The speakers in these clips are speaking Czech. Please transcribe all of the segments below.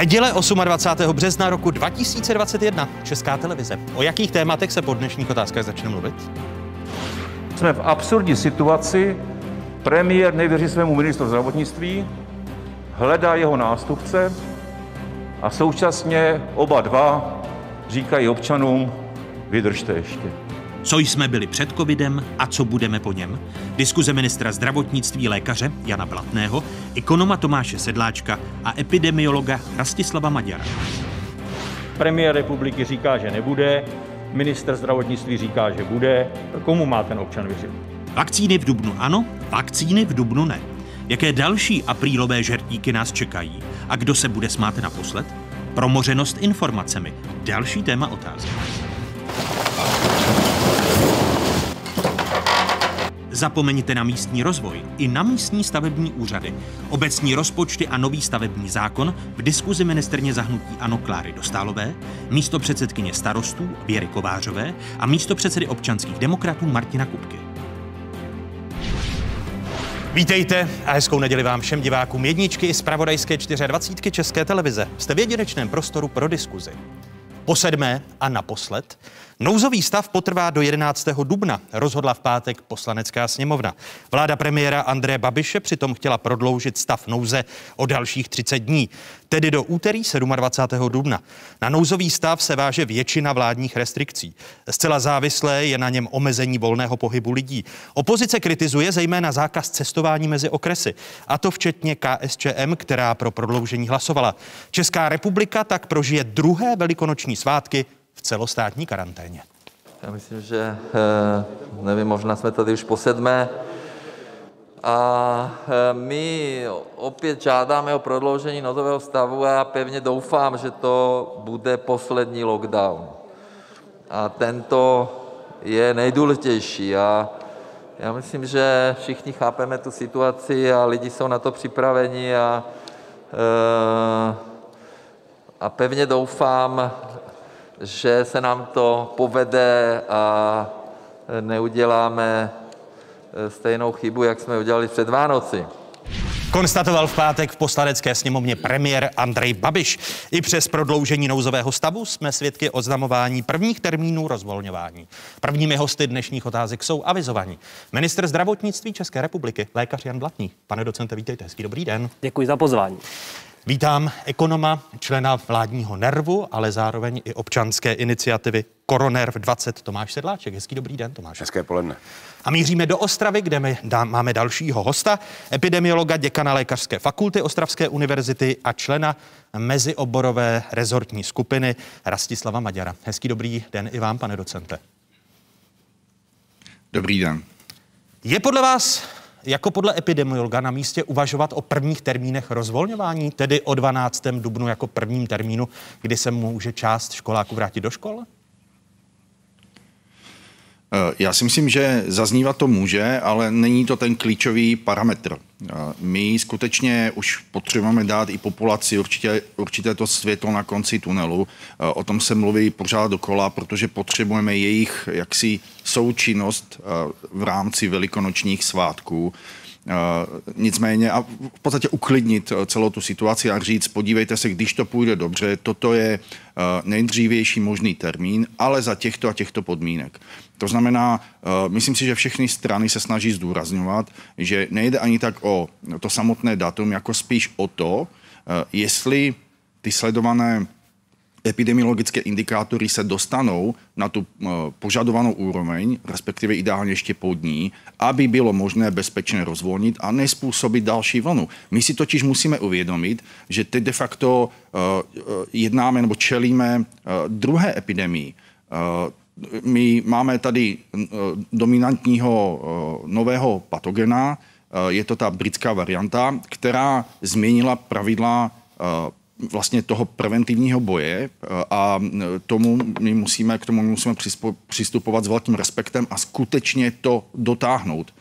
Neděle 28. března roku 2021. Česká televize. O jakých tématech se po dnešních otázkách začne mluvit? Jsme v absurdní situaci. Premiér nevěří svému ministru zdravotnictví, hledá jeho nástupce a současně oba dva říkají občanům, vydržte ještě. Co jsme byli před covidem a co budeme po něm? Diskuze ministra zdravotnictví lékaře Jana Blatného, ekonoma Tomáše Sedláčka a epidemiologa Rastislava Maďara. Premiér republiky říká, že nebude, minister zdravotnictví říká, že bude. Komu má ten občan věřit? Vakcíny v Dubnu ano, vakcíny v Dubnu ne. Jaké další aprílové žertíky nás čekají? A kdo se bude smát naposled? Promořenost informacemi. Další téma otázky. Zapomeňte na místní rozvoj i na místní stavební úřady. Obecní rozpočty a nový stavební zákon v diskuzi ministerně zahnutí Ano Kláry Dostálové, místo předsedkyně starostů Věry Kovářové a místo předsedy občanských demokratů Martina Kupky. Vítejte a hezkou neděli vám všem divákům jedničky i zpravodajské 24 České televize. Jste v jedinečném prostoru pro diskuzi. Po sedmé a naposled Nouzový stav potrvá do 11. dubna, rozhodla v pátek poslanecká sněmovna. Vláda premiéra Andreje Babiše přitom chtěla prodloužit stav nouze o dalších 30 dní, tedy do úterý 27. dubna. Na nouzový stav se váže většina vládních restrikcí. Zcela závislé je na něm omezení volného pohybu lidí. Opozice kritizuje zejména zákaz cestování mezi okresy, a to včetně KSČM, která pro prodloužení hlasovala. Česká republika tak prožije druhé velikonoční svátky v celostátní karanténě. Já myslím, že, eh, nevím, možná jsme tady už po sedmé. A eh, my opět žádáme o prodloužení nouzového stavu a já pevně doufám, že to bude poslední lockdown. A tento je nejdůležitější. A já myslím, že všichni chápeme tu situaci a lidi jsou na to připraveni a, eh, a pevně doufám, že se nám to povede a neuděláme eh, stejnou chybu, jak jsme udělali před Vánoci. Konstatoval v pátek v poslanecké sněmovně premiér Andrej Babiš. I přes prodloužení nouzového stavu jsme svědky oznamování prvních termínů rozvolňování. Prvními hosty dnešních otázek jsou avizovaní. Minister zdravotnictví České republiky, lékař Jan Blatný. Pane docente, vítejte, hezký dobrý den. Děkuji za pozvání. Vítám ekonoma, člena vládního nervu, ale zároveň i občanské iniciativy Koronerv 20 Tomáš Sedláček. Hezký dobrý den, Tomáš. Hezké poledne. A míříme do Ostravy, kde my dá, máme dalšího hosta, epidemiologa, děkana Lékařské fakulty Ostravské univerzity a člena mezioborové rezortní skupiny Rastislava Maďara. Hezký dobrý den i vám, pane docente. Dobrý den. Je podle vás jako podle epidemiologa na místě uvažovat o prvních termínech rozvolňování, tedy o 12. dubnu jako prvním termínu, kdy se může část školáků vrátit do škol? Eh, já si myslím, že zaznívat to může, ale není to ten klíčový parametr. My skutečně už potřebujeme dát i populaci určitě, určité to světlo na konci tunelu. Eh, o tom se mluví pořád dokola, protože potřebujeme jejich jaksi součinnost v rámci velikonočních svátků. Nicméně a v podstatě uklidnit celou tu situaci a říct, podívejte se, když to půjde dobře, toto je nejdřívější možný termín, ale za těchto a těchto podmínek. To znamená, eh, myslím si, že všechny strany se snaží zdůrazňovat, že nejde ani tak o to samotné datum, jako spíš o to, eh, jestli ty sledované epidemiologické indikátory se dostanou na tu eh, požadovanou úroveň, respektive ideálně ještě pod ní, aby bylo možné bezpečně rozvolnit a nespůsobit další vlnu. My si totiž musíme uvědomit, že teď de facto jednáme nebo čelíme druhé epidemii my máme tady eh, dominantního eh, nového patogena, eh, je to ta britská varianta, která změnila pravidla vlastně toho preventivního boje a tomu my musíme, k tomu musíme přistupovat s velkým respektem a skutečně to dotáhnout.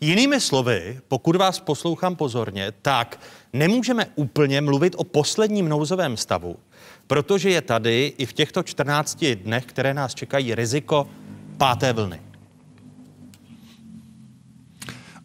Jinými slovy, pokud vás poslouchám pozorně, tak nemůžeme úplně mluvit o posledním nouzovém stavu, protože je tady i v těchto 14 dnech, které nás čekají, riziko páté vlny.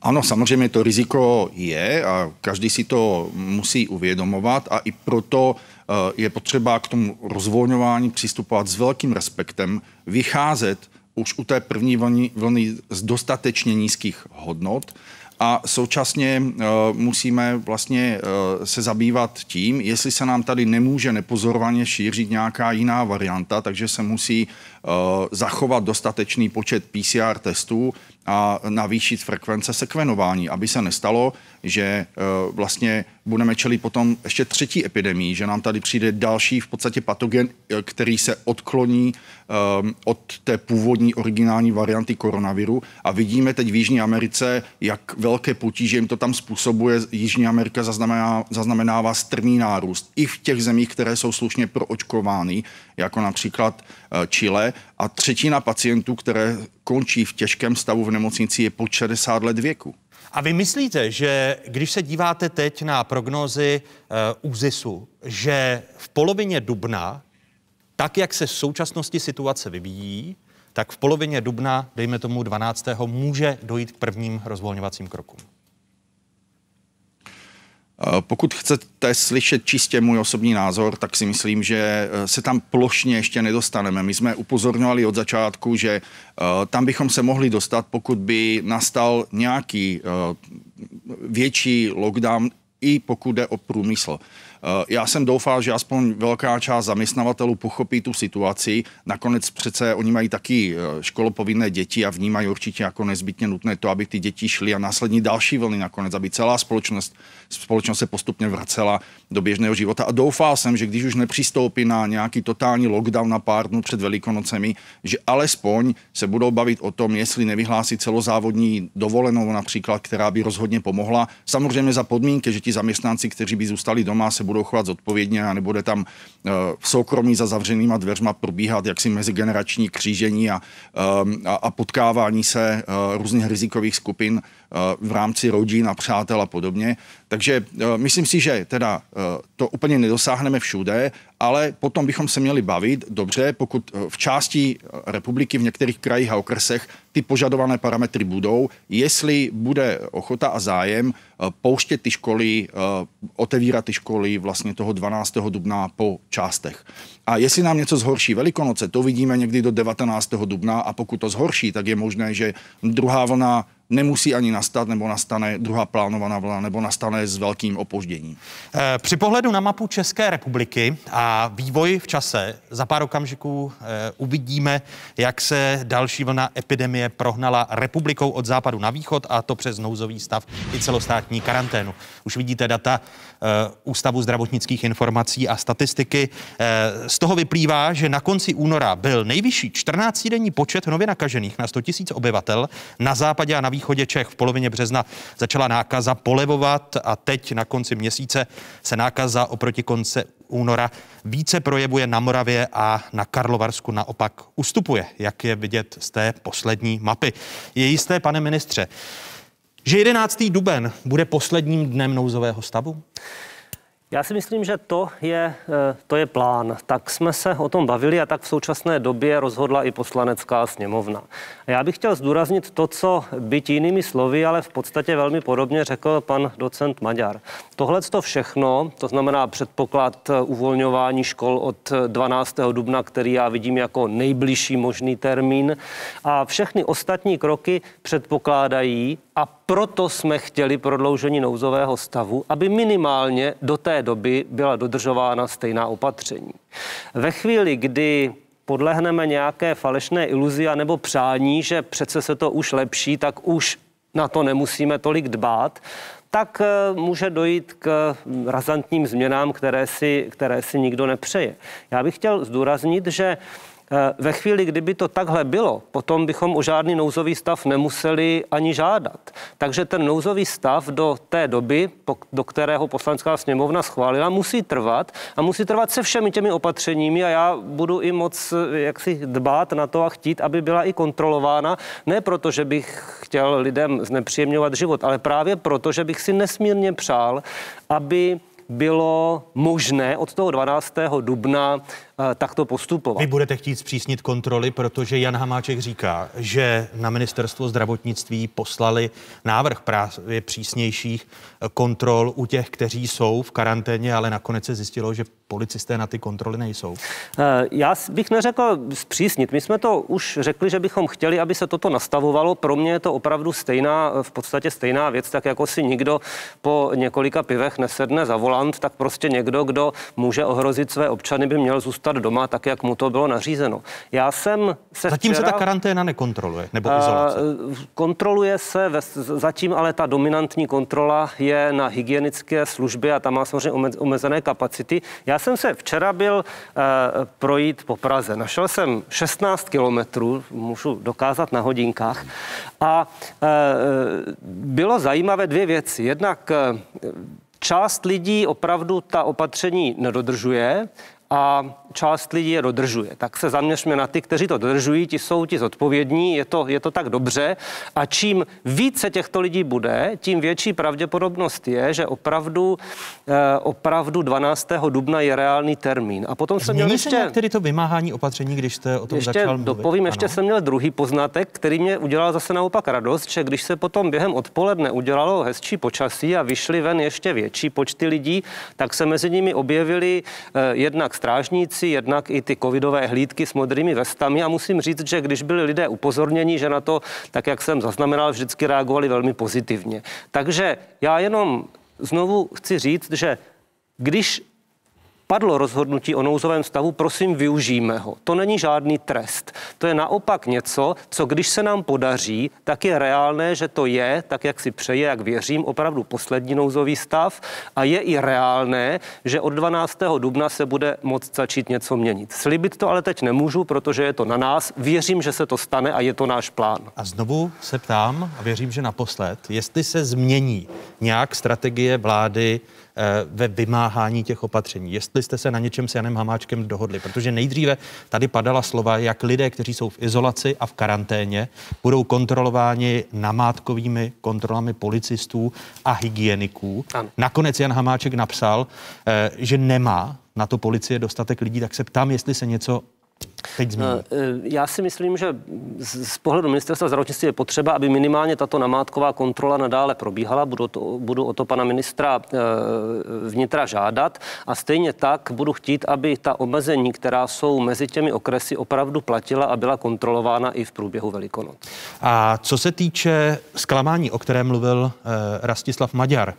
Ano, samozřejmě to riziko je a každý si to musí uvědomovat a i proto eh, je potřeba k tomu rozvolňování přistupovat s velkým respektem, vycházet už u té první vlny, vlny z dostatečně nízkých hodnot a současně uh, musíme vlastně uh, se zabývat tím, jestli se nám tady nemůže nepozorovaně šířit nějaká jiná varianta, takže se musí zachovat dostatečný počet PCR testů a navýšit frekvence sekvenování, aby se nestalo, že uh, vlastně budeme čelit potom ještě třetí epidemii, že nám tady přijde další v podstatě patogen, který se odkloní um, od té původní originální varianty koronaviru a vidíme teď v Jižní Americe, jak velké potíže jim to tam způsobuje. Jižní Amerika zaznamená, zaznamenává strmý nárůst i v těch zemích, které jsou slušně proočkovány, jako například uh, Chile a třetina pacientů, které končí v těžkém stavu v nemocnici, je pod 60 let věku. A vy myslíte, že když se díváte teď na prognózy uh, ÚZISu, že v polovině dubna, tak jak se v současnosti situace vyvíjí, tak v polovině dubna, dejme tomu 12. může dojít k prvním rozvolňovacím krokům? Eh, pokud chcete slyšet čistě můj osobní názor, tak si myslím, že eh, se tam plošně ještě nedostaneme. My jsme upozorňovali od začátku, že eh, tam bychom se mohli dostat, pokud by nastal nějaký větší lockdown, i pokud jde o průmysl. Eh, já jsem doufal, že aspoň velká část zaměstnavatelů pochopí tu situaci. Nakonec přece oni mají taky eh, školopovinné děti a vnímají určitě jako nezbytně nutné to, aby ty děti šly a následní další vlny nakonec, aby celá společnost, společnost se postupně vracela do běžného života. A doufal jsem, že když už nepřistoupí na nějaký totální lockdown na pár dnů před Velikonocemi, že alespoň se budou bavit o tom, jestli nevyhlásit celozávodní dovolenou například, která by rozhodně pomohla. Samozřejmě za podmínky, že ti zaměstnanci, kteří by zůstali doma, se budou chovat zodpovědně a nebude tam eh, v soukromí za zavřenýma dveřma probíhat jaksi mezigenerační křížení a, eh, a, a potkávání se eh, různých rizikových skupin v rámci rodin a přátel a podobně. Takže myslím si, že teda to úplně nedosáhneme všude, ale potom bychom se měli bavit, dobře, pokud v části republiky, v některých krajích a okresech ty požadované parametry budou, jestli bude ochota a zájem pouštět ty školy, otevírat ty školy vlastně toho 12. dubna po částech. A jestli nám něco zhorší Velikonoce, to vidíme někdy do 19. dubna a pokud to zhorší, tak je možné, že druhá vlna nemusí ani nastat, nebo nastane druhá plánovaná vlna, nebo nastane s velkým opožděním. Eh, při pohledu na mapu České republiky a vývoj v čase za pár okamžiků eh, uvidíme, jak se další vlna epidemie prohnala republikou od západu na východ a to přes nouzový stav i celostátní karanténu. Už vidíte data Ústavu zdravotnických informací a statistiky. Z toho vyplývá, že na konci února byl nejvyšší 14-denní počet nově nakažených na 100 000 obyvatel na západě a na východě Čech. V polovině března začala nákaza polevovat a teď na konci měsíce se nákaza oproti konce února více projevuje na Moravě a na Karlovarsku naopak ustupuje, jak je vidět z té poslední mapy. Je jisté, pane ministře, že 11. duben bude posledním dnem nouzového stavu? Já si myslím, že to je, eh, to je plán. Tak jsme se o tom bavili a tak v současné době rozhodla i poslanecká sněmovna. Já bych chtěl zdůraznit to, co byť jinými slovy, ale v podstatě velmi podobně řekl pan docent Maďar. Tohle to všechno, to znamená předpoklad eh, uvolňování škol od 12. dubna, který já vidím jako nejbližší možný termín, a všechny ostatní kroky předpokládají, a proto jsme chtěli prodloužení nouzového stavu, aby minimálně do té doby byla dodržována stejná opatření. Ve chvíli, kdy podlehneme nějaké falešné iluzi nebo přání, že přece se to už lepší, tak už na to nemusíme tolik dbát, tak eh, může dojít k razantním změnám, které si, které si nikdo nepřeje. Já bych chtěl zdůraznit, že ve chvíli, kdyby to takhle bylo, potom bychom o žádný nouzový stav nemuseli ani žádat. Takže ten nouzový stav do té doby, do kterého poslanská sněmovna schválila, musí trvat a musí trvat se všemi těmi opatřeními a já budu i moc eh, jaksi dbát na to a chtít, aby byla i kontrolována. Ne proto, že bych chtěl lidem znepříjemňovat život, ale právě proto, že bych si nesmírně přál, aby bylo možné od toho 12. dubna eh, takto postupovat. Vy budete chtít zpřísnit kontroly, protože Jan Hamáček říká, že na ministerstvo zdravotnictví poslali návrh právě přísnějších eh, kontrol u těch, kteří jsou v karanténě, ale nakonec se zjistilo, že policisté na ty kontroly nejsou. Eh, já bych neřekl zpřísnit. My jsme to už řekli, že bychom chtěli, aby se toto nastavovalo. Pro mě je to opravdu stejná, v podstatě stejná věc, tak jako si nikdo po několika pivech nesedne za volant, tak prostě někdo, kdo může ohrozit své občany, by měl zůstat doma, tak jak mu to bylo nařízeno. Já jsem se Zatím včera, se ta karanténa nekontroluje, nebo izolace? Kontroluje se, ve, zatím ale ta dominantní kontrola je na hygienické službě a tam má samozřejmě omezené kapacity. Já jsem se včera byl uh, projít po Praze. Našel jsem 16 kilometrů, můžu dokázat na hodinkách. A uh, bylo zajímavé dvě věci. Jednak uh, část lidí opravdu ta opatření nedodržuje a část lidí je dodržuje. Tak se zaměřme na ty, kteří to dodržují, ti jsou ti zodpovědní, je to, je to tak dobře. A čím více těchto lidí bude, tím větší pravděpodobnost je, že opravdu, eh, opravdu 12. dubna je reálný termín. A potom jsem měl ještě... se tedy to vymáhání opatření, když jste o tom ještě začal mluvit? Dopovím, ano. ještě jsem měl druhý poznatek, který mě udělal zase naopak radost, že když se potom během odpoledne udělalo hezčí počasí a vyšly ven ještě větší počty lidí, tak se mezi nimi objevili eh, jednak strážníci, jednak i ty covidové hlídky s modrými vestami a musím říct, že když byli lidé upozorněni, že na to, tak jak jsem zaznamenal, vždycky reagovali velmi pozitivně. Takže já jenom znovu chci říct, že když padlo rozhodnutí o nouzovém stavu, prosím, využijme ho. To není žádný trest. To je naopak něco, co když se nám podaří, tak je reálné, že to je, tak jak si přeje, jak věřím, opravdu poslední nouzový stav a je i reálné, že od 12. dubna se bude moct začít něco měnit. Slibit to ale teď nemůžu, protože je to na nás. Věřím, že se to stane a je to náš plán. A znovu se ptám, a věřím, že naposled, jestli se změní nějak strategie vlády ve vymáhání těch opatření. Jestli jste se na něčem s Janem Hamáčkem dohodli, protože nejdříve tady padala slova, jak lidé, kteří jsou v izolaci a v karanténě, budou kontrolováni namátkovými kontrolami policistů a hygieniků. Ano. Nakonec Jan Hamáček napsal, eh, že nemá na to policie dostatek lidí, tak se ptám, jestli se něco teď? Eh, eh, já si myslím, že z pohledu ministerstva zdravotnictví je potřeba, aby minimálně tato namátková kontrola nadále probíhala. Budu, to, budu o to pana ministra eh, vnitra žádat a stejně tak budu chtít, aby ta omezení, která jsou mezi těmi okresy, opravdu platila a byla kontrolována i v průběhu Velikonoc. A co se týče zklamání, o kterém mluvil Rastislav Maďar,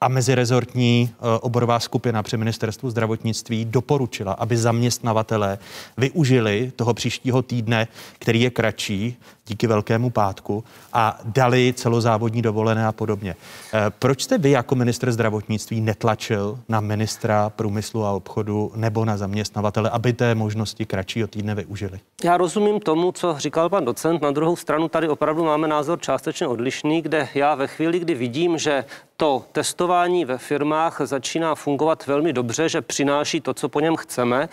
a mezirezortní oborová skupina při ministerstvu zdravotnictví doporučila, aby zaměstnavatele využili toho příštího týdne, který je kratší díky Velkému pátku a dali celozávodní dovolené a podobně. Eh, proč jste vy jako minister zdravotnictví netlačil na ministra průmyslu a obchodu nebo na zaměstnavatele, aby té možnosti kratšího týdne využili? Já rozumím tomu, co říkal pan docent. Na druhou stranu tady opravdu máme názor částečně odlišný, kde já ve chvíli, kdy vidím, že to testování ve firmách začíná fungovat velmi dobře, že přináší to, co po něm chceme,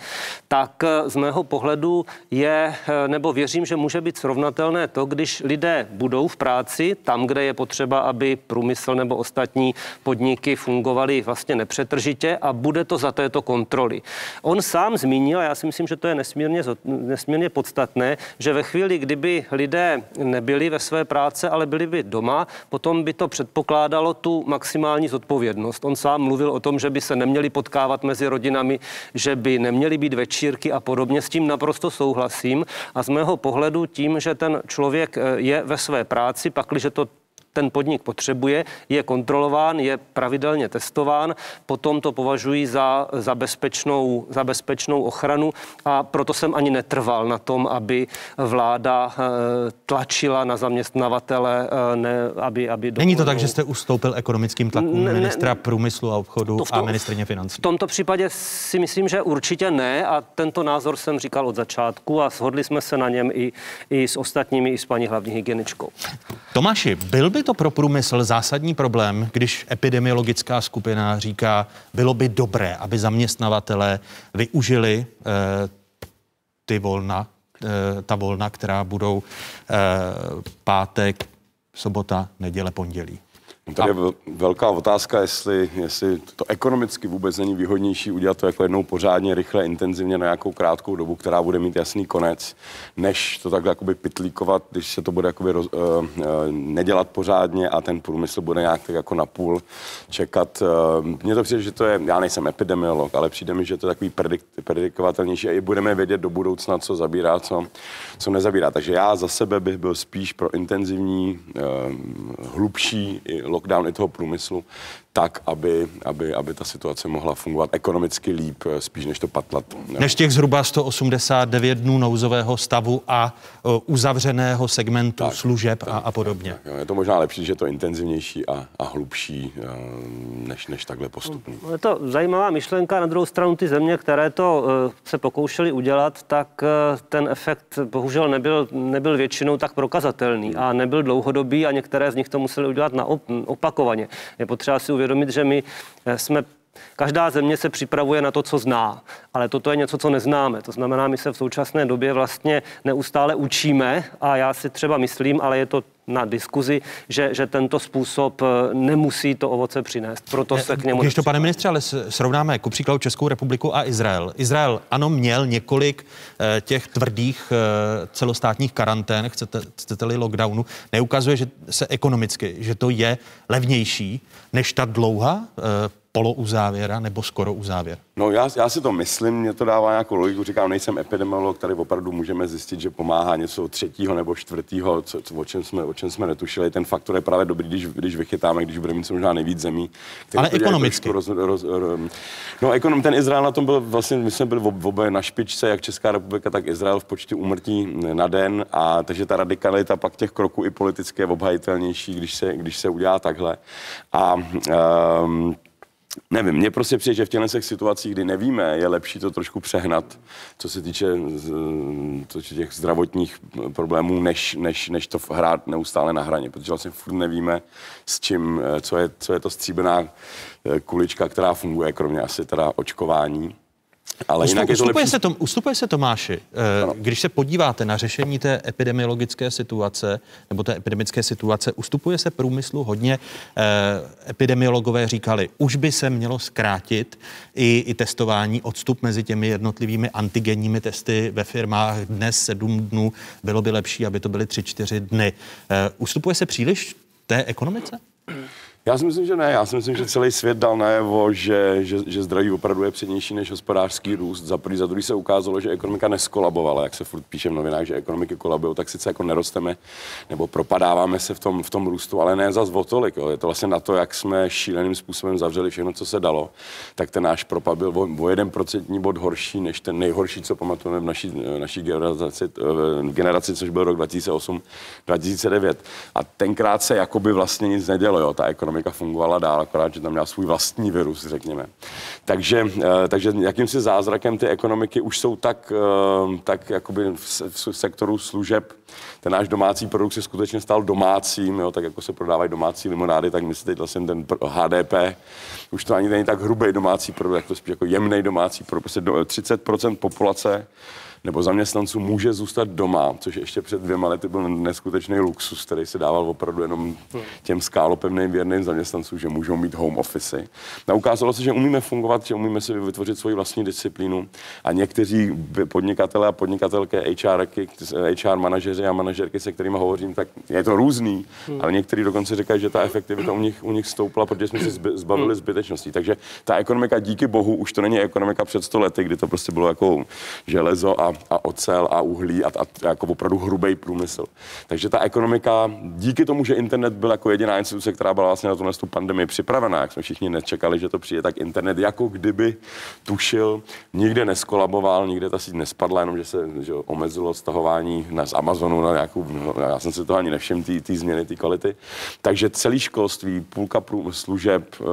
tak z mého pohledu je, eh, nebo věřím, že může být srovnatelné to, když lidé budou v práci tam, kde je potřeba, aby průmysl nebo ostatní podniky fungovaly vlastně nepřetržitě a bude to za této kontroly. On sám zmínil, a já si myslím, že to je nesmírně, nesmírně podstatné, že ve chvíli, kdyby lidé nebyli ve své práce, ale byli by doma, potom by to předpokládalo tu maximální zodpovědnost. On sám mluvil o tom, že by se neměli potkávat mezi rodinami, že by neměly být večírky a podobně. S tím naprosto souhlasím. A z mého pohledu tím, že ten člověk eh, je ve své práci, pakliže to ten podnik potřebuje, je kontrolován, je pravidelně testován, potom to považuji za, za, bezpečnou, za bezpečnou ochranu a proto jsem ani netrval na tom, aby vláda eh, tlačila na zaměstnavatele, eh, ne, aby, aby Není to tak, že jste ustoupil ekonomickým tlakům ne, ministra ne, průmyslu a obchodu tom, a ministrině financí? V tomto případě si myslím, že určitě ne a tento názor jsem říkal od začátku a shodli jsme se na něm i, i s ostatními, i s paní hlavní hygieničkou. Tomáši, byl by to pro průmysl zásadní problém, když epidemiologická skupina říká, bylo by dobré, aby zaměstnavatele využili eh, ty volna, eh, ta volna, která budou eh, pátek, sobota, neděle, pondělí? No, tady je velká otázka, jestli, jestli to ekonomicky vůbec není výhodnější udělat to jako jednou pořádně, rychle, intenzivně na nějakou krátkou dobu, která bude mít jasný konec, než to takhle jakoby pitlíkovat, když se to bude jakoby roz, uh, uh, nedělat pořádně a ten průmysl bude nějak tak jako napůl čekat. Uh, Mně to přijde, že to je, já nejsem epidemiolog, ale přijde mi, že to je takový predik, predikovatelnější a i budeme vědět do budoucna, co zabírá, co, co nezabírá. Takže já za sebe bych byl spíš pro intenzivní, uh, hlubší lockdown i toho průmyslu, tak, aby, aby, aby ta situace mohla fungovat ekonomicky líp, eh, spíš než to patlat. Než těch zhruba 189 dnů nouzového stavu a uh, uzavřeného segmentu tak, služeb tak, a, a podobně. Tak, tak, je to možná lepší, že je to intenzivnější a, a hlubší, uh, než, než takhle postupný. Je to zajímavá myšlenka. Na druhou stranu ty země, které to uh, se pokoušely udělat, tak ten efekt bohužel nebyl, nebyl většinou tak prokazatelný a nebyl dlouhodobý a některé z nich to museli udělat na op- opakovaně. Je potřeba si uvědomit, že my eh, jsme Každá země se připravuje na to, co zná, ale toto je něco, co neznáme. To znamená, my se v současné době vlastně neustále učíme a já si třeba myslím, ale je to na diskuzi, že, že tento způsob eh, nemusí to ovoce přinést. Proto se k němu... Když to, pane ministře, ale srovnáme ku příkladu Českou republiku a Izrael. Izrael, ano, měl několik eh, těch tvrdých eh, celostátních karantén, chcete, chcete-li lockdownu, neukazuje, že se ekonomicky, že to je levnější než ta dlouhá polouzávěra nebo skoro uzávěr? No já, já si to myslím, mě to dává nějakou logiku, říkám, nejsem epidemiolog, tady opravdu můžeme zjistit, že pomáhá něco třetího nebo čtvrtého, co, co, o, čem jsme, o čem jsme netušili. Ten faktor je právě dobrý, když, když vychytáme, když budeme mít možná nejvíc zemí. Ale ekonomicky. Roz, roz, roz, no ekonom, ten Izrael na tom byl vlastně, my jsme byli v obě na špičce, jak Česká republika, tak Izrael v počtu umrtí na den a takže ta radikalita pak těch kroků i politické je obhajitelnější, když se, když se udělá takhle. A um, Nevím, mně prostě přijde, že v těchto situacích, kdy nevíme, je lepší to trošku přehnat, co se týče co se těch zdravotních problémů, než, než, než to hrát neustále na hraně, protože vlastně furt nevíme, s čím, co je, co je to stříbená eh, kulička, která funguje, kromě asi teda očkování. Ale jinak ustupuje, je to lepší... se tom, ustupuje se Tomáši, ano. když se podíváte na řešení té epidemiologické situace nebo té epidemické situace, ustupuje se průmyslu hodně. Eh, epidemiologové říkali, už by se mělo zkrátit i, i testování, odstup mezi těmi jednotlivými antigenními testy ve firmách dnes sedm dnů, bylo by lepší, aby to byly tři, čtyři dny. Eh, ustupuje se příliš té ekonomice? Já si myslím, že ne. Já si myslím, že celý svět dal najevo, že, že, že zdraví opravdu je přednější než hospodářský růst. Za prvý, za druhý se ukázalo, že ekonomika neskolabovala, jak se furt píše v novinách, že ekonomiky kolabují, tak sice jako nerosteme nebo propadáváme se v tom, v tom růstu, ale ne za tolik. Jo. Je to vlastně na to, jak jsme šíleným způsobem zavřeli všechno, co se dalo, tak ten náš propad byl o, o jeden procentní bod horší než ten nejhorší, co pamatujeme v naší, naší generaci, generaci, což byl rok 2008-2009. A tenkrát se jakoby vlastně nic nedělo. Jo. Ta ekonomika ekonomika fungovala dál, akorát, že tam měla svůj vlastní virus, řekněme. Takže, eh, takže jakýmsi zázrakem ty ekonomiky už jsou tak, eh, tak jakoby v sektoru služeb ten náš domácí produkt se skutečně stal domácím, jo, tak jako se prodávají domácí limonády, tak my si teď vlastně ten HDP, už to ani není tak hrubý domácí produkt, jak to spíš jako jemný domácí produkt, prostě 30% populace nebo zaměstnanců může zůstat doma, což ještě před dvěma lety byl neskutečný luxus, který se dával opravdu jenom těm skálopevným věrným zaměstnancům, že můžou mít home office. A ukázalo se, že umíme fungovat, že umíme si vytvořit svoji vlastní disciplínu a někteří podnikatelé a podnikatelké HR, HR manažeři a manažerky, se kterými hovořím, tak je to různý, hmm. ale někteří dokonce říkají, že ta efektivita u nich, u nich stoupla, protože jsme se zbavili hmm. zbytečností. Takže ta ekonomika díky bohu už to není ekonomika před 100 lety, kdy to prostě bylo jako železo a a ocel a uhlí a, a jako opravdu hrubý průmysl. Takže ta ekonomika, díky tomu, že internet byl jako jediná instituce, která byla vlastně na tuhle tu pandemii připravená, jak jsme všichni nečekali, že to přijde, tak internet jako kdyby tušil, nikde neskolaboval, nikde ta síť nespadla, jenom že se že omezilo stahování na, z Amazonu na nějakou, no, já jsem si to ani nevšiml, ty změny, ty kvality. Takže celý školství, půlka služeb e,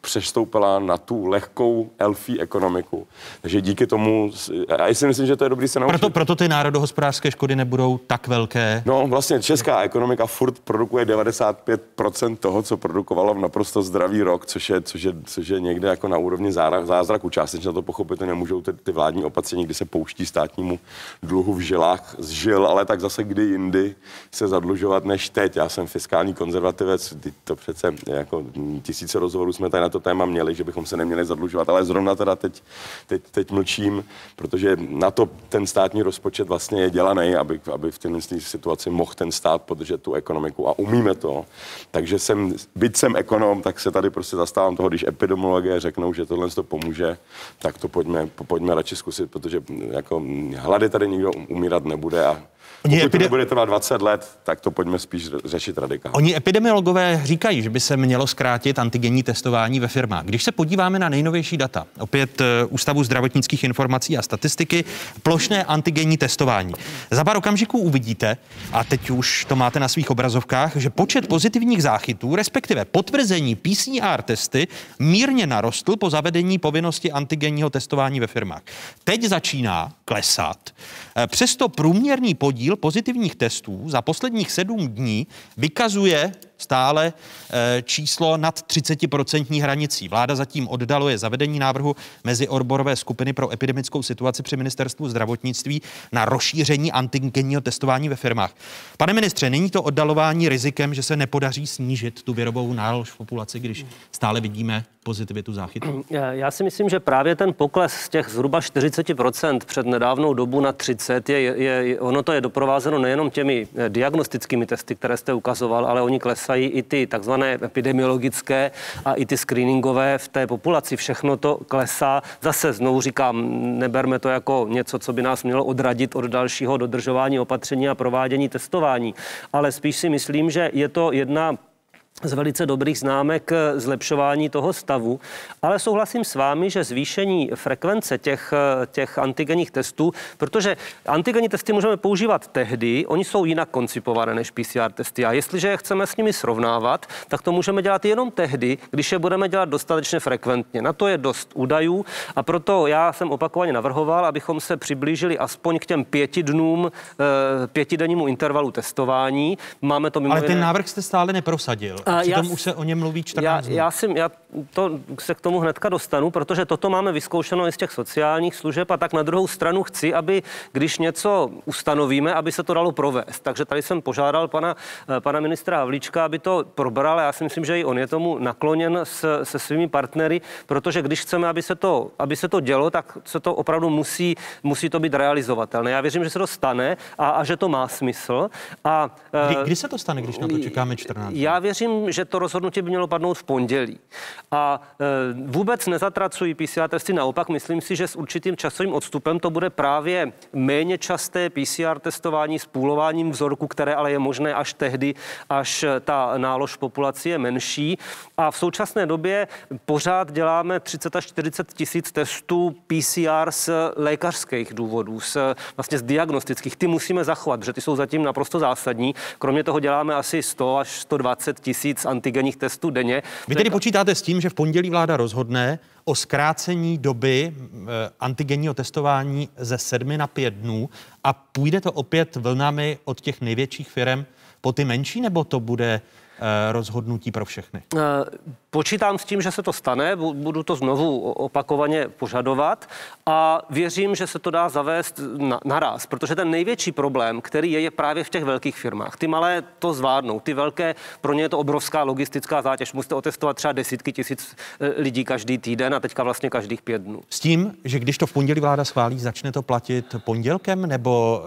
přestoupila na tu lehkou elfí ekonomiku. Takže díky tomu, a já si myslím, že to je je dobrý se naučit. Proto, proto ty národohospodářské škody nebudou tak velké. No vlastně česká ekonomika furt produkuje 95% toho, co produkovala v naprosto zdravý rok, což je, což je, což je někde jako na úrovni zázraku. Částečně to pochopit nemůžou ty, ty vládní opatření, kdy se pouští státnímu dluhu v žilách z žil, ale tak zase kdy jindy se zadlužovat než teď. Já jsem fiskální konzervativec, to přece jako tisíce rozhovorů jsme tady na to téma měli, že bychom se neměli zadlužovat, ale zrovna teda teď, teď, teď mlčím, protože na to ten státní rozpočet vlastně je dělaný, aby, aby v této situaci mohl ten stát podržet tu ekonomiku a umíme to. Takže jsem, byť jsem ekonom, tak se tady prostě zastávám toho, když epidemiologie řeknou, že tohle to pomůže, tak to pojďme, pojďme radši zkusit, protože jako hlady tady nikdo umírat nebude a Oni Pokud epide... to nebude trvat 20 let, tak to pojďme spíš řešit radikálně. Oni epidemiologové říkají, že by se mělo zkrátit antigenní testování ve firmách. Když se podíváme na nejnovější data, opět eh, Ústavu zdravotnických informací a statistiky, plošné antigenní testování. Za pár okamžiků uvidíte, a teď už to máte na svých obrazovkách, že počet pozitivních záchytů, respektive potvrzení PCR testy, mírně narostl po zavedení povinnosti antigenního testování ve firmách. Teď začíná klesat. Eh, přesto průměrný podíl pozitivních testů za posledních sedm dní vykazuje stále eh, číslo nad 30% hranicí. Vláda zatím oddaluje zavedení návrhu mezi odborové skupiny pro epidemickou situaci při ministerstvu zdravotnictví na rozšíření antigenního testování ve firmách. Pane ministře, není to oddalování rizikem, že se nepodaří snížit tu virovou nálož v populaci, když stále vidíme pozitivitu záchytu? Já si myslím, že právě ten pokles z těch zhruba 40% před nedávnou dobu na 30 je, je, ono to je doprovázeno nejenom těmi eh, diagnostickými testy, které jste ukazoval, ale oni klesají i ty takzvané epidemiologické a i ty screeningové v té populaci. Všechno to klesá. Zase znovu říkám, neberme to jako něco, co by nás mělo odradit od dalšího dodržování opatření a provádění testování. Ale spíš si myslím, že je to jedna z velice dobrých známek zlepšování toho stavu, ale souhlasím s vámi, že zvýšení frekvence těch, těch antigenních testů, protože antigenní testy můžeme používat tehdy, oni jsou jinak koncipované než PCR testy a jestliže je chceme s nimi srovnávat, tak to můžeme dělat jenom tehdy, když je budeme dělat dostatečně frekventně. Na to je dost údajů a proto já jsem opakovaně navrhoval, abychom se přiblížili aspoň k těm pěti dnům, eh, pětidennímu intervalu testování. Máme to mimo Ale ten návrh jste stále neprosadil. A Přitom já, už se o něm mluví 14 já, já, si, já to se k tomu hnedka dostanu, protože toto máme vyzkoušeno i z těch sociálních služeb a tak na druhou stranu chci, aby když něco ustanovíme, aby se to dalo provést. Takže tady jsem požádal pana, eh, pana ministra Havlíčka, aby to probral. Já si myslím, že i on je tomu nakloněn s, se svými partnery, protože když chceme, aby se to, aby se to dělo, tak se to opravdu musí, musí to být realizovatelné. Já věřím, že se to stane a, a že to má smysl. A, kdy, kdy se to stane, když na to čekáme 14? Já věřím, že to rozhodnutí by mělo padnout v pondělí. A e, vůbec nezatracují PCR testy, naopak myslím si, že s určitým časovým odstupem to bude právě méně časté PCR testování s půlováním vzorku, které ale je možné až tehdy, až ta nálož v populaci je menší. A v současné době pořád děláme 30 až 40 tisíc testů PCR z lékařských důvodů, z, vlastně z diagnostických. Ty musíme zachovat, protože ty jsou zatím naprosto zásadní. Kromě toho děláme asi 100 až 120 tisíc antigenních testů denně. Vy tedy počítáte s tím, že v pondělí vláda rozhodne o zkrácení doby eh, antigenního testování ze sedmi na pět dnů a půjde to opět vlnami od těch největších firm po ty menší, nebo to bude rozhodnutí pro všechny? Eh, počítám s tím, že se to stane, budu to znovu opakovaně požadovat a věřím, že se to dá zavést na, naraz, protože ten největší problém, který je, je právě v těch velkých firmách. Ty malé to zvládnou, ty velké, pro ně je to obrovská logistická zátěž. Musíte otestovat třeba desítky tisíc eh, lidí každý týden a teďka vlastně každých pět dnů. S tím, že když to v pondělí vláda schválí, začne to platit pondělkem nebo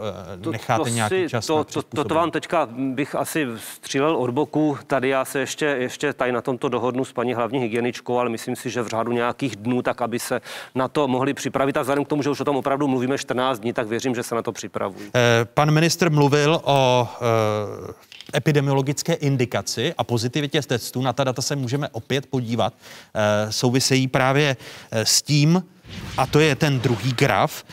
necháte to, to nějaký si, čas? To, to, to, to vám teďka bych asi střílel od boku tady já se ještě, ještě tady na tomto dohodnu s paní hlavní hygieničkou, ale myslím si, že v řádu nějakých dnů, tak aby se na to mohli připravit. A vzhledem k tomu, že už o tom opravdu mluvíme 14 dní, tak věřím, že se na to připravují. Eh, pan ministr mluvil o eh, epidemiologické indikaci a pozitivitě testů. Na ta data se můžeme opět podívat. Eh, souvisejí právě s tím, a to je ten druhý graf,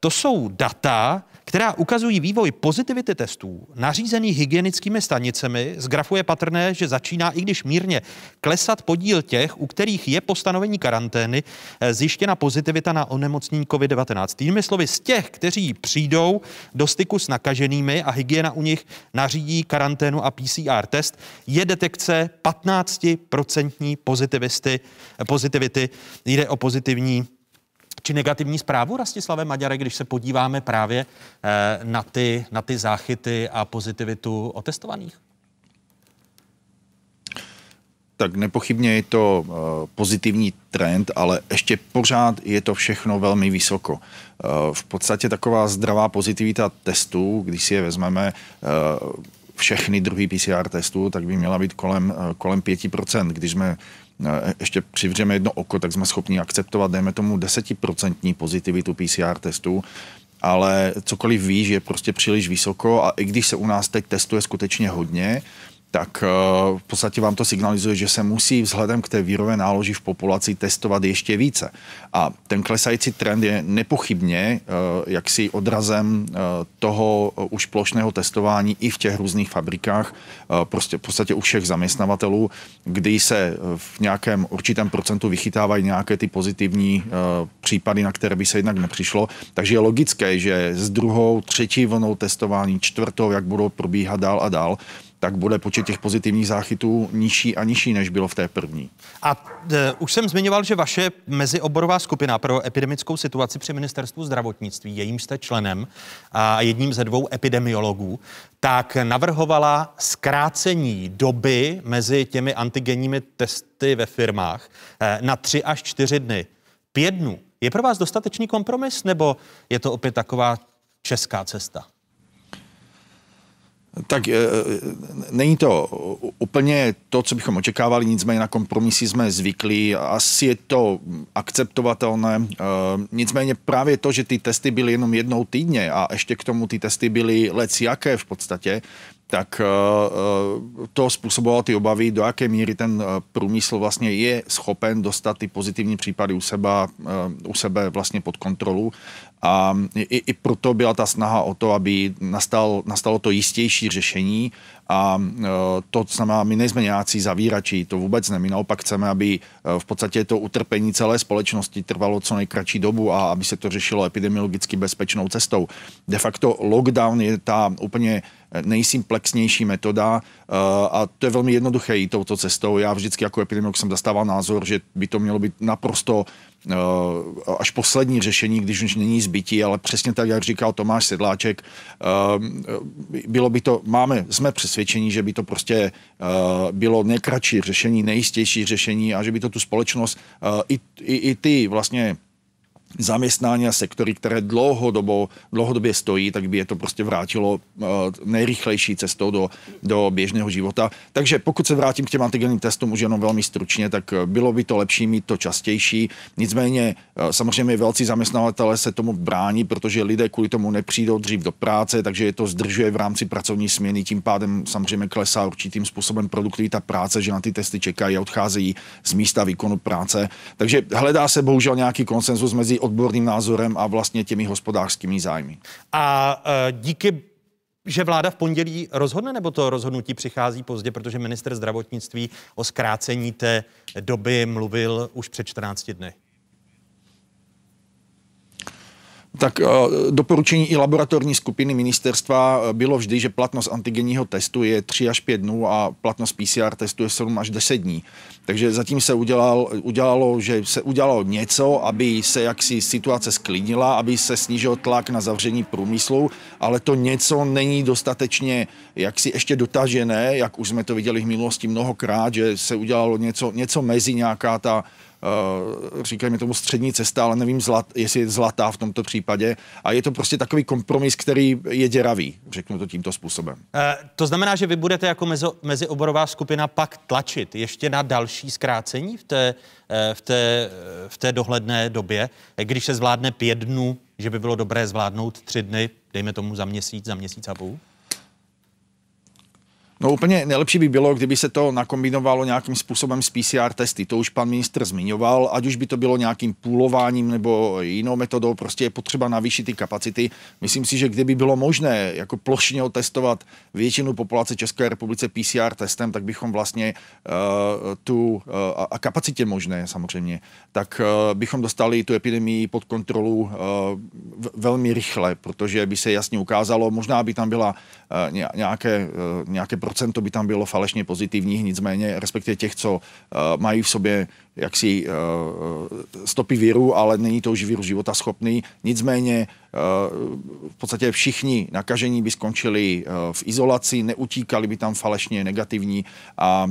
to jsou data, která ukazují vývoj pozitivity testů nařízených hygienickými stanicemi, z grafu je patrné, že začíná, i když mírně, klesat podíl těch, u kterých je po stanovení karantény eh, zjištěna pozitivita na onemocnění COVID-19. Jinými slovy, z těch, kteří přijdou do styku s nakaženými a hygiena u nich nařídí karanténu a PCR test, je detekce 15% pozitivisty, pozitivity. Jde o pozitivní či negativní zprávu Rastislave Maďare, když se podíváme právě eh, na ty, na ty záchyty a pozitivitu otestovaných? Tak nepochybně je to uh, pozitivní trend, ale ještě pořád je to všechno velmi vysoko. Uh, v podstatě taková zdravá pozitivita testů, když si je vezmeme, všechny druhy PCR testů, tak by měla být kolem, kolem 5%. Když jsme ještě přivřeme jedno oko, tak jsme schopni akceptovat, dejme tomu, desetiprocentní pozitivitu PCR testů, ale cokoliv víš, je prostě příliš vysoko a i když se u nás teď testuje skutečně hodně, tak eh, v podstatě vám to signalizuje, že se musí vzhledem k té vírové náloži v populaci testovat ještě více. A ten klesající trend je nepochybně eh, jaksi odrazem eh, toho už plošného testování i v těch různých fabrikách, prostě v podstatě u všech zaměstnavatelů, kdy se v nějakém určitém procentu vychytávají nějaké ty pozitivní případy, na které by se jednak nepřišlo. Takže je logické, že s druhou, třetí vlnou testování, čtvrtou, jak budou probíhat dál a dál, tak bude počet těch pozitivních záchytů nižší a nižší, než bylo v té první. A e, už jsem zmiňoval, že vaše mezioborová skupina pro epidemickou situaci při ministerstvu zdravotnictví, jejím jste členem a jedním ze dvou epidemiologů, tak navrhovala zkrácení doby mezi těmi antigenními testy ve firmách e, na tři až čtyři dny. Pět dnů. Je pro vás dostatečný kompromis, nebo je to opět taková česká cesta? Tak e, není to úplně to, co bychom očekávali, nicméně na kompromisy jsme zvyklí. Asi je to akceptovatelné. E, nicméně právě to, že ty testy byly jenom jednou týdně a ještě k tomu ty testy byly lec jaké v podstatě, tak to způsobovalo ty obavy, do jaké míry ten průmysl vlastně je schopen dostat ty pozitivní případy u sebe, u sebe vlastně pod kontrolu. A i, i proto byla ta snaha o to, aby nastal, nastalo to jistější řešení a e, to znamená, my nejsme nějací zavírači, to vůbec ne. My naopak chceme, aby e, v podstatě to utrpení celé společnosti trvalo co nejkratší dobu a aby se to řešilo epidemiologicky bezpečnou cestou. De facto lockdown je ta úplně nejsimplexnější metoda e, a to je velmi jednoduché jít touto cestou. Já vždycky jako epidemiolog jsem zastával názor, že by to mělo být naprosto až poslední řešení, když už není zbytí, ale přesně tak, jak říkal Tomáš Sedláček, eh, bylo by to, máme, jsme přesvědčení, že by to prostě eh, bylo nejkratší řešení, nejistější řešení a že by to tu společnost i, i, i ty vlastně zaměstnání a sektory, které dlouhodobo, dlouhodobě stojí, tak by je to prostě vrátilo uh, nejrychlejší cestou do, do běžného života. Takže pokud se vrátím k těm antigenním testům už jenom velmi stručně, tak eh, bylo by to lepší mít to častější. Nicméně uh, samozřejmě velcí zaměstnavatele se tomu brání, protože lidé kvůli tomu nepřijdou dřív do práce, takže je to zdržuje v rámci pracovní směny, tím pádem samozřejmě klesá určitým způsobem produktivita práce, že na ty testy čekají a odcházejí z místa výkonu práce. Takže hledá se bohužel nějaký konsenzus mezi odborným názorem a vlastně těmi hospodářskými zájmy. A e, díky že vláda v pondělí rozhodne, nebo to rozhodnutí přichází pozdě, protože minister zdravotnictví o zkrácení té doby mluvil už před 14 dny? Tak eh, doporučení i laboratorní skupiny ministerstva eh, bylo vždy, že platnost antigenního testu je 3 až 5 dnů a platnost PCR testu je 7 až 10 dní. Takže zatím se udělal, udělalo, že se udělalo něco, aby se jaksi situace sklidnila, aby se snížil tlak na zavření průmyslu, ale to něco není dostatečně jaksi ještě dotažené, jak už jsme to viděli v minulosti mnohokrát, že se udělalo něco, něco mezi nějaká ta říkají mi tomu střední cesta, ale nevím, zlat, jestli je zlatá v tomto případě. A je to prostě takový kompromis, který je děravý, řeknu to tímto způsobem. Uh, to znamená, že vy budete jako mezo, mezioborová skupina pak tlačit ještě na další zkrácení v té, uh, v té, v té dohledné době, když se zvládne pět dnů, že by bylo dobré zvládnout tři dny, dejme tomu za měsíc, za měsíc a půl? No úplně nejlepší by bylo, kdyby se to nakombinovalo nějakým způsobem s PCR testy. To už pan ministr zmiňoval, ať už by to bylo nějakým půlováním nebo jinou metodou, prostě je potřeba navýšit ty kapacity. Myslím si, že kdyby bylo možné jako plošně otestovat většinu populace České republice PCR testem, tak bychom vlastně uh, tu, uh, a kapacitě možné samozřejmě, tak uh, bychom dostali tu epidemii pod kontrolu uh, velmi rychle, protože by se jasně ukázalo, možná by tam byla uh, nějaké, uh, nějaké procento by tam bylo falešně pozitivních, nicméně respektive těch, co uh, mají v sobě jaksi uh, stopy viru, ale není to už virus života schopný. Nicméně v podstatě všichni nakažení by skončili v izolaci, neutíkali by tam falešně negativní a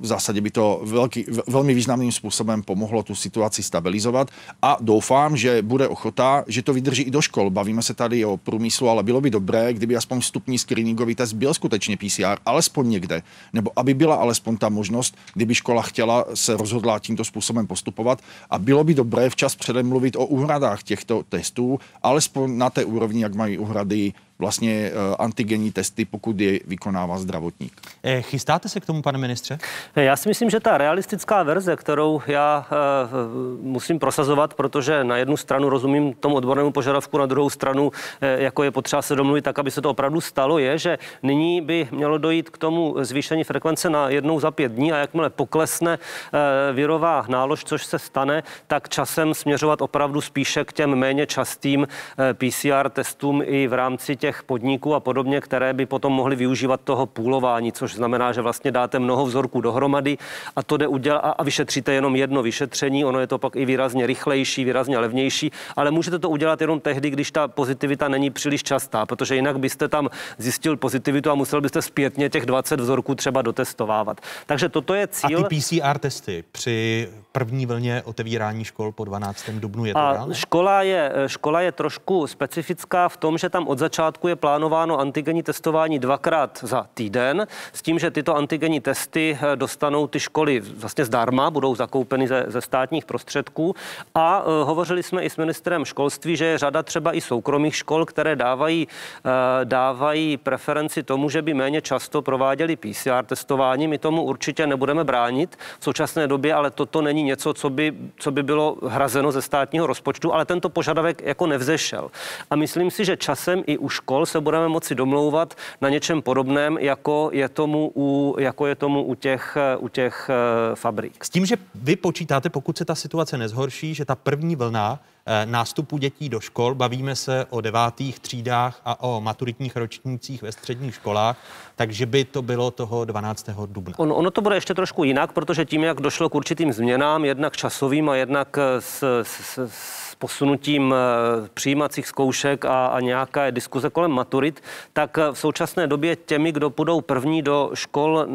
v zásadě by to velký, velmi významným způsobem pomohlo tu situaci stabilizovat a doufám, že bude ochota, že to vydrží i do škol. Bavíme se tady o průmyslu, ale bylo by dobré, kdyby aspoň vstupní screeningový test byl skutečně PCR, alespoň někde, nebo aby byla alespoň ta možnost, kdyby škola chtěla se rozhodla tímto způsobem postupovat. A bylo by dobré včas předem mluvit o úhradách těchto testů, alespoň na té úrovni, jak mají úhrady vlastně eh, antigenní testy, pokud je vykonává zdravotník. Eh, chystáte se k tomu, pane ministře? Já si myslím, že ta realistická verze, kterou já eh, musím prosazovat, protože na jednu stranu rozumím tomu odbornému požadavku, na druhou stranu, jako je potřeba se domluvit tak, aby se to opravdu stalo, je, že nyní by mělo dojít k tomu zvýšení frekvence na jednou za pět dní a jakmile poklesne virová nálož, což se stane, tak časem směřovat opravdu spíše k těm méně častým PCR testům i v rámci těch podniků a podobně, které by potom mohly využívat toho půlování, což znamená, že vlastně dáte mnoho vzorků dohromady a to jde udělat a vyšetříte jenom jedno vyšetření. Ono je to pak i výrazně rychlejší, výrazně levnější, ale můžete to udělat jenom tehdy, když ta pozitivita není příliš častá, protože jinak byste tam zjistil pozitivitu a musel byste zpětně těch 20 vzorků třeba dotestovávat. Takže toto je cíl. A ty PCR testy při první vlně otevírání škol po 12. dubnu je to a škola je, škola je trošku specifická v tom, že tam od začátku začátku je plánováno antigenní testování dvakrát za týden, s tím, že tyto antigenní testy eh, dostanou ty školy vlastně zdarma, budou zakoupeny ze, ze státních prostředků. A uh, hovořili jsme i s ministrem školství, že je řada třeba i soukromých škol, které dávají, uh, dávají preferenci tomu, že by méně často prováděli PCR testování. My tomu určitě nebudeme bránit v současné době, ale toto není něco, co by, co by bylo hrazeno ze státního rozpočtu, ale tento požadavek jako nevzešel. A myslím si, že časem i u škol se budeme moci domlouvat na něčem podobném, jako je tomu u, jako je tomu u těch, u těch eh, fabrik. S tím, že vy počítáte, pokud se ta situace nezhorší, že ta první vlna nástupu dětí do škol, bavíme se o devátých třídách a o maturitních ročnících ve středních školách, takže by to bylo toho 12. dubna. On, ono to bude ještě trošku jinak, protože tím, jak došlo k určitým změnám, jednak časovým a jednak s, s, s posunutím eh, přijímacích zkoušek a, a nějaké diskuze kolem maturit, tak eh, v současné době těmi, kdo půjdou první do škol,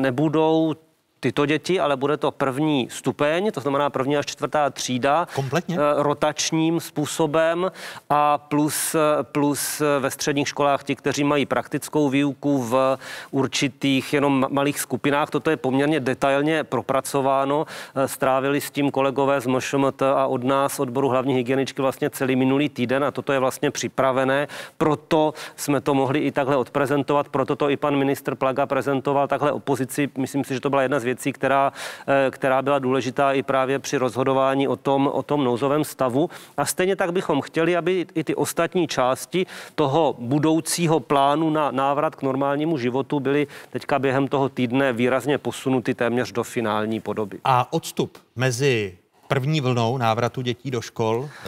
nebudou tyto děti, ale bude to první stupeň, to znamená první až čtvrtá třída. Kompletně? Eh, rotačním způsobem a plus, plus ve středních školách ti, kteří mají praktickou výuku v určitých jenom malých skupinách. Toto je poměrně detailně propracováno. Eh, strávili s tím kolegové z MŠMT a od nás, odboru hlavní hygieničky, vlastně celý minulý týden a toto je vlastně připravené. Proto jsme to mohli i takhle odprezentovat, proto to i pan ministr Plaga prezentoval takhle opozici. Myslím si, že to byla jedna z věcí, která, eh, která byla důležitá i právě při rozhodování o tom, o tom nouzovém stavu. A stejně tak bychom chtěli, aby i ty ostatní části toho budoucího plánu na návrat k normálnímu životu byly teďka během toho týdne výrazně posunuty téměř do finální podoby. A odstup mezi první vlnou návratu dětí do škol, eh,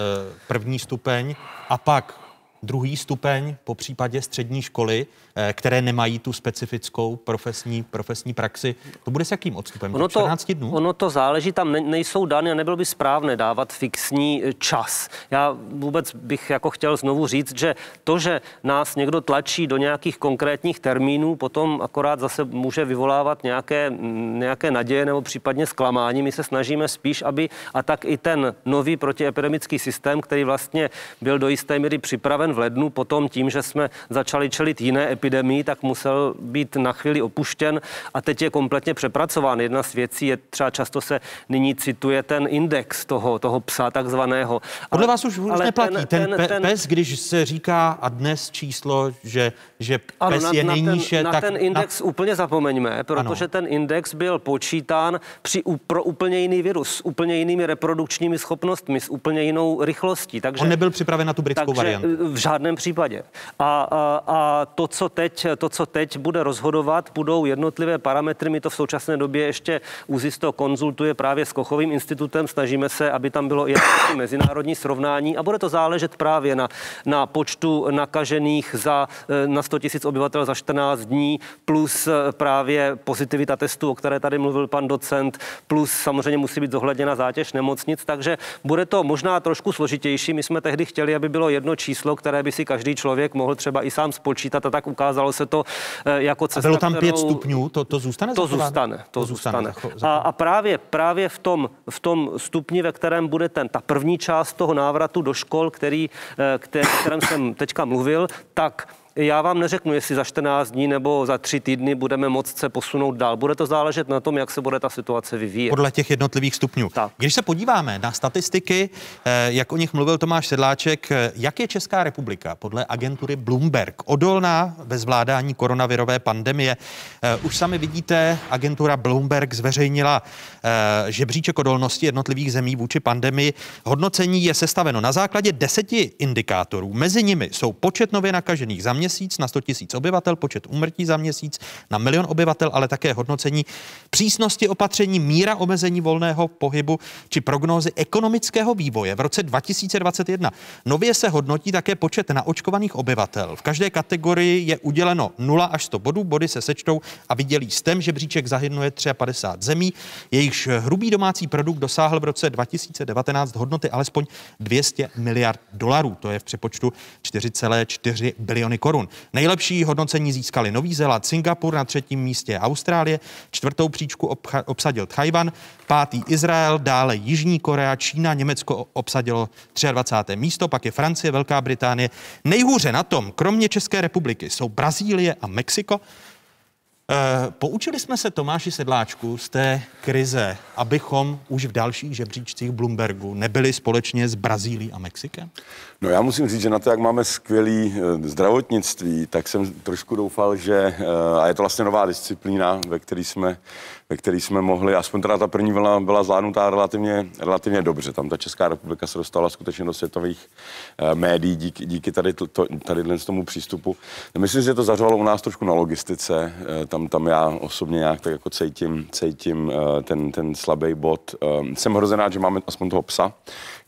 první stupeň, a pak druhý stupeň, po případě střední školy, které nemají tu specifickou profesní, profesní praxi. To bude s jakým odstupem? Ono to, 14 dnů? Ono to záleží, tam ne, nejsou dány a nebylo by správné dávat fixní eh, čas. Já vůbec bych jako chtěl znovu říct, že to, že nás někdo tlačí do nějakých konkrétních termínů, potom akorát zase může vyvolávat nějaké, nějaké naděje nebo případně zklamání. My se snažíme spíš, aby a tak i ten nový protiepidemický systém, který vlastně byl do jisté míry připraven v lednu, potom tím, že jsme začali čelit jiné epidemii, tak musel být na chvíli opuštěn a teď je kompletně přepracován. Jedna z věcí je třeba často se nyní cituje ten index toho, toho psa takzvaného. Podle ale, vás už ale neplatí. Ten, ten, ten, ten pes, když se říká a dnes číslo, že, že pes ano, na, je nejníže, na ten, tak... Na ten index na... úplně zapomeňme, protože ano. ten index byl počítán při, pro úplně jiný virus, s úplně jinými reprodukčními schopnostmi, s úplně jinou rychlostí. Takže, On nebyl připraven na tu britskou takže variantu. V žádném případě. A, a, a to, co teď, to, co teď bude rozhodovat, budou jednotlivé parametry. My to v současné době ještě UZISTO konzultuje právě s Kochovým institutem. Snažíme se, aby tam bylo i mezinárodní srovnání a bude to záležet právě na, na počtu nakažených za, eh, na 100 000 obyvatel za 14 dní, plus eh, právě pozitivita testů, o které tady mluvil pan docent, plus samozřejmě musí být zohledněna zátěž nemocnic, takže bude to možná trošku složitější. My jsme tehdy chtěli, aby bylo jedno číslo, které by si každý člověk mohl třeba i sám spočítat a tak ukázalo se to eh, jako cesta, a bylo tam pět stupňů, to, to zůstane? To zůstane, to, to zůstane. zůstane. A, a právě, právě v, tom, v tom stupni, ve kterém bude ten, ta první část toho návratu do škol, který, eh, který, kterém jsem teďka mluvil, tak já vám neřeknu, jestli za 14 dní nebo za tři týdny budeme moct se posunout dál. Bude to záležet na tom, jak se bude ta situace vyvíjet. Podle těch jednotlivých stupňů. Tak. Když se podíváme na statistiky, eh, jak o nich mluvil Tomáš Sedláček, eh, jak je Česká republika podle agentury Bloomberg odolná ve zvládání koronavirové pandemie? Eh, už sami vidíte, agentura Bloomberg zveřejnila žebříček odolnosti jednotlivých zemí vůči pandemii. Hodnocení je sestaveno na základě deseti indikátorů. Mezi nimi jsou počet nově nakažených zaměstnanců, měsíc na 100 tisíc obyvatel, počet úmrtí za měsíc na milion obyvatel, ale také hodnocení přísnosti opatření, míra omezení volného pohybu či prognózy ekonomického vývoje v roce 2021. Nově se hodnotí také počet naočkovaných obyvatel. V každé kategorii je uděleno 0 až 100 bodů, body se sečtou a vydělí STEM, žebříček zahrnuje 53 zemí. Jejichž hrubý domácí produkt dosáhl v roce 2019 hodnoty alespoň 200 miliard dolarů. To je v přepočtu 4,4 biliony korun korun. Nejlepší hodnocení získali Nový Zéland, Singapur, na třetím místě Austrálie, čtvrtou příčku obcha- obsadil Tchajvan, pátý Izrael, dále Jižní Korea, Čína, Německo obsadilo 23. místo, pak je Francie, Velká Británie. Nejhůře na tom, kromě České republiky, jsou Brazílie a Mexiko. Eh, poučili jsme se Tomáši Sedláčku z té krize, abychom už v dalších žebříčcích Bloombergu nebyli společně s Brazílií a Mexikem? No já musím říct, že na to, jak máme skvělý eh, zdravotnictví, tak jsem trošku doufal, že, eh, a je to vlastně nová disciplína, ve které jsme, ve který jsme mohli, aspoň teda ta první vlna byla zvládnutá relativně, relativně dobře. Tam ta Česká republika se dostala skutečně do světových uh, médií díky, díky tady, to, tady tomu přístupu. Myslím, že to zařovalo u nás trošku na logistice. Uh, tam, tam já osobně nějak tak jako cítím, cítím uh, ten, ten slabý bod. Jsem hrozně rád, že máme aspoň toho psa,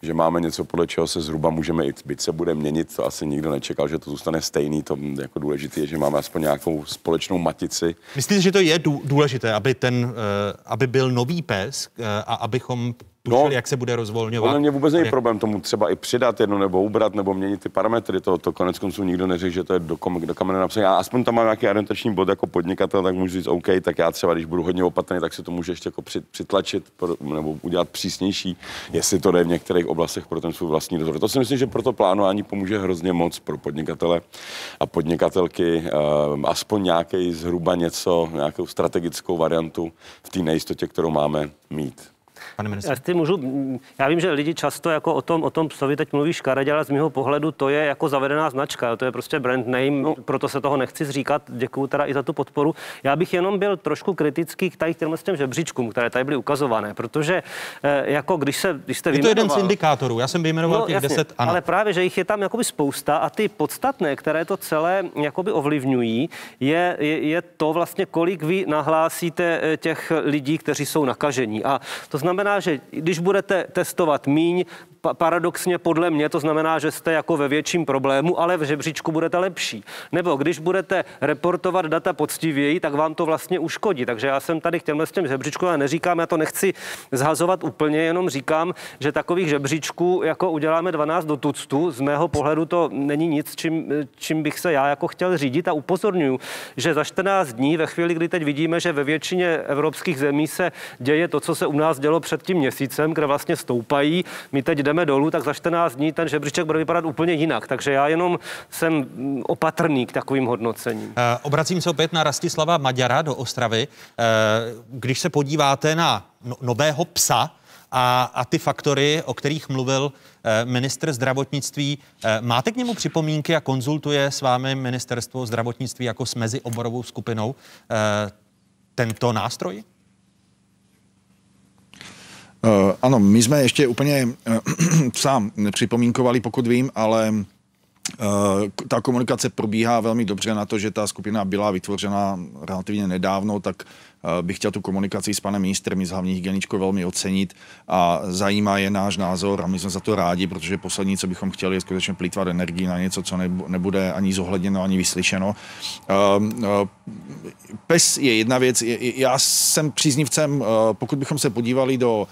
že máme něco, podle čeho se zhruba můžeme jít. Byť se bude měnit, to asi nikdo nečekal, že to zůstane stejný. To jako důležité je, že máme aspoň nějakou společnou matici. Myslíte, že to je důležité, aby, ten, eh, aby byl nový pes eh, a abychom tušili, no, jak se bude rozvolňovat. Podle mě vůbec není jak... problém tomu třeba i přidat jedno nebo ubrat nebo měnit ty parametry. To, to konec konců nikdo neřekl, že to je do, kom, do kamene napsané. Já aspoň tam mám nějaký orientační bod jako podnikatel, tak můžu říct, OK, tak já třeba, když budu hodně opatrný, tak si to můžu ještě jako přitlačit nebo udělat přísnější, jestli to jde v některých oblastech pro ten svůj vlastní dozor. To si myslím, že pro to plánování pomůže hrozně moc pro podnikatele a podnikatelky, uh, aspoň nějaký zhruba něco, nějakou strategickou variantu v té nejistotě, kterou máme mít pane ministře? Já, můžu, já vím, že lidi často jako o tom, o tom psovi teď mluví škaredě, ale z mého pohledu to je jako zavedená značka, to je prostě brand name, no. proto se toho nechci zříkat. Děkuju teda i za tu podporu. Já bych jenom byl trošku kritický k tady těm těm žebříčkům, které tady byly ukazované, protože eh, jako když se, když jste je to jeden z indikátorů, já jsem vyjmenoval no, těch jasně, 10, ano. Ale právě, že jich je tam jakoby spousta a ty podstatné, které to celé jakoby ovlivňují, je, je, je to vlastně, kolik vy nahlásíte eh, těch lidí, kteří jsou nakažení. A to znamená, znamená, že když budete testovat míň, paradoxně podle mě to znamená, že jste jako ve větším problému, ale v žebříčku budete lepší. Nebo když budete reportovat data poctivěji, tak vám to vlastně uškodí. Takže já jsem tady k těmhle s těm žebříčku, já neříkám, já to nechci zhazovat úplně, jenom říkám, že takových žebříčků jako uděláme 12 do tuctu. Z mého pohledu to není nic, čím, čím bych se já jako chtěl řídit a upozorňuji, že za 14 dní, ve chvíli, kdy teď vidíme, že ve většině evropských zemí se děje to, co se u nás dělo před tím měsícem, kde vlastně stoupají, my teď jdeme dolů, tak za 14 dní ten žebříček bude vypadat úplně jinak. Takže já jenom jsem opatrný k takovým hodnocením. Eh, obracím se opět na Rastislava Maďara do Ostravy. Eh, když se podíváte na no, nového psa, a, a ty faktory, o kterých mluvil eh, ministr zdravotnictví. Eh, máte k němu připomínky a konzultuje s vámi ministerstvo zdravotnictví jako s mezioborovou skupinou eh, tento nástroj? Uh, ano, my jsme ještě úplně uh, sám nepřipomínkovali, pokud vím, ale uh, ta komunikace probíhá velmi dobře na to, že ta skupina byla vytvořena relativně nedávno, tak Eh, bych chtěl tu komunikaci s panem ministrem s hlavní hygieničkou velmi ocenit a zajímá je náš názor a my jsme za to rádi, protože poslední, co bychom chtěli, je skutečně plýtvat energii na něco, co nebude ani zohledněno, ani vyslyšeno. Ehm, eh, PES je jedna věc. Já jsem příznivcem, eh, pokud bychom se podívali do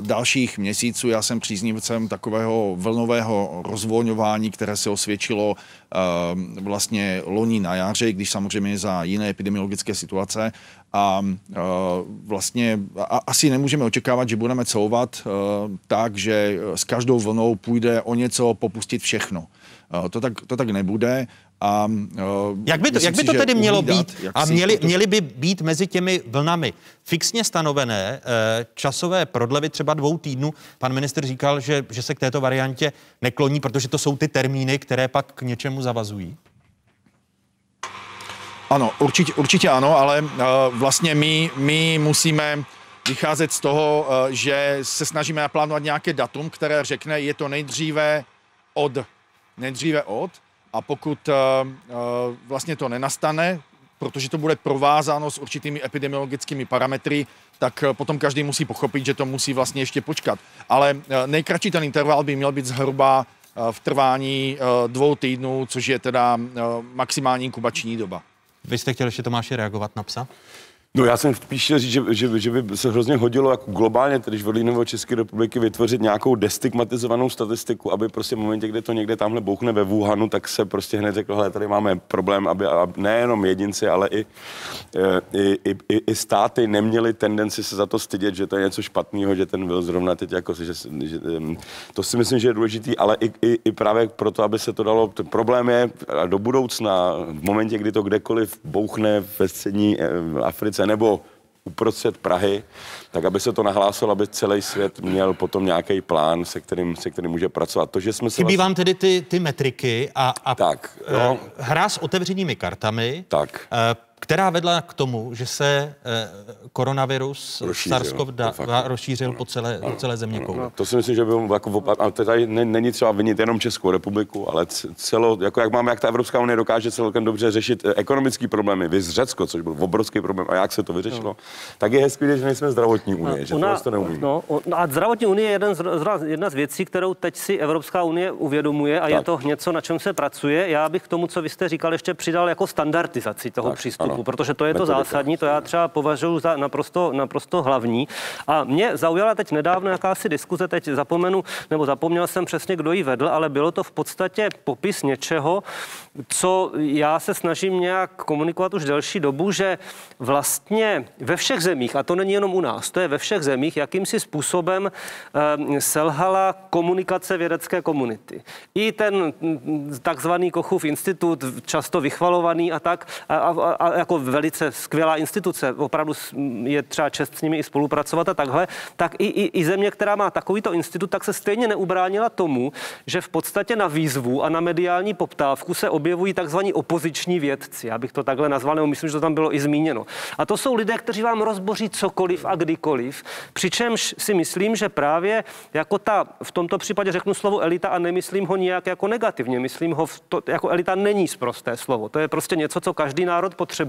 dalších měsíců. Já jsem příznivcem takového vlnového rozvolňování, které se osvědčilo vlastně loni na jaře, když samozřejmě za jiné epidemiologické situace a vlastně a, asi nemůžeme očekávat, že budeme couvat uh, tak, že s každou vlnou půjde o něco popustit všechno. Uh, to, tak, to tak nebude. A, uh, jak by to, jak by to si, tedy mělo být? A měli, to... měly by být mezi těmi vlnami fixně stanovené časové prodlevy třeba dvou týdnů. Pan minister říkal, že, že se k této variantě nekloní, protože to jsou ty termíny, které pak k něčemu zavazují. Ano, určitě, určitě ano, ale uh, vlastně my, my musíme vycházet z toho, uh, že se snažíme naplánovat nějaké datum, které řekne, je to nejdříve od. Nejdříve od. A pokud uh, vlastně to nenastane, protože to bude provázáno s určitými epidemiologickými parametry, tak potom každý musí pochopit, že to musí vlastně ještě počkat. Ale nejkratší ten interval by měl být zhruba v trvání dvou týdnů, což je teda maximální inkubační doba. Vy jste chtěl ještě Tomáši reagovat na psa? No já jsem spíš chtěl říct, že, že, že by se hrozně hodilo jako globálně, tedy v České republiky, vytvořit nějakou destigmatizovanou statistiku, aby prostě v momentě, kdy to někde tamhle bouchne ve Wuhanu, tak se prostě hned řeklo, hele, tady máme problém, aby a nejenom jedinci, ale i, e, i, i, i, státy neměly tendenci se za to stydět, že to je něco špatného, že ten byl zrovna teď jako, že, že to si myslím, že je důležitý, ale i, i, i právě proto, aby se to dalo, ten problém je do budoucna, v momentě, kdy to kdekoliv bouchne ve střední e, Africe, nebo uprostřed Prahy, tak aby se to nahlásilo, aby celý svět měl potom nějaký plán, se kterým, se kterým může pracovat. To, že jsme se Chybí vlastně... vám tedy ty, ty metriky a, a tak, no. hra s otevřenými kartami. Tak. Která vedla k tomu, že se eh, koronavirus SARS-CoV-2 rozšířil po celé, po celé země no, To si myslím, že by jako a to tady není třeba vinit jenom Českou republiku, ale celo, jako jak máme, jak ta Evropská unie dokáže celkem dobře řešit eh, ekonomické problémy, vy Řecko, což byl obrovský problém, a jak se to vyřešilo, no. tak je hezký, že nejsme zdravotní unie, no, že to prostě neumíme. No, no, a zdravotní unie je jeden z, jedna z věcí, kterou teď si Evropská unie uvědomuje a tak. je to něco, na čem se pracuje. Já bych k tomu, co vy jste říkal, ještě přidal jako standardizaci toho tak, přístupu ano. Protože to je to zásadní, to já třeba považuji za naprosto, naprosto hlavní. A mě zaujala teď nedávno jakási diskuze, teď zapomenu, nebo zapomněl jsem přesně, kdo ji vedl, ale bylo to v podstatě popis něčeho, co já se snažím nějak komunikovat už delší dobu, že vlastně ve všech zemích, a to není jenom u nás, to je ve všech zemích, jakýmsi způsobem eh, selhala komunikace vědecké komunity. I ten takzvaný Kochův institut, často vychvalovaný a tak, a, a, a jako velice skvělá instituce, opravdu je třeba čest s nimi i spolupracovat a takhle, tak i, i, i země, která má takovýto institut, tak se stejně neubránila tomu, že v podstatě na výzvu a na mediální poptávku se objevují takzvaní opoziční vědci. Já bych to takhle nazval, nebo myslím, že to tam bylo i zmíněno. A to jsou lidé, kteří vám rozboří cokoliv a kdykoliv, přičemž si myslím, že právě jako ta, v tomto případě řeknu slovo elita a nemyslím ho nijak jako negativně, myslím ho, to, jako elita není zprosté slovo. To je prostě něco, co každý národ potřebuje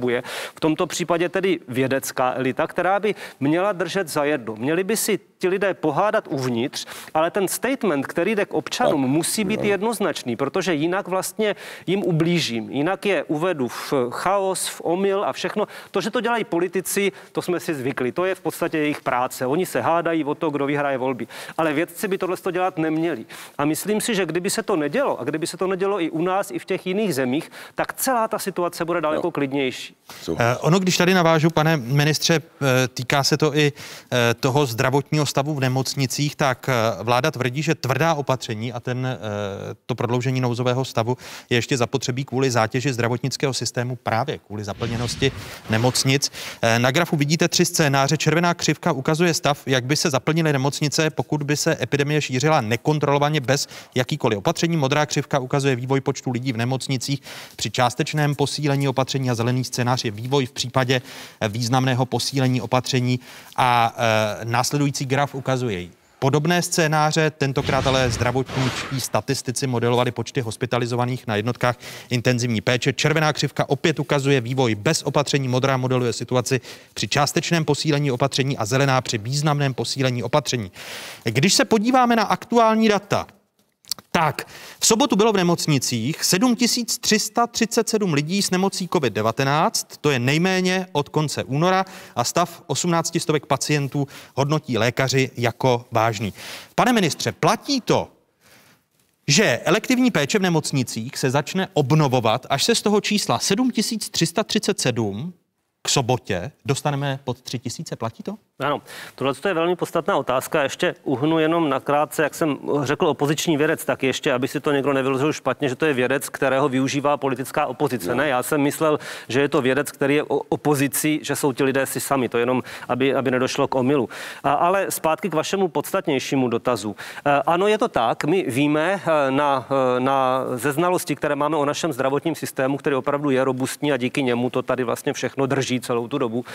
v tomto případě tedy vědecká elita, která by měla držet za jedno. Měli by si ti lidé pohádat uvnitř, ale ten statement, který jde k občanům, tak, musí být no. jednoznačný, protože jinak vlastně jim ublížím. Jinak je uvedu v chaos, v omyl a všechno. To, že to dělají politici, to jsme si zvykli. To je v podstatě jejich práce. Oni se hádají o to, kdo vyhraje volby. Ale vědci by tohle dělat neměli. A myslím si, že kdyby se to nedělo, a kdyby se to nedělo i u nás, i v těch jiných zemích, tak celá ta situace bude daleko no. klidnější. Bezpečí. Eh, ono, když tady navážu, pane ministře, eh, týká se to i eh, toho zdravotního stavu v nemocnicích, tak vláda tvrdí, že tvrdá opatření a ten, to prodloužení nouzového stavu je ještě zapotřebí kvůli zátěži zdravotnického systému právě kvůli zaplněnosti nemocnic. Na grafu vidíte tři scénáře. Červená křivka ukazuje stav, jak by se zaplnily nemocnice, pokud by se epidemie šířila nekontrolovaně bez jakýkoliv opatření. Modrá křivka ukazuje vývoj počtu lidí v nemocnicích při částečném posílení opatření a zelený scénář je vývoj v případě významného posílení opatření a e, následující graf ukazuje Podobné scénáře, tentokrát ale zdravotničtí statistici modelovali počty hospitalizovaných na jednotkách intenzivní péče. Červená křivka opět ukazuje vývoj bez opatření, modrá modeluje situaci při částečném posílení opatření a zelená při významném posílení opatření. Když se podíváme na aktuální data, tak, v sobotu bylo v nemocnicích 7337 lidí s nemocí COVID-19, to je nejméně od konce února a stav 18 stovek pacientů hodnotí lékaři jako vážný. Pane ministře, platí to, že elektivní péče v nemocnicích se začne obnovovat, až se z toho čísla 7337 k sobotě dostaneme pod 3000, platí to? Ano, tohle je velmi podstatná otázka. Ještě uhnu jenom nakrátce, jak jsem řekl opoziční vědec, tak ještě, aby si to někdo nevyložil špatně, že to je vědec, kterého využívá politická opozice. No. Ne, já jsem myslel, že je to vědec, který je o opozici, že jsou ti lidé si sami. To jenom, aby, aby nedošlo k omilu. A, ale zpátky k vašemu podstatnějšímu dotazu. E, ano, je to tak. My víme e, na, e, na ze znalosti, které máme o našem zdravotním systému, který opravdu je robustní a díky němu to tady vlastně všechno drží celou tu dobu,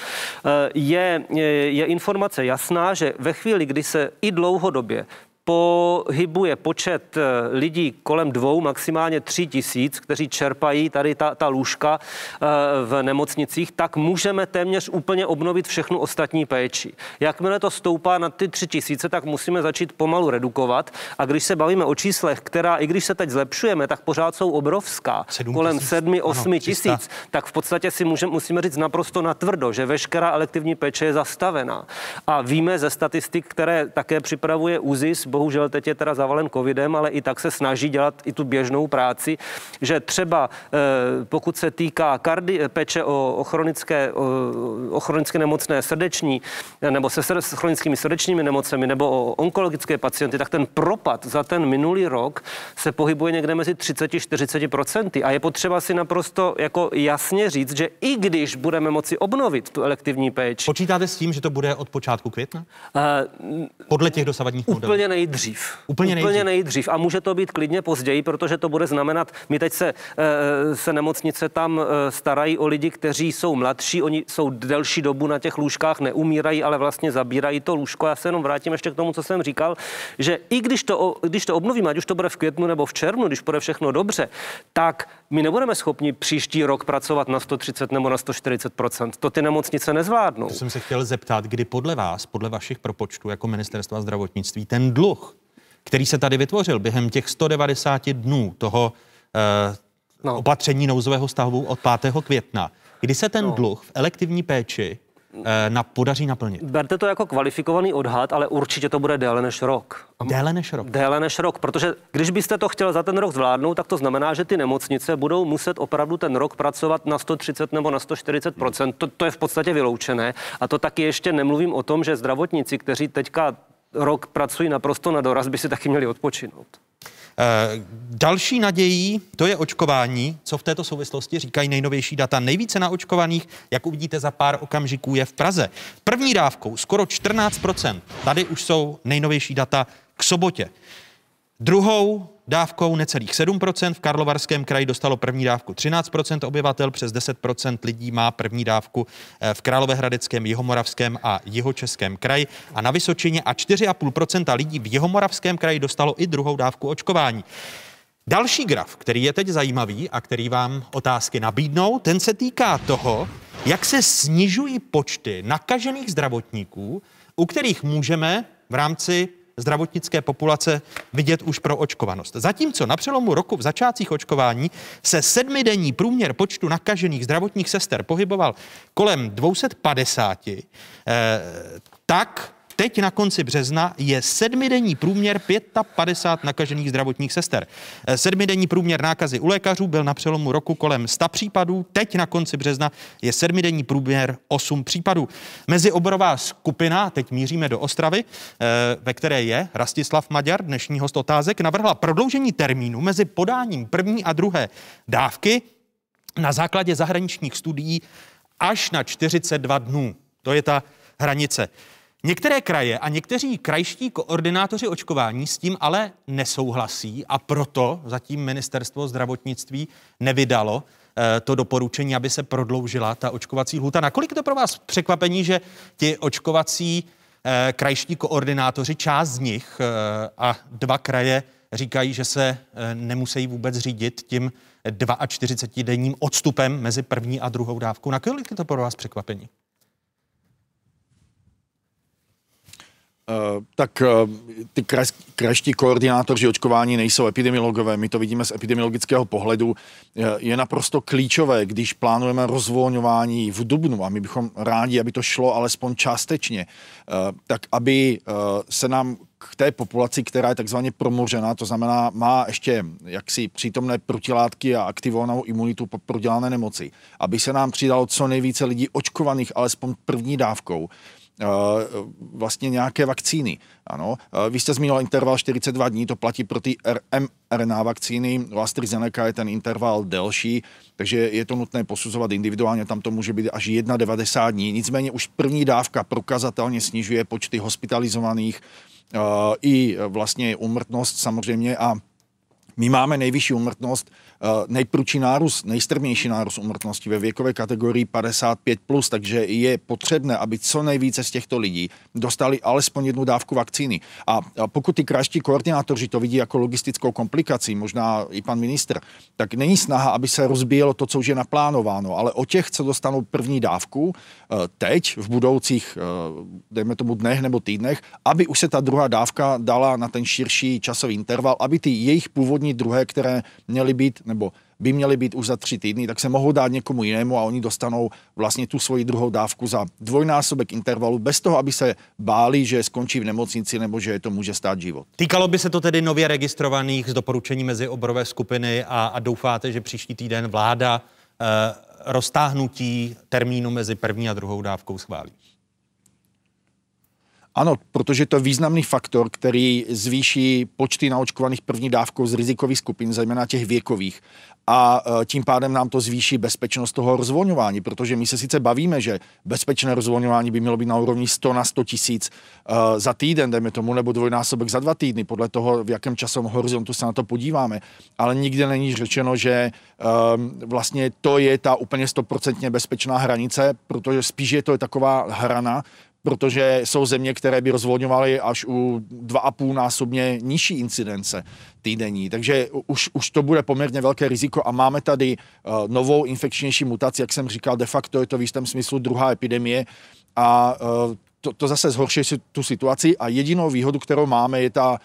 je, je informace jasná, že ve chvíli, kdy se i dlouhodobě pohybuje počet eh, lidí kolem dvou, maximálně tři tisíc, kteří čerpají tady ta, ta lůžka eh, v nemocnicích, tak můžeme téměř úplně obnovit všechnu ostatní péči. Jakmile to stoupá na ty tři tisíce, tak musíme začít pomalu redukovat. A když se bavíme o číslech, která, i když se teď zlepšujeme, tak pořád jsou obrovská, 7 kolem 7-8 tisíc, tak v podstatě si můžeme, musíme říct naprosto natvrdo, že veškerá elektivní péče je zastavená. A víme ze statistik, které také připravuje ÚZIS, bohužel teď je teda zavalen covidem, ale i tak se snaží dělat i tu běžnou práci, že třeba eh, pokud se týká kardi, péče o, o, chronické, o, o chronické nemocné srdeční nebo se s chronickými srdečními nemocemi nebo o onkologické pacienty, tak ten propad za ten minulý rok se pohybuje někde mezi 30-40% a je potřeba si naprosto jako jasně říct, že i když budeme moci obnovit tu elektivní péči. Počítáte s tím, že to bude od počátku května? Uh, Podle těch dosavadních modelů? Úplně nejdřív. Úplně, nejdřív. Úplně nejdřív. A může to být klidně později, protože to bude znamenat, my teď se, eh, se nemocnice tam eh, starají o lidi, kteří jsou mladší, oni jsou delší dobu na těch lůžkách, neumírají, ale vlastně zabírají to lůžko. Já se jenom vrátím ještě k tomu, co jsem říkal, že i když to, když to obnovíme, ať už to bude v květnu nebo v červnu, když bude všechno dobře, tak my nebudeme schopni příští rok pracovat na 130 nebo na 140% To ty nemocnice nezvládnou. To jsem se chtěl zeptat, kdy podle vás, podle vašich propočtů jako ministerstva zdravotnictví, ten dluh který se tady vytvořil během těch 190 dnů toho eh, no. opatření nouzového stavu od 5. května, kdy se ten no. dluh v elektivní péči na, podaří naplnit. Berte to jako kvalifikovaný odhad, ale určitě to bude déle než rok. Déle než rok? Déle než rok, protože když byste to chtěl za ten rok zvládnout, tak to znamená, že ty nemocnice budou muset opravdu ten rok pracovat na 130 nebo na 140 to, to je v podstatě vyloučené. A to taky ještě nemluvím o tom, že zdravotníci, kteří teďka rok pracují naprosto na doraz, by si taky měli odpočinout. Uh, další nadějí, to je očkování. Co v této souvislosti říkají nejnovější data? Nejvíce na očkovaných, jak uvidíte za pár okamžiků, je v Praze. První dávkou skoro 14%. Tady už jsou nejnovější data k sobotě. Druhou dávkou necelých 7%, v Karlovarském kraji dostalo první dávku 13% obyvatel, přes 10% lidí má první dávku eh, v Královéhradeckém, Jihomoravském a Jihočeském kraji a na Vysočině a 4,5% lidí v Jihomoravském kraji dostalo i druhou dávku očkování. Další graf, který je teď zajímavý a který vám otázky nabídnou, ten se týká toho, jak se snižují počty nakažených zdravotníků, u kterých můžeme v rámci zdravotnické populace vidět už pro očkovanost. Zatímco na přelomu roku v začátcích očkování se sedmidenní průměr počtu nakažených zdravotních sester pohyboval kolem 250, eh, tak teď na konci března je sedmidenní průměr 55 nakažených zdravotních sester. Eh, sedmidenní průměr nákazy u lékařů byl na přelomu roku kolem 100 případů, teď na konci března je sedmidenní průměr 8 případů. Mezioborová skupina, teď míříme do Ostravy, eh, ve které je Rastislav Maďar, dnešní host otázek, navrhla prodloužení termínu mezi podáním první a druhé dávky na základě zahraničních studií až na 42 dnů. To je ta hranice. Některé kraje a někteří krajští koordinátoři očkování s tím ale nesouhlasí a proto zatím ministerstvo zdravotnictví nevydalo eh, to doporučení, aby se prodloužila ta očkovací lhuta. Nakolik je to pro vás překvapení, že ti očkovací eh, krajští koordinátoři, část z nich eh, a dva kraje říkají, že se nemusí vůbec řídit tím 42-denním odstupem mezi první a druhou dávkou. Nakolik je to pro vás překvapení? Tak uh, ty krajští koordinátoři očkování nejsou epidemiologové, my to vidíme z epidemiologického pohledu. Je naprosto klíčové, když plánujeme rozvolňování v Dubnu a my bychom rádi, aby to šlo alespoň částečně, tak aby se nám k té populaci, která je takzvaně promořena, to znamená, má ještě jaksi přítomné protilátky a aktivovanou imunitu po prodělané nemoci, aby se nám přidalo co nejvíce lidí očkovaných alespoň první dávkou, Eh, vlastně nějaké vakcíny. Ano, eh, vy jste zmínil interval 42 dní, to platí pro ty mRNA vakcíny, u AstraZeneca je ten interval delší, takže je to nutné posuzovat individuálně, tam to může být až 91 dní. Nicméně už první dávka prokazatelně snižuje počty hospitalizovaných uh, i vlastně umrtnost samozřejmě a my máme nejvyšší umrtnost Eh, nejprudší nárůst, nejstrmější nárůst umrtnosti ve věkové kategorii 55+, plus, takže je potřebné, aby co nejvíce z těchto lidí dostali alespoň jednu dávku vakcíny. A pokud ty krajští koordinátoři to vidí jako logistickou komplikaci, možná i pan ministr, tak není snaha, aby se rozbíjelo to, co už je naplánováno, ale o těch, co dostanou první dávku, eh, teď, v budoucích, eh, dejme tomu dnech nebo týdnech, aby už se ta druhá dávka dala na ten širší časový interval, aby ty jejich původní druhé, které měly být nebo by měly být už za tři týdny, tak se mohou dát někomu jinému a oni dostanou vlastně tu svoji druhou dávku za dvojnásobek intervalu, bez toho, aby se báli, že skončí v nemocnici nebo že je to může stát život. Týkalo by se to tedy nově registrovaných z doporučení mezi oborové skupiny a, a doufáte, že příští týden vláda eh, roztáhnutí termínu mezi první a druhou dávkou schválí? Ano, protože to je významný faktor, který zvýší počty naočkovaných první dávkou z rizikových skupin, zejména těch věkových. A e, tím pádem nám to zvýší bezpečnost toho rozvolňování, protože my se sice bavíme, že bezpečné rozvolňování by mělo být na úrovni 100 na 100 tisíc e, za týden, dejme tomu, nebo dvojnásobek za dva týdny, podle toho, v jakém časovém horizontu se na to podíváme. Ale nikdy není řečeno, že e, vlastně to je ta úplně stoprocentně bezpečná hranice, protože spíš je to taková hrana, protože jsou země, které by rozvolňovaly až u 2,5 násobně nižší incidence týdenní. Takže už, už to bude poměrně velké riziko a máme tady uh, novou infekčnější mutaci, jak jsem říkal, de facto je to v jistém smyslu druhá epidemie a uh, to, to zase zhorší tu situaci a jedinou výhodu, kterou máme, je ta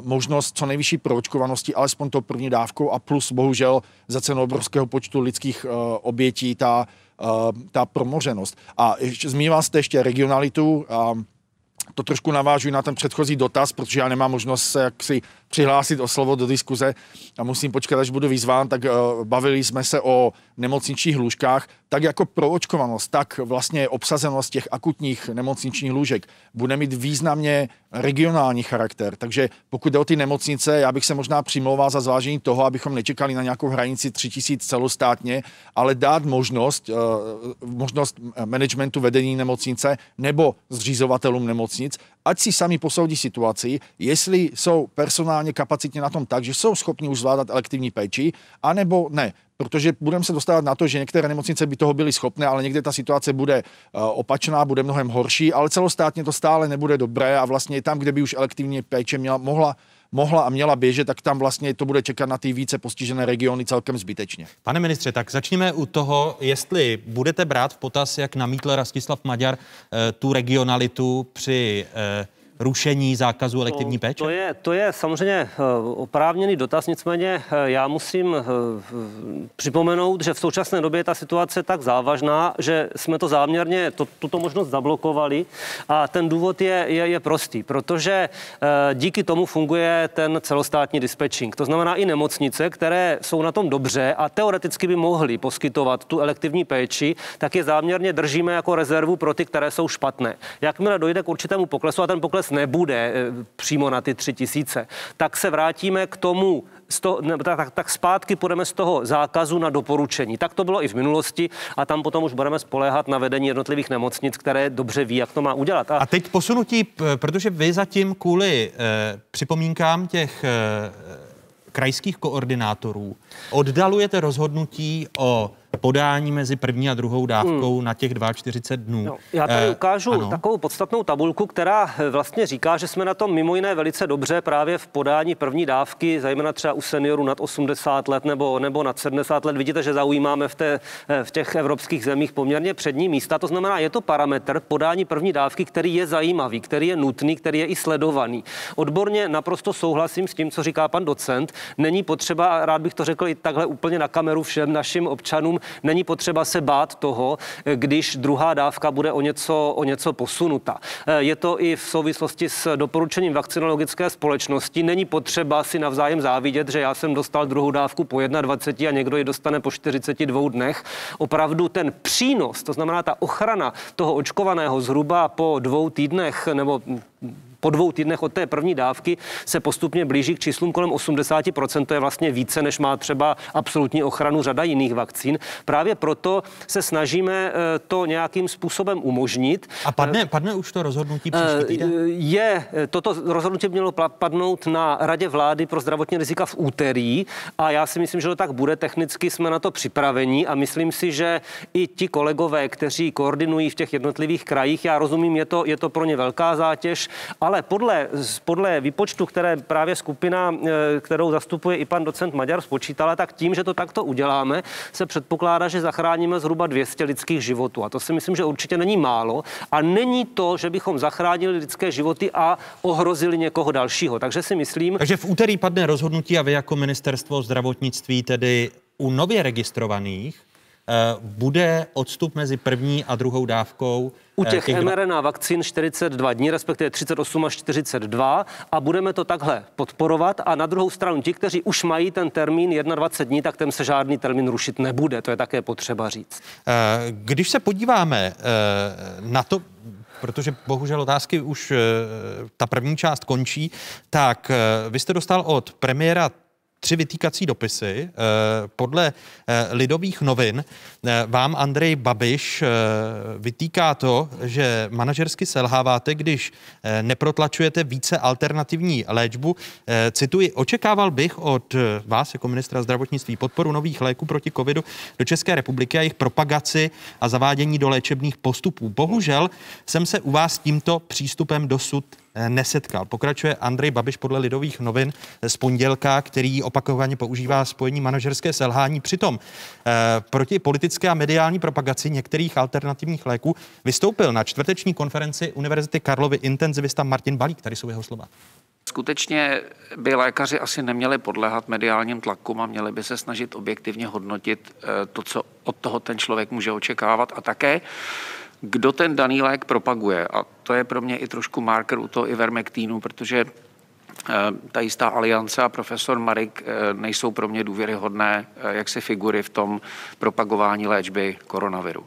možnost co nejvyšší proočkovanosti, alespoň to první dávkou a plus bohužel za cenu obrovského počtu lidských uh, obětí ta Eh, ta promořenost. A zmínila jste ještě regionalitu. To trošku navážuji na ten předchozí dotaz, protože já nemám možnost se jaksi přihlásit o slovo do diskuze a musím počkat, až budu vyzván, tak uh, bavili jsme se o nemocničních lůžkách, tak jako proočkovanost, tak vlastně obsazenost těch akutních nemocničních lůžek bude mít významně regionální charakter. Takže pokud jde o ty nemocnice, já bych se možná přimlouval za zvážení toho, abychom nečekali na nějakou hranici 3000 celostátně, ale dát možnost, uh, možnost managementu vedení nemocnice nebo zřizovatelům nemocnic, ať si sami posoudí situaci, jestli jsou personálně kapacitně na tom tak, že jsou schopni už zvládat elektivní péči, anebo ne. Protože budeme se dostávat na to, že některé nemocnice by toho byly schopné, ale někde ta situace bude uh, opačná, bude mnohem horší, ale celostátně to stále nebude dobré a vlastně tam, kde by už elektivní péče měla, mohla mohla a měla běžet, tak tam vlastně to bude čekat na ty více postižené regiony celkem zbytečně. Pane ministře, tak začněme u toho, jestli budete brát v potaz, jak namítl Rastislav Maďar, eh, tu regionalitu při eh, rušení zákazu elektivní péče? To je, to je samozřejmě eh, oprávněný dotaz, nicméně eh, já musím eh, připomenout, že v současné době je ta situace tak závažná, že jsme to záměrně, to, tuto možnost zablokovali a ten důvod je, je, je prostý, protože díky tomu funguje ten celostátní dispečing. To znamená i nemocnice, které jsou na tom dobře a teoreticky by mohly poskytovat tu elektivní péči, tak je záměrně držíme jako rezervu pro ty, které jsou špatné. Jakmile dojde k určitému poklesu a ten pokles nebude eh, přímo na ty tři tisíce, tak se vrátíme k tomu toho, ne, tak, tak zpátky půjdeme z toho zákazu na doporučení. Tak to bylo i v minulosti a tam potom už budeme spoléhat na vedení jednotlivých nemocnic, které dobře ví, jak to má udělat. A, a teď posunutí, protože vy zatím kvůli eh, připomínkám těch eh, krajských koordinátorů oddalujete rozhodnutí o podání mezi první a druhou dávkou hmm. na těch 42 dnů. No, já tady eh, ukážu ano. takovou podstatnou tabulku, která eh, vlastně říká, že jsme na tom mimo jiné velice dobře právě v podání první dávky, zejména třeba u seniorů nad 80 let nebo, nebo nad 70 let. Vidíte, že zaujímáme v, té, eh, v těch evropských zemích poměrně přední místa. To znamená, je to parametr podání první dávky, který je zajímavý, který je nutný, který je i sledovaný. Odborně naprosto souhlasím s tím, co říká pan docent. Není potřeba, rád bych to řekl i takhle úplně na kameru všem našim občanům, Není potřeba se bát toho, když druhá dávka bude o něco, o něco posunuta. Je to i v souvislosti s doporučením vakcinologické společnosti. Není potřeba si navzájem závidět, že já jsem dostal druhou dávku po 21 a někdo ji dostane po 42 dnech. Opravdu ten přínos, to znamená ta ochrana toho očkovaného zhruba po dvou týdnech nebo po dvou týdnech od té první dávky se postupně blíží k číslům kolem 80%. To je vlastně více, než má třeba absolutní ochranu řada jiných vakcín. Právě proto se snažíme eh, to nějakým způsobem umožnit. A padne, padne už to rozhodnutí příští eh, týden? Je, toto rozhodnutí mělo padnout na Radě vlády pro zdravotní rizika v úterý a já si myslím, že to tak bude. Technicky jsme na to připraveni a myslím si, že i ti kolegové, kteří koordinují v těch jednotlivých krajích, já rozumím, je to, je to pro ně velká zátěž, ale ale podle, podle výpočtu, které právě skupina, eh, kterou zastupuje i pan docent Maďar, spočítala, tak tím, že to takto uděláme, se předpokládá, že zachráníme zhruba 200 lidských životů. A to si myslím, že určitě není málo. A není to, že bychom zachránili lidské životy a ohrozili někoho dalšího. Takže si myslím. Takže v úterý padne rozhodnutí a vy jako ministerstvo zdravotnictví tedy u nově registrovaných bude odstup mezi první a druhou dávkou u eh, těch, těch mRNA dva... vakcín 42 dní, respektive 38 až 42 a budeme to takhle podporovat a na druhou stranu ti, kteří už mají ten termín 21 dní, tak ten se žádný termín rušit nebude, to je také potřeba říct. Eh, když se podíváme na to, protože bohužel otázky už ta první část končí, tak vy jste dostal od premiéra tři vytýkací dopisy. Eh, podle eh, lidových novin eh, vám Andrej Babiš vytýká to, že manažersky selháváte, když neprotlačujete více alternativní léčbu. Cituji, očekával bych od vás jako ministra zdravotnictví podporu nových léků proti covidu do České republiky a jejich propagaci a zavádění do léčebných postupů. Bohužel jsem se u vás tímto přístupem dosud nesetkal. Pokračuje Andrej Babiš podle Lidových novin z pondělka, který opakovaně používá spojení manažerské selhání. Přitom eh, proti politické a mediální propagaci některých alternativních léků vystoupil na čtvrteční konferenci Univerzity Karlovy intenzivista Martin Balík. Tady jsou jeho slova. Skutečně by lékaři asi neměli podléhat mediálním tlakům a měli by se snažit objektivně hodnotit eh, to, co od toho ten člověk může očekávat a také kdo ten daný lék propaguje. A to je pro mě i trošku marker u toho Ivermectinu, protože eh, ta jistá aliance a profesor Marik eh, nejsou pro mě důvěryhodné eh, jaksi figury v tom propagování léčby koronaviru.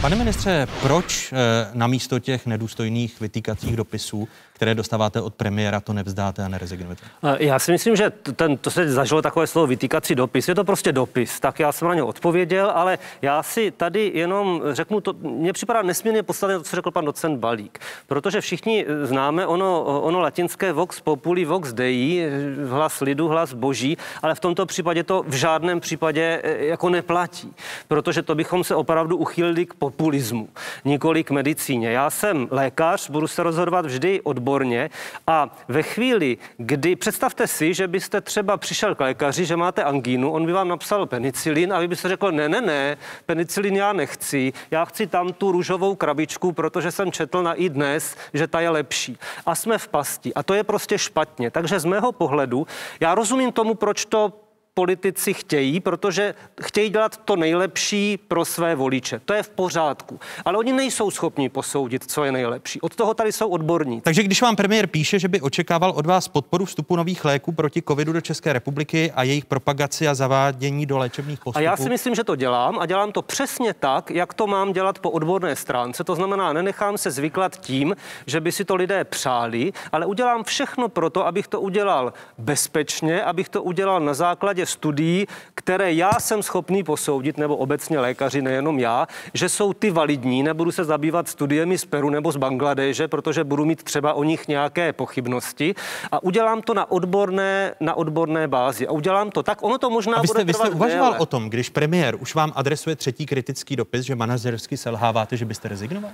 Pane ministře, proč na místo těch nedůstojných vytýkacích dopisů které dostáváte od premiéra, to nevzdáte a nerezignujete? Já si myslím, že ten, to se zažilo takové slovo vytýkací dopis. Je to prostě dopis, tak já jsem na ně odpověděl, ale já si tady jenom řeknu, to mně připadá nesmírně podstatné to, co řekl pan docent Balík, protože všichni známe ono, ono latinské vox populi, vox dei, hlas lidu, hlas boží, ale v tomto případě to v žádném případě jako neplatí, protože to bychom se opravdu uchýlili k populismu, nikoli k medicíně. Já jsem lékař, budu se rozhodovat vždy odborně a ve chvíli, kdy představte si, že byste třeba přišel k lékaři, že máte angínu, on by vám napsal penicilin a vy byste řekl, ne, ne, ne, penicilin já nechci, já chci tam tu růžovou krabičku, protože jsem četl na i dnes, že ta je lepší. A jsme v pasti a to je prostě špatně. Takže z mého pohledu, já rozumím tomu, proč to politici chtějí, protože chtějí dělat to nejlepší pro své voliče. To je v pořádku. Ale oni nejsou schopni posoudit, co je nejlepší. Od toho tady jsou odborníci. Takže když vám premiér píše, že by očekával od vás podporu vstupu nových léků proti covidu do České republiky a jejich propagaci a zavádění do léčebných postupů. A já si myslím, že to dělám a dělám to přesně tak, jak to mám dělat po odborné stránce. To znamená, nenechám se zvyklat tím, že by si to lidé přáli, ale udělám všechno pro to, abych to udělal bezpečně, abych to udělal na základě studií, které já jsem schopný posoudit, nebo obecně lékaři, nejenom já, že jsou ty validní, nebudu se zabývat studiemi z Peru nebo z Bangladeže, protože budu mít třeba o nich nějaké pochybnosti a udělám to na odborné, na odborné bázi. A udělám to tak, ono to možná a vy jste, bude vy jste uvažoval déle. o tom, když premiér už vám adresuje třetí kritický dopis, že manažersky selháváte, že byste rezignoval?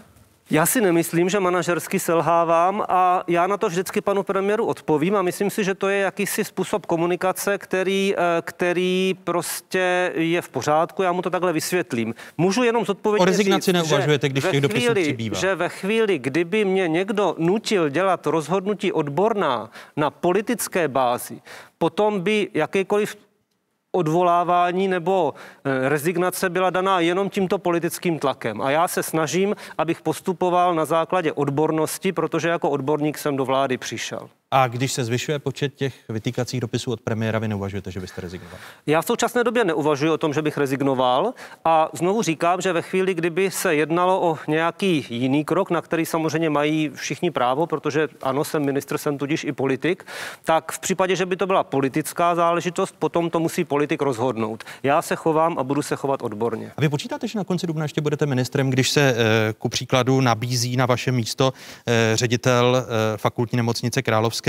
Já si nemyslím, že manažersky selhávám a já na to vždycky panu premiéru odpovím a myslím si, že to je jakýsi způsob komunikace, který, eh, který prostě je v pořádku, já mu to takhle vysvětlím. Můžu jenom zodpovědět O rezignaci říct, neuvažujete, když těch dopisů chvíli, přibývá. Že ve chvíli, kdyby mě někdo nutil dělat rozhodnutí odborná na politické bázi, potom by jakýkoliv odvolávání nebo eh, rezignace byla daná jenom tímto politickým tlakem. A já se snažím, abych postupoval na základě odbornosti, protože jako odborník jsem do vlády přišel. A když se zvyšuje počet těch vytýkacích dopisů od premiéra, vy neuvažujete, že byste rezignoval? Já v současné době neuvažuji o tom, že bych rezignoval a znovu říkám, že ve chvíli, kdyby se jednalo o nějaký jiný krok, na který samozřejmě mají všichni právo, protože ano, jsem ministr, jsem tudíž i politik, tak v případě, že by to byla politická záležitost, potom to musí politik rozhodnout. Já se chovám a budu se chovat odborně. A vy počítáte, že na konci dubna ještě budete ministrem, když se eh, ku příkladu nabízí na vaše místo eh, ředitel eh, fakultní nemocnice Královské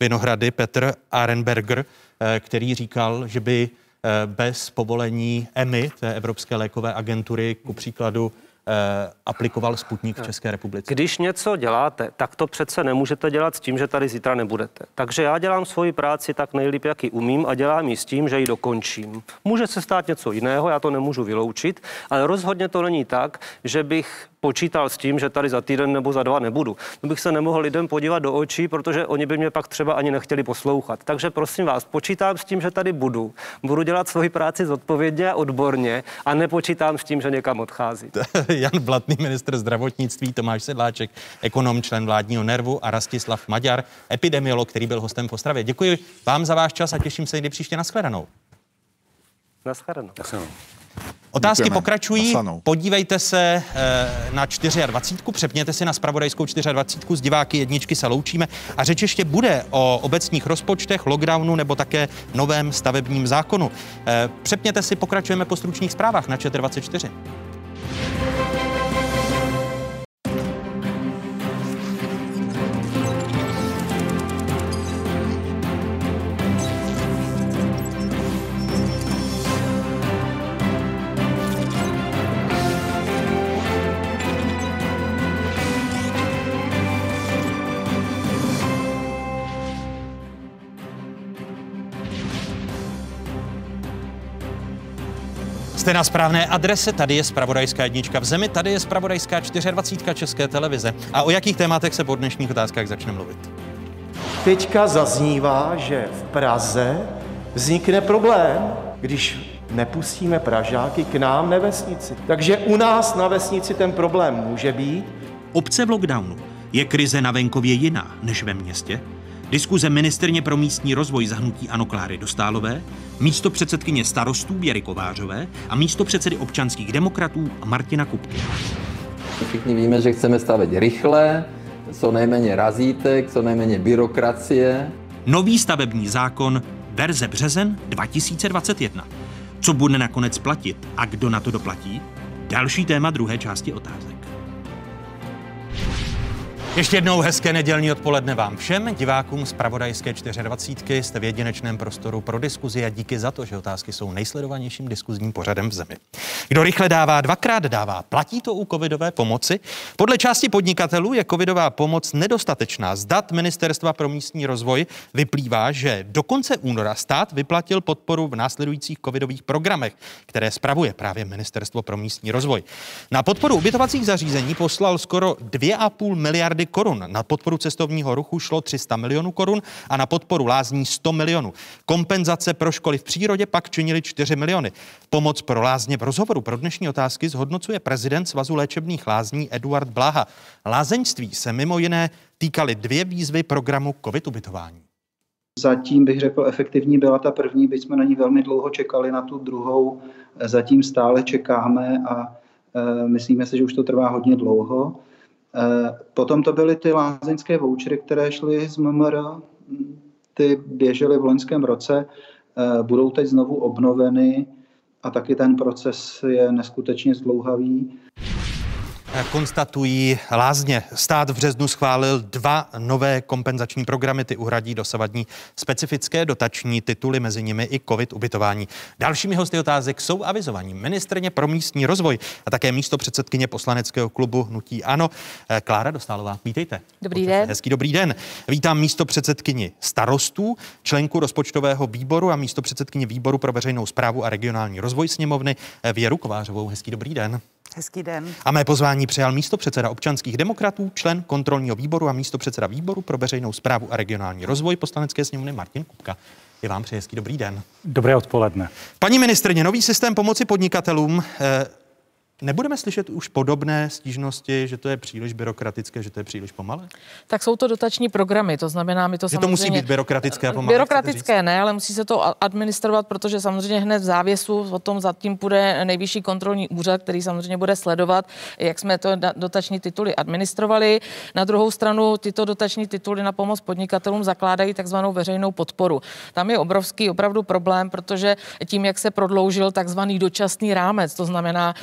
Vinohrady Petr Arenberger, eh, který říkal, že by eh, bez povolení EMI, té Evropské lékové agentury, ku příkladu eh, aplikoval Sputnik v České republice. Když něco děláte, tak to přece nemůžete dělat s tím, že tady zítra nebudete. Takže já dělám svoji práci tak nejlíp, jak ji umím a dělám ji s tím, že ji dokončím. Může se stát něco jiného, já to nemůžu vyloučit, ale rozhodně to není tak, že bych počítal s tím, že tady za týden nebo za dva nebudu. To bych se nemohl lidem podívat do očí, protože oni by mě pak třeba ani nechtěli poslouchat. Takže prosím vás, počítám s tím, že tady budu. Budu dělat svoji práci zodpovědně a odborně a nepočítám s tím, že někam odchází. Jan Blatný, ministr zdravotnictví, Tomáš Sedláček, ekonom, člen vládního nervu a Rastislav Maďar, epidemiolog, který byl hostem v Ostravě. Děkuji vám za váš čas a těším se někdy příště na shledanou. Naschledanou. Otázky Děkujeme. pokračují. Nasanou. Podívejte se eh, na 24. Přepněte si na spravodajskou 24. Z diváky jedničky se loučíme. A řeč ještě bude o obecních rozpočtech, lockdownu nebo také novém stavebním zákonu. Eh, Přepněte si, pokračujeme po stručných zprávách na 24. Jste na správné adrese, tady je Spravodajská jednička v zemi, tady je Spravodajská 24. České televize. A o jakých tématech se po dnešních otázkách začne mluvit? Teďka zaznívá, že v Praze vznikne problém, když nepustíme Pražáky k nám na vesnici. Takže u nás na vesnici ten problém může být, Obce v lockdownu. Je krize na venkově jiná než ve městě? Diskuze ministrně pro místní rozvoj zahnutí Ano Kláry Dostálové, místo předsedkyně starostů Věry Kovářové a místo předsedy občanských demokratů Martina Kupky. Všichni víme, že chceme stavět rychle, co nejméně razítek, co nejméně byrokracie. Nový stavební zákon verze březen 2021. Co bude nakonec platit a kdo na to doplatí? Další téma druhé části otázek. Ještě jednou hezké nedělní odpoledne vám všem, divákům z Pravodajské 24. Jste v jedinečném prostoru pro diskuzi a díky za to, že otázky jsou nejsledovanějším diskuzním pořadem v zemi. Kdo rychle dává, dvakrát dává. Platí to u covidové pomoci? Podle části podnikatelů je covidová pomoc nedostatečná. Z dat Ministerstva pro místní rozvoj vyplývá, že do konce února stát vyplatil podporu v následujících covidových programech, které spravuje právě Ministerstvo pro místní rozvoj. Na podporu ubytovacích zařízení poslal skoro 2,5 miliardy korun. Na podporu cestovního ruchu šlo 300 milionů korun a na podporu lázní 100 milionů. Kompenzace pro školy v přírodě pak činily 4 miliony. Pomoc pro lázně v rozhovoru pro dnešní otázky zhodnocuje prezident Svazu léčebných lázní Eduard Bláha. Lázeňství se mimo jiné týkaly dvě výzvy programu COVID ubytování. Zatím bych řekl, efektivní byla ta první, byť jsme na ní velmi dlouho čekali na tu druhou. Zatím stále čekáme a e, myslíme si, že už to trvá hodně dlouho. E, potom to byly ty lázeňské vouchery, které šly z MMR, ty běžely v loňském roce, e, budou teď znovu obnoveny a taky ten proces je neskutečně zdlouhavý konstatují lázně. Stát v březnu schválil dva nové kompenzační programy, ty uhradí dosavadní specifické dotační tituly, mezi nimi i COVID ubytování. Dalšími hosty otázek jsou avizovaní ministrně pro místní rozvoj a také místo předsedkyně poslaneckého klubu Hnutí Ano. Eh, Klára Dostálová, vítejte. Dobrý den. Hezký dobrý den. Vítám místo předsedkyni starostů, členku rozpočtového výboru a místo předsedkyně výboru pro veřejnou zprávu a regionální rozvoj sněmovny eh, Věru Kovářovou. Hezký dobrý den. Hezký den. A mé pozvání přijal místo předseda občanských demokratů, člen kontrolního výboru a místo předseda výboru pro veřejnou zprávu a regionální rozvoj poslanecké sněmovny Martin Kupka. Je vám přeji hezký dobrý den. Dobré odpoledne. Paní ministrně, nový systém pomoci podnikatelům eh, Nebudeme slyšet už podobné stížnosti, že to je příliš byrokratické, že to je příliš pomalé? Tak jsou to dotační programy, to znamená, my to že samozřejmě... to musí být byrokratické a pomalé? Byrokratické ne, ale musí se to administrovat, protože samozřejmě hned v závěsu o tom zatím půjde nejvyšší kontrolní úřad, který samozřejmě bude sledovat, jak jsme to dotační tituly administrovali. Na druhou stranu tyto dotační tituly na pomoc podnikatelům zakládají takzvanou veřejnou podporu. Tam je obrovský opravdu problém, protože tím, jak se prodloužil takzvaný dočasný rámec, to znamená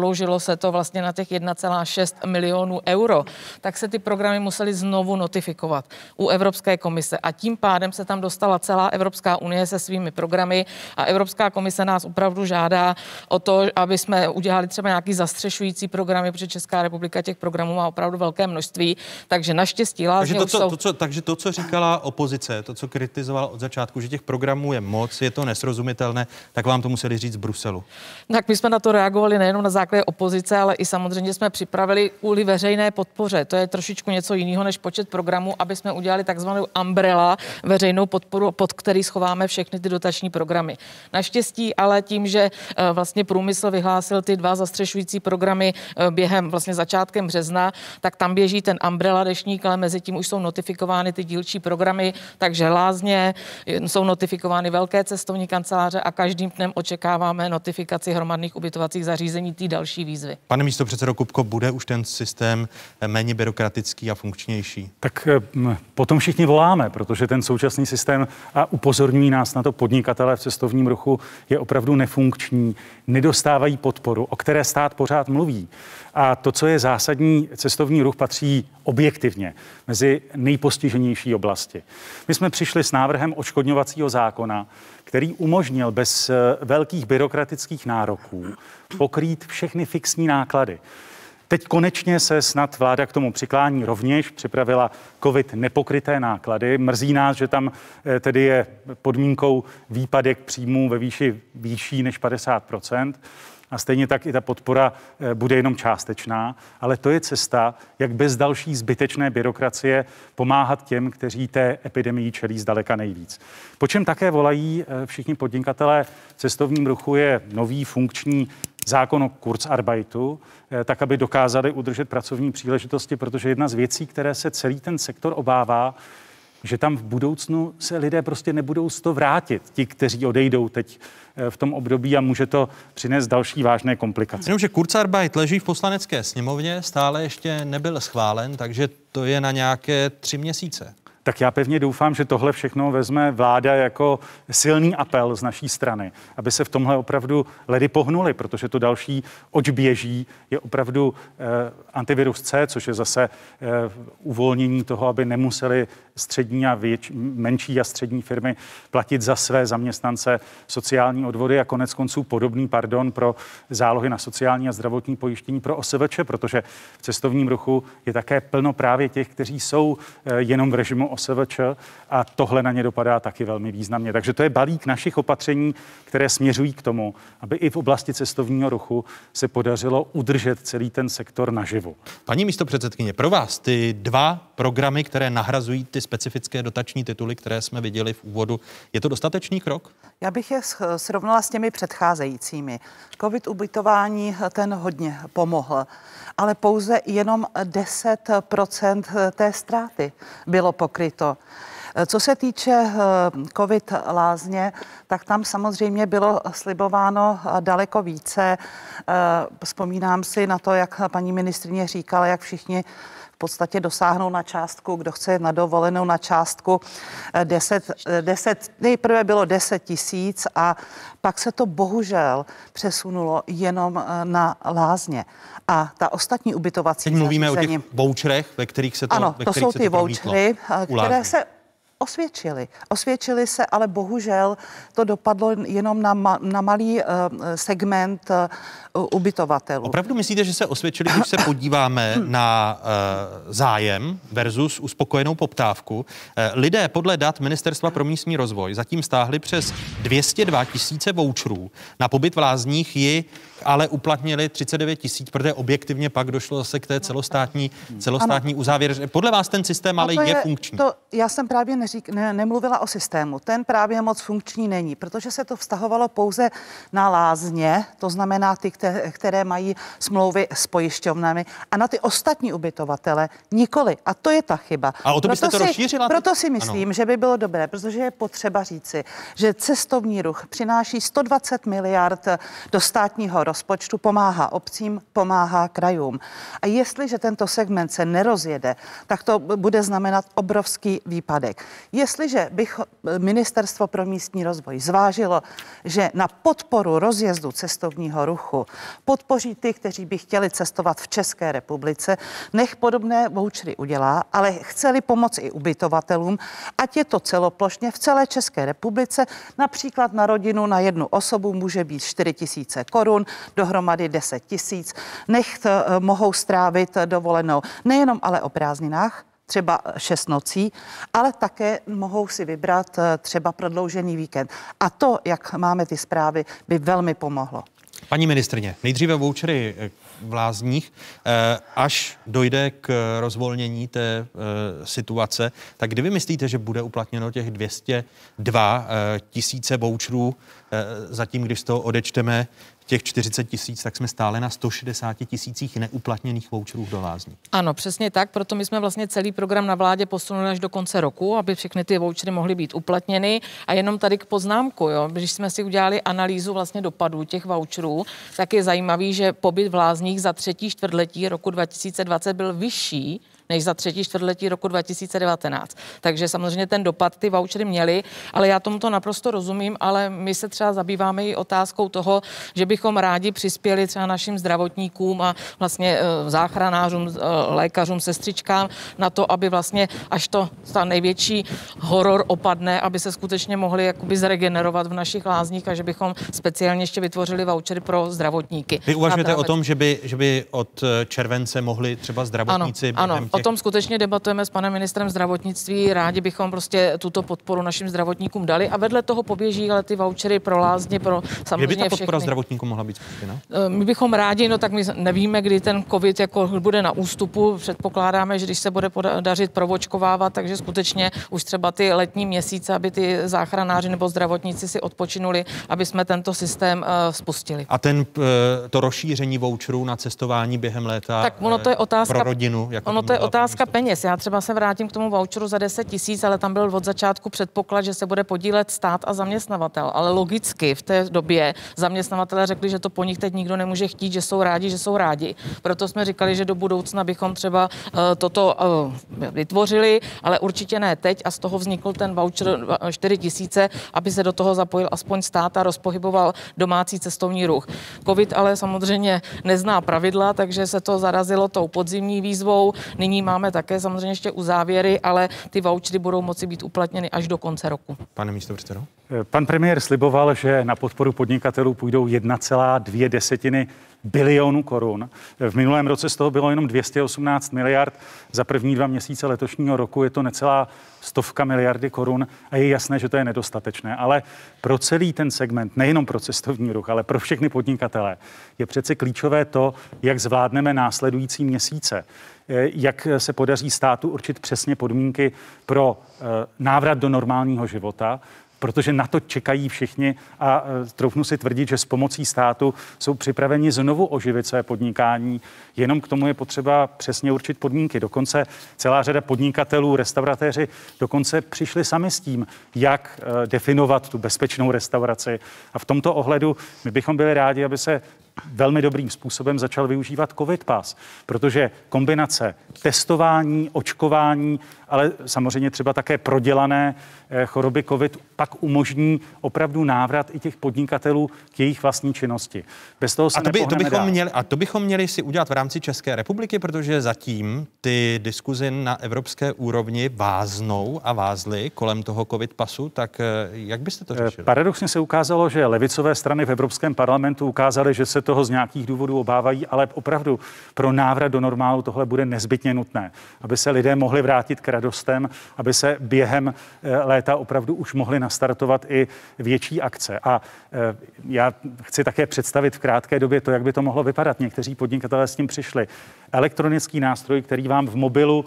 prodloužilo se to vlastně na těch 1,6 milionů euro, tak se ty programy musely znovu notifikovat u Evropské komise a tím pádem se tam dostala celá Evropská unie se svými programy a Evropská komise nás opravdu žádá o to, aby jsme udělali třeba nějaký zastřešující programy, protože Česká republika těch programů má opravdu velké množství, takže naštěstí takže to, co, jsou... to, co, takže to, co říkala opozice, to, co kritizovala od začátku, že těch programů je moc, je to nesrozumitelné, tak vám to museli říct z Bruselu. Tak my jsme na to reagovali nejenom na základě základě opozice, ale i samozřejmě jsme připravili kvůli veřejné podpoře. To je trošičku něco jiného než počet programů, aby jsme udělali takzvanou umbrella, veřejnou podporu, pod který schováme všechny ty dotační programy. Naštěstí ale tím, že eh, vlastně průmysl vyhlásil ty dva zastřešující programy eh, během vlastně začátkem března, tak tam běží ten umbrella dešník, ale mezi tím už jsou notifikovány ty dílčí programy, takže lázně, jsou notifikovány velké cestovní kanceláře a každým dnem očekáváme notifikaci hromadných ubytovacích zařízení té další výzvy. Pane místo předsedo Kupko, bude už ten systém méně byrokratický a funkčnější? Tak eh, potom všichni voláme, protože ten současný systém a upozorňují nás na to podnikatele v cestovním ruchu je opravdu nefunkční, nedostávají podporu, o které stát pořád mluví. A to, co je zásadní, cestovní ruch patří objektivně mezi nejpostiženější oblasti. My jsme přišli s návrhem očkodňovacího zákona, který umožnil bez eh, velkých byrokratických nároků pokrýt všechny fixní náklady. Teď konečně se snad vláda k tomu přiklání rovněž, připravila COVID nepokryté náklady. Mrzí nás, že tam eh, tedy je podmínkou výpadek příjmů ve výši výšší než 50 a stejně tak i ta podpora eh, bude jenom částečná, ale to je cesta, jak bez další zbytečné byrokracie pomáhat těm, kteří té epidemii čelí zdaleka nejvíc. Po čem také volají eh, všichni podnikatelé v cestovním ruchu je nový funkční zákon o Kurzarbeitu, eh, tak aby dokázali udržet pracovní příležitosti, protože jedna z věcí, které se celý ten sektor obává, že tam v budoucnu se lidé prostě nebudou z to vrátit, ti, kteří odejdou teď eh, v tom období a může to přinést další vážné komplikace. Jenomže Kurzarbeit leží v poslanecké sněmovně, stále ještě nebyl schválen, takže to je na nějaké tři měsíce. tak já pevně doufám, že tohle všechno vezme vláda jako silný apel z naší strany, aby se v tomhle opravdu ledy pohnuli, protože to další, oč běží, je opravdu eh, antivirus C, což je zase eh, uvolnění toho, aby nemuseli střední a věč, menší a střední firmy platit za své zaměstnance sociální odvody a konec konců podobný pardon pro zálohy na sociální a zdravotní pojištění pro OSVČ, protože v cestovním ruchu je také plno právě těch, kteří jsou eh, jenom v režimu OSVČ a tohle na ně dopadá taky velmi významně. Takže to je balík našich opatření, které směřují k tomu, aby i v oblasti cestovního ruchu se podařilo udržet celý ten sektor naživu. Paní místo předsedkyně, pro vás ty dva programy, které nahrazují ty specifické dotační tituly, které jsme viděli v úvodu, je to dostatečný krok? Já bych je srovnala s těmi předcházejícími. Covid ubytování ten hodně pomohl, ale pouze jenom 10% té ztráty bylo pokryto. Co se týče eh, COVID lázně, tak tam samozřejmě bylo slibováno daleko více. Eh, vzpomínám si na to, jak paní ministrině říkala, jak všichni podstatě dosáhnou na částku, kdo chce na dovolenou na částku 10, eh, 10 eh, nejprve bylo 10 tisíc a pak se to bohužel přesunulo jenom eh, na lázně. A ta ostatní ubytovací Teď mluvíme zařízení, o těch voucherech, ve kterých se to Ano, ve to jsou ty vouchery, které se osvědčili. Osvědčili se, ale bohužel to dopadlo jenom na, ma, na malý uh, segment uh, ubytovatelů. Opravdu myslíte, že se osvědčili, když se podíváme na uh, zájem versus uspokojenou poptávku? Uh, lidé podle dat Ministerstva pro místní rozvoj zatím stáhli přes 202 tisíce voucherů. Na pobyt v Lázních ji ale uplatnili 39 tisíc, protože objektivně pak došlo zase k té celostátní, celostátní uzávěr. Podle vás ten systém ale je, je funkční? To, já jsem právě neřík, ne, nemluvila o systému. Ten právě moc funkční není, protože se to vztahovalo pouze na lázně, to znamená ty, které, které mají smlouvy s pojišťovnami, a na ty ostatní ubytovatele nikoli. A to je ta chyba. A o to byste proto to si, rozšířila? Proto si myslím, ano. že by bylo dobré, protože je potřeba říci, že cestovní ruch přináší 120 miliard do státního rozpočtu, pomáhá obcím, pomáhá krajům. A jestliže tento segment se nerozjede, tak to bude znamenat obrovský výpadek. Jestliže bych Ministerstvo pro místní rozvoj zvážilo, že na podporu rozjezdu cestovního ruchu podpoří ty, kteří by chtěli cestovat v České republice, nech podobné vouchery udělá, ale chceli pomoci i ubytovatelům, ať je to celoplošně v celé České republice, například na rodinu na jednu osobu může být 4 tisíce korun, dohromady 10 tisíc, nech eh, mohou strávit dovolenou nejenom ale o prázdninách, třeba šest nocí, ale také mohou si vybrat eh, třeba prodloužený víkend. A to, jak máme ty zprávy, by velmi pomohlo. Paní ministrně, nejdříve vouchery eh, v Lázních, až dojde k rozvolnění té situace, tak kdy vy myslíte, že bude uplatněno těch 202 tisíce voucherů, zatím, když to odečteme těch 40 tisíc, tak jsme stále na 160 tisících neuplatněných voucherů do lázní. Ano, přesně tak, proto my jsme vlastně celý program na vládě posunuli až do konce roku, aby všechny ty vouchery mohly být uplatněny. A jenom tady k poznámku, jo, když jsme si udělali analýzu vlastně dopadů těch voucherů, tak je zajímavý, že pobyt v lázních za třetí čtvrtletí roku 2020 byl vyšší než za třetí čtvrtletí roku 2019. Takže samozřejmě ten dopad ty vouchery měly, ale já tomuto naprosto rozumím, ale my se třeba zabýváme i otázkou toho, že bychom rádi přispěli třeba našim zdravotníkům a vlastně e, záchranářům, e, lékařům, sestřičkám na to, aby vlastně až to ta největší horor opadne, aby se skutečně mohli jakoby zregenerovat v našich lázních a že bychom speciálně ještě vytvořili vouchery pro zdravotníky. Vy uvažujete o tom, že by, že by od července mohli třeba zdravotníci ano, ano, tom skutečně debatujeme s panem ministrem zdravotnictví. Rádi bychom prostě tuto podporu našim zdravotníkům dali a vedle toho poběží ale ty vouchery pro lázně, pro samozřejmě Kdy by ta podpora všechny. zdravotníkům mohla být spuštěna? Eh, my bychom rádi, no tak my nevíme, kdy ten covid jako bude na ústupu. Předpokládáme, že když se bude dařit provočkovávat, takže skutečně už třeba ty letní měsíce, aby ty záchranáři nebo zdravotníci si odpočinuli, aby jsme tento systém uh, spustili. A ten, to rozšíření voucherů na cestování během léta tak ono to je otázka, pro rodinu? Jako ono to je otázka peněz. Já třeba se vrátím k tomu voucheru za 10 tisíc, ale tam byl od začátku předpoklad, že se bude podílet stát a zaměstnavatel. Ale logicky v té době zaměstnavatelé řekli, že to po nich teď nikdo nemůže chtít, že jsou rádi, že jsou rádi. Proto jsme říkali, že do budoucna bychom třeba uh, toto uh, vytvořili, ale určitě ne teď a z toho vznikl ten voucher 4 tisíce, aby se do toho zapojil aspoň stát a rozpohyboval domácí cestovní ruch. Covid ale samozřejmě nezná pravidla, takže se to zarazilo tou podzimní výzvou. Nyní máme také samozřejmě ještě u závěry, ale ty vouchery budou moci být uplatněny až do konce roku. Pane místo předsedo. Pan premiér sliboval, že na podporu podnikatelů půjdou 1,2 desetiny bilionů korun. V minulém roce z toho bylo jenom 218 miliard. Za první dva měsíce letošního roku je to necelá stovka miliardy korun a je jasné, že to je nedostatečné. Ale pro celý ten segment, nejenom pro cestovní ruch, ale pro všechny podnikatele, je přece klíčové to, jak zvládneme následující měsíce jak se podaří státu určit přesně podmínky pro eh, návrat do normálního života, protože na to čekají všichni a e, troufnu si tvrdit, že s pomocí státu jsou připraveni znovu oživit své podnikání. Jenom k tomu je potřeba přesně určit podmínky. Dokonce celá řada podnikatelů, restauratéři dokonce přišli sami s tím, jak definovat tu bezpečnou restauraci. A v tomto ohledu my bychom byli rádi, aby se velmi dobrým způsobem začal využívat COVID pas, protože kombinace testování, očkování, ale samozřejmě třeba také prodělané choroby COVID pak umožní opravdu návrat i těch podnikatelů k jejich vlastní činnosti. Bez toho se a to, by, to bychom dál. měli, a to bychom měli si udělat v rámci České republiky, protože zatím ty diskuzi na evropské úrovni váznou a vázly kolem toho COVID pasu, tak eh, jak byste to Eh, řešili? Paradoxně se ukázalo, že levicové strany v Evropském parlamentu ukázaly, že se toho z nějakých důvodů obávají, ale opravdu pro návrat do normálu tohle bude nezbytně nutné, aby se lidé mohli vrátit k radostem, aby se během eh, léta opravdu už mohli nastartovat i větší akce. A eh, já chci také představit v krátké době to, jak by to mohlo vypadat. Někteří podnikatelé s tím přišli. Elektronický nástroj, který vám v mobilu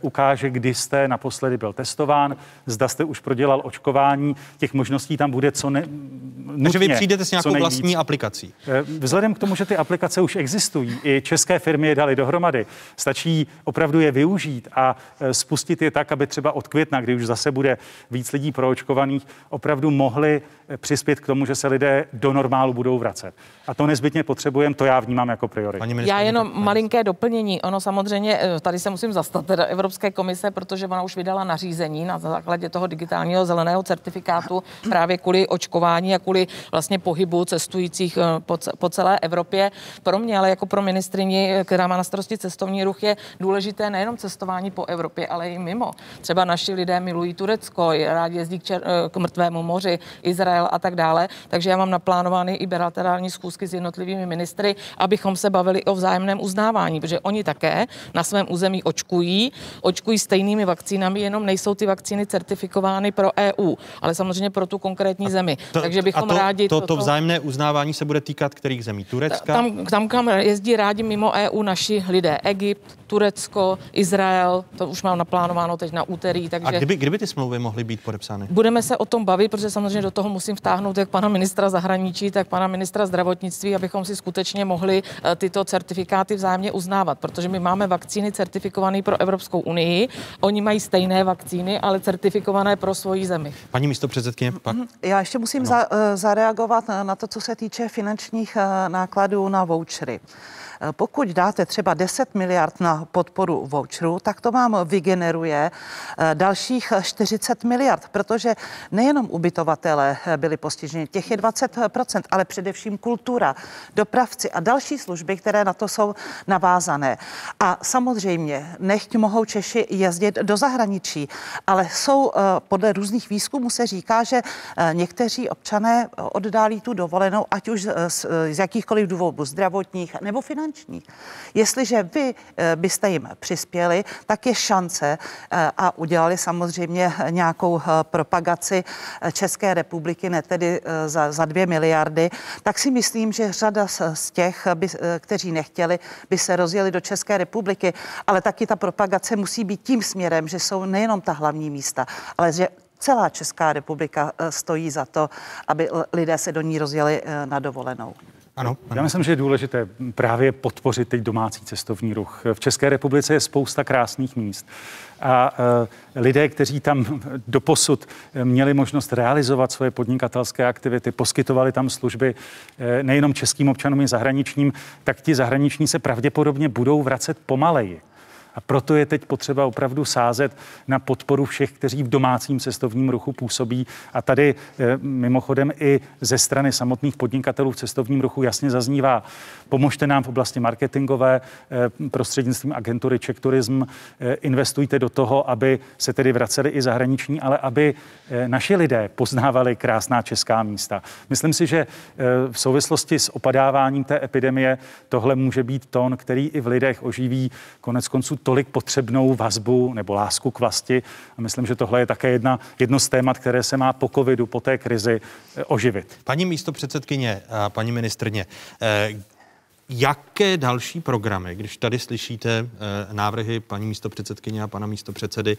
ukáže, kdy jste naposledy byl testován, zda jste už prodělal očkování. Těch možností tam bude co ne, nutně, Takže vy přijdete s nějakou nejvíc. vlastní aplikací. Eh, Vzhledem k tomu, že ty aplikace už existují, i české firmy je dali dohromady, stačí opravdu je využít a eh, spustit je tak, aby třeba od května, kdy už zase bude víc lidí proočkovaných, opravdu mohli eh, přispět k tomu, že se lidé do normálu budou vracet. A to nezbytně potřebujeme, to já vnímám jako prioritu. Já jenom malinké doplnění. Ono samozřejmě, eh, tady se musím zastat teda Evropské komise, protože ona už vydala nařízení na základě toho digitálního zeleného certifikátu právě kvůli očkování a kvůli vlastně pohybu cestujících eh, po, ce- po celé Evropě. Pro mě, ale jako pro ministrini, eh, která má na starosti cestovní ruch, je důležité nejenom cestování po Evropě, ale i mimo. Třeba naši lidé milují Turecko, rádi jezdí k, čer, eh, k mrtvému moři, Izrael a tak dále. Takže já mám naplánovány i bilaterální schůzky s jednotlivými ministry, abychom se bavili o vzájemném uznávání, protože oni také na svém území očkují, očkují stejnými vakcínami, jenom nejsou ty vakcíny certifikovány pro EU, ale samozřejmě pro tu konkrétní zemi. Takže bychom a to, rádi to, to vzájemné uznávání se bude týkat kterých zemí? Turecka? tam, tam, kam jezdí rádi mimo EU naši lidé. Egypt, Turecko, Izrael, to už mám naplánováno teď na úterý, A takže... kdyby, kdyby ty smlouvy mohly být podepsány? Budeme se o tom bavit, protože samozřejmě do toho musím vtáhnout jak pana ministra zahraničí, tak pana ministra zdravotnictví, abychom si skutečně mohli eh, tyto certifikáty vzájemně uznávat, protože my máme vakcíny certifikované pro Evropskou unii, oni mají stejné vakcíny, ale certifikované pro svoji zemi. Paní místo předsedkyně, pak Já ještě musím za, eh, zareagovat na na to, co se týče finančních eh, nákladů na vouchery. Eh, Pokud dáte třeba 10 miliard na podporu voucherů, tak to vám vygeneruje eh, dalších 40 miliard, protože nejenom ubytovatelé eh, byli postiženi, těch je 20%, ale především kultura, dopravci a další služby, které na to jsou navázané. A samozřejmě nechť mohou Češi jezdit do zahraničí, ale jsou podle různých výzkumů se říká, že někteří občané oddálí tu dovolenou, ať už z, z jakýchkoliv důvodů zdravotních nebo finančních. Jestliže vy eh, byste jim přispěli, tak je šance eh, a udělali samozřejmě nějakou eh, propagaci eh, České republiky, ne tedy za, za dvě miliardy, tak si myslím, že řada z, těch, by, kteří nechtěli, by se rozjeli do České republiky, ale taky ta propagace musí být tím směrem, že jsou nejenom ta hlavní místa, ale že celá Česká republika stojí za to, aby lidé se do ní rozjeli na dovolenou. Ano, Já myslím, že je důležité právě podpořit teď domácí cestovní ruch. V České republice je spousta krásných míst a e, lidé, kteří tam doposud měli možnost realizovat svoje podnikatelské aktivity, poskytovali tam služby e, nejenom českým občanům i zahraničním, tak ti zahraniční se pravděpodobně budou vracet pomaleji. A proto je teď potřeba opravdu sázet na podporu všech, kteří v domácím cestovním ruchu působí. A tady eh, mimochodem i ze strany samotných podnikatelů v cestovním ruchu jasně zaznívá, pomožte nám v oblasti marketingové eh, prostřednictvím agentury Czech Tourism, eh, investujte do toho, aby se tedy vraceli i zahraniční, ale aby naši lidé poznávali krásná česká místa. Myslím si, že v souvislosti s opadáváním té epidemie tohle může být tón, který i v lidech oživí konec konců tolik potřebnou vazbu nebo lásku k vlasti. A myslím, že tohle je také jedna, jedno z témat, které se má po covidu, po té krizi eh, oživit. Paní místo předsedkyně a paní ministrně, eh, Jaké další programy, když tady slyšíte eh, návrhy paní místo předsedkyně a pana místo předsedy,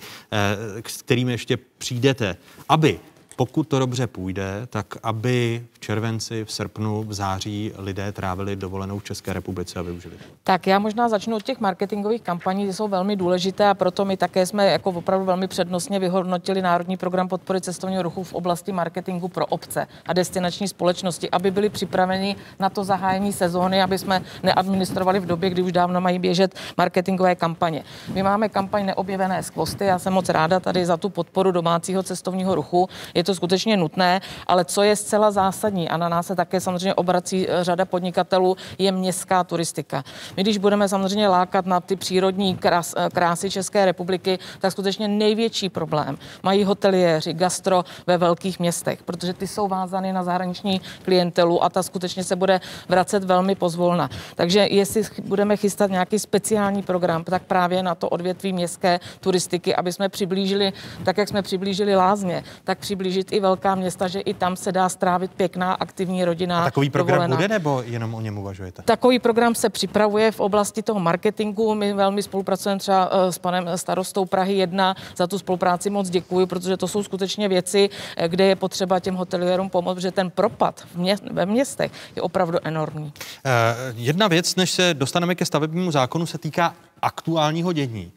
s kterými ještě přijdete, aby pokud to dobře půjde, tak aby v červenci, v srpnu, v září lidé trávili dovolenou v České republice a využili. Tak já možná začnu od těch marketingových kampaní, ty jsou velmi důležité a proto my také jsme jako opravdu velmi přednostně vyhodnotili Národní program podpory cestovního ruchu v oblasti marketingu pro obce a destinační společnosti, aby byli připraveni na to zahájení sezóny, aby jsme neadministrovali v době, kdy už dávno mají běžet marketingové kampaně. My máme kampaň Neobjevené skvosty, já jsem moc ráda tady za tu podporu domácího cestovního ruchu. Je to skutečně nutné, ale co je zcela zásadní a na nás se také samozřejmě obrací eh, řada podnikatelů, je městská turistika. My když budeme samozřejmě lákat na ty přírodní krás, eh, krásy České republiky, tak skutečně největší problém mají hoteliéři, gastro ve velkých městech, protože ty jsou vázány na zahraniční klientelu a ta skutečně se bude vracet velmi pozvolna. Takže jestli budeme chystat nějaký speciální program, tak právě na to odvětví městské turistiky, aby jsme přiblížili, tak jak jsme přiblížili lázně, tak přiblížili přiblížit i velká města, že i tam se dá strávit pěkná aktivní rodina. A takový program dovolená. bude nebo jenom o něm uvažujete? Takový program se připravuje v oblasti toho marketingu. My velmi spolupracujeme třeba eh, s panem starostou Prahy 1. Za tu spolupráci moc děkuji, protože to jsou skutečně věci, eh, kde je potřeba těm hotelierům pomoct, protože ten propad v mě, ve městech je opravdu enormní. Uh, jedna věc, než se dostaneme ke stavebnímu zákonu, se týká aktuálního dění,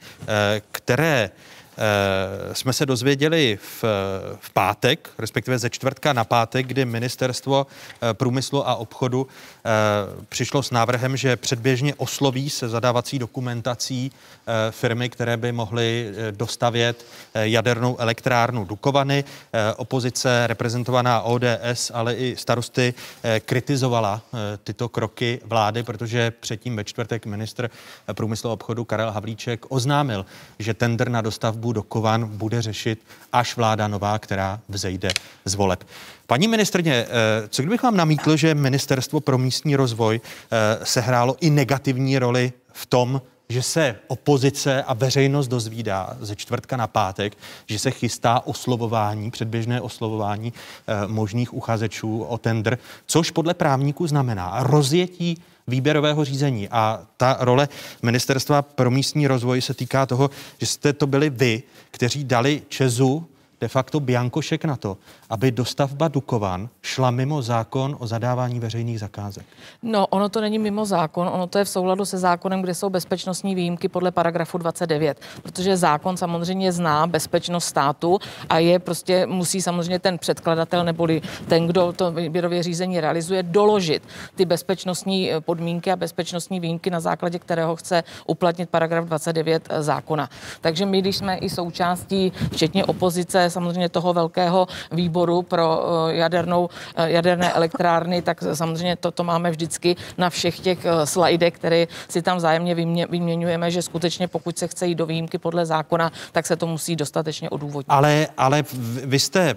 které Eh, jsme se dozvěděli v, v pátek, respektive ze čtvrtka na pátek, kdy ministerstvo eh, průmyslu a obchodu eh, přišlo s návrhem, že předběžně osloví se zadávací dokumentací firmy, které by mohly dostavět jadernou elektrárnu Dukovany. Opozice reprezentovaná ODS, ale i starosty kritizovala tyto kroky vlády, protože předtím ve čtvrtek ministr průmyslu obchodu Karel Havlíček oznámil, že tender na dostavbu stavbu Dokovan bude řešit až vláda nová, která vzejde z voleb. Paní ministrně, eh, co kdybych vám namítl, že Ministerstvo pro místní rozvoj eh, sehrálo i negativní roli v tom, že se opozice a veřejnost dozvídá ze čtvrtka na pátek, že se chystá oslovování, předběžné oslovování eh, možných uchazečů o tender, což podle právníků znamená rozjetí výběrového řízení. A ta role Ministerstva pro místní rozvoj se týká toho, že jste to byli vy, kteří dali Česu de facto biankošek na to, aby dostavba Dukovan šla mimo zákon o zadávání veřejných zakázek? No, ono to není mimo zákon, ono to je v souladu se zákonem, kde jsou bezpečnostní výjimky podle paragrafu 29, protože zákon samozřejmě zná bezpečnost státu a je prostě, musí samozřejmě ten předkladatel neboli ten, kdo to výběrově řízení realizuje, doložit ty bezpečnostní eh, podmínky a bezpečnostní výjimky, na základě kterého chce uplatnit paragraf 29 eh, zákona. Takže my, když jsme i součástí, včetně opozice, samozřejmě toho velkého výboru pro eh, jadernou, eh, jaderné elektrárny, tak samozřejmě toto máme vždycky na všech těch eh, slajdech, které si tam vzájemně vyměňujeme, že skutečně pokud se chce jít do výjimky podle zákona, tak se to musí dostatečně odůvodnit. Ale, ale vy jste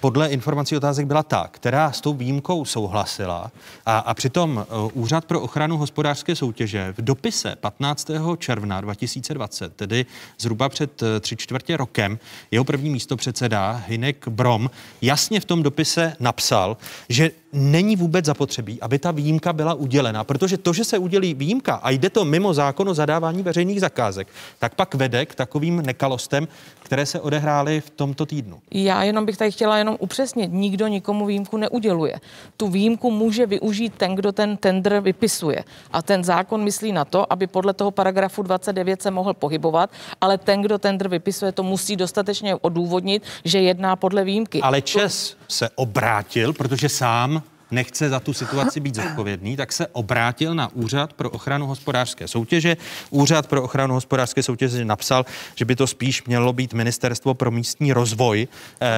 podle informací otázek byla ta, která s tou výjimkou souhlasila a, a přitom uh, Úřad pro ochranu hospodářské soutěže v dopise 15. června 2020, tedy zhruba před uh, tři čtvrtě rokem, jeho první místo předseda Hinek Brom jasně v tom dopise napsal, že není vůbec zapotřebí, aby ta výjimka byla udělena, protože to, že se udělí výjimka a jde to mimo zákon o zadávání veřejných zakázek, tak pak vede k takovým nekalostem, které se odehrály v tomto týdnu. Já jenom bych tady chtěla jenom upřesnit, nikdo nikomu výjimku neuděluje. Tu výjimku může využít ten, kdo ten tender vypisuje. A ten zákon myslí na to, aby podle toho paragrafu 29 se mohl pohybovat, ale ten, kdo tender vypisuje, to musí dostatečně odůvodnit, že jedná podle výjimky. Ale Čes se obrátil, protože sám nechce za tu situaci být zodpovědný, tak se obrátil na Úřad pro ochranu hospodářské soutěže. Úřad pro ochranu hospodářské soutěže napsal, že by to spíš mělo být Ministerstvo pro místní rozvoj,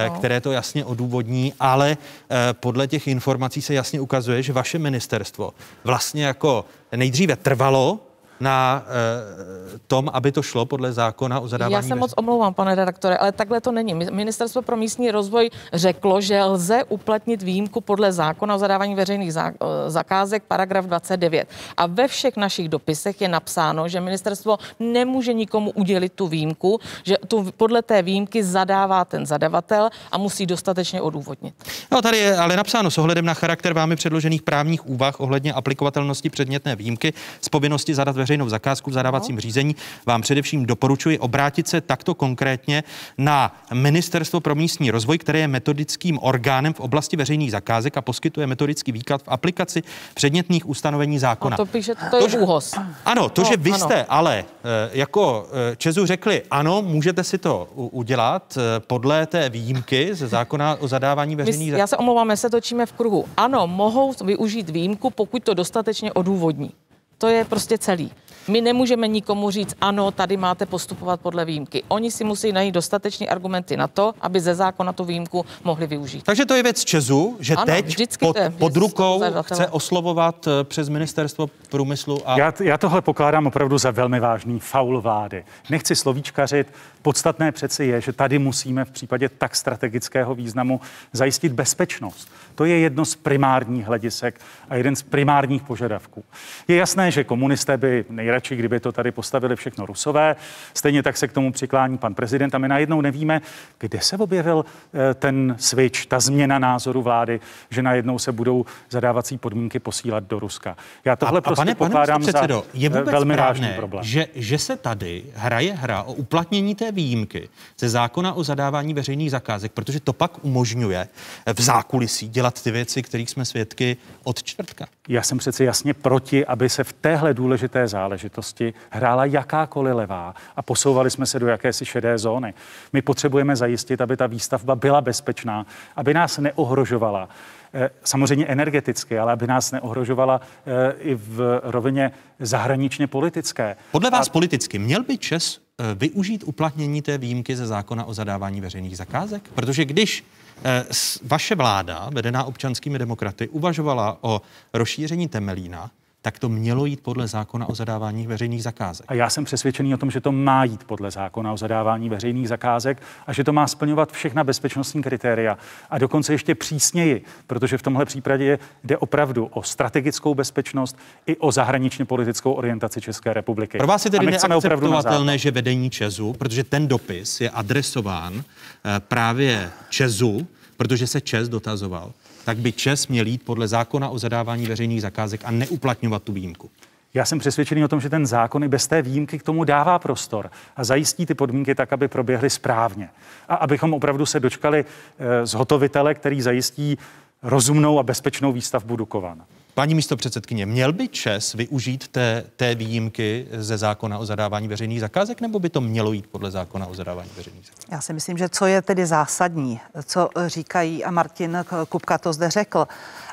no. které to jasně odůvodní, ale eh, podle těch informací se jasně ukazuje, že vaše ministerstvo vlastně jako nejdříve trvalo na e, tom, aby to šlo podle zákona o zadávání. Já se moc omlouvám, pane redaktore, ale takhle to není. Ministerstvo pro místní rozvoj řeklo, že lze uplatnit výjimku podle zákona o zadávání veřejných eh, zakázek, paragraf 29. A ve všech našich dopisech je napsáno, že ministerstvo nemůže nikomu udělit tu výjimku, že tu podle té výjimky zadává ten zadavatel a musí dostatečně odůvodnit. No, tady je ale napsáno s ohledem na charakter vámi předložených právních úvah ohledně aplikovatelnosti předmětné výjimky z povinnosti zadat veřejnou zakázku v zadávacím no. řízení, vám především doporučuji obrátit se takto konkrétně na Ministerstvo pro místní rozvoj, které je metodickým orgánem v oblasti veřejných zakázek a poskytuje metodický výklad v aplikaci předmětných ustanovení zákona. No to píše, to je to, úhoz. Ano, to, no, že vy ano. jste ale eh, jako eh, Česu řekli, ano, můžete si to udělat eh, podle té výjimky ze zákona o zadávání veřejných zakázek. Já se omlouvám, my se točíme v kruhu. Ano, mohou využít výjimku, pokud to dostatečně odůvodní. To je prostě celý. My nemůžeme nikomu říct, ano, tady máte postupovat podle výjimky. Oni si musí najít dostatečné argumenty na to, aby ze zákona tu výjimku mohli využít. Takže to je věc Česu, že ano, teď pod, pod rukou chce oslovovat eh, přes ministerstvo průmyslu. A... Já, já tohle pokládám opravdu za velmi vážný faul vlády. Nechci slovíčkařit, podstatné přeci je, že tady musíme v případě tak strategického významu zajistit bezpečnost. To je jedno z primárních hledisek a jeden z primárních požadavků. Je jasné, že komunisté by nejradši, kdyby to tady postavili všechno rusové, stejně tak se k tomu přiklání pan prezident a my najednou nevíme, kde se objevil eh, ten switch, ta změna názoru vlády, že najednou se budou zadávací podmínky posílat do Ruska. Já tohle a, prostě a pane, pokládám pane předsedo, za je vůbec velmi vážný problém. Že, že se tady hraje hra o uplatnění té výjimky ze zákona o zadávání veřejných zakázek, protože to pak umožňuje v zákulisí dělat ty věci, kterých jsme svědky od čtvrtka. Já jsem přeci jasně proti, aby se v téhle důležité záležitosti hrála jakákoliv levá a posouvali jsme se do jakési šedé zóny. My potřebujeme zajistit, aby ta výstavba byla bezpečná, aby nás neohrožovala eh, samozřejmě energeticky, ale aby nás neohrožovala eh, i v rovině zahraničně politické. Podle vás a... politicky měl by Čes využít uplatnění té výjimky ze zákona o zadávání veřejných zakázek? Protože když Eh, vaše vláda, vedená občanskými demokraty, uvažovala o rozšíření Temelína, tak to mělo jít podle zákona o zadávání veřejných zakázek. A já jsem přesvědčený o tom, že to má jít podle zákona o zadávání veřejných zakázek a že to má splňovat všechna bezpečnostní kritéria a dokonce ještě přísněji, protože v tomhle případě jde opravdu o strategickou bezpečnost i o zahraničně politickou orientaci České republiky. Pro vás je tedy neakceptovatelné, že vedení Česu, protože ten dopis je adresován eh, právě Česu, protože se Čes dotazoval, tak by Čes měl jít podle zákona o zadávání veřejných zakázek a neuplatňovat tu výjimku. Já jsem přesvědčený o tom, že ten zákon i bez té výjimky k tomu dává prostor a zajistí ty podmínky tak, aby proběhly správně. A abychom opravdu se dočkali e, zhotovitele, který zajistí rozumnou a bezpečnou výstavbu Dukovan. Paní místo předsedkyně, měl by Čes využít té, té výjimky ze zákona o zadávání veřejných zakázek, nebo by to mělo jít podle zákona o zadávání veřejných zakázek? Já si myslím, že co je tedy zásadní, co říkají a Martin Kupka to zde řekl,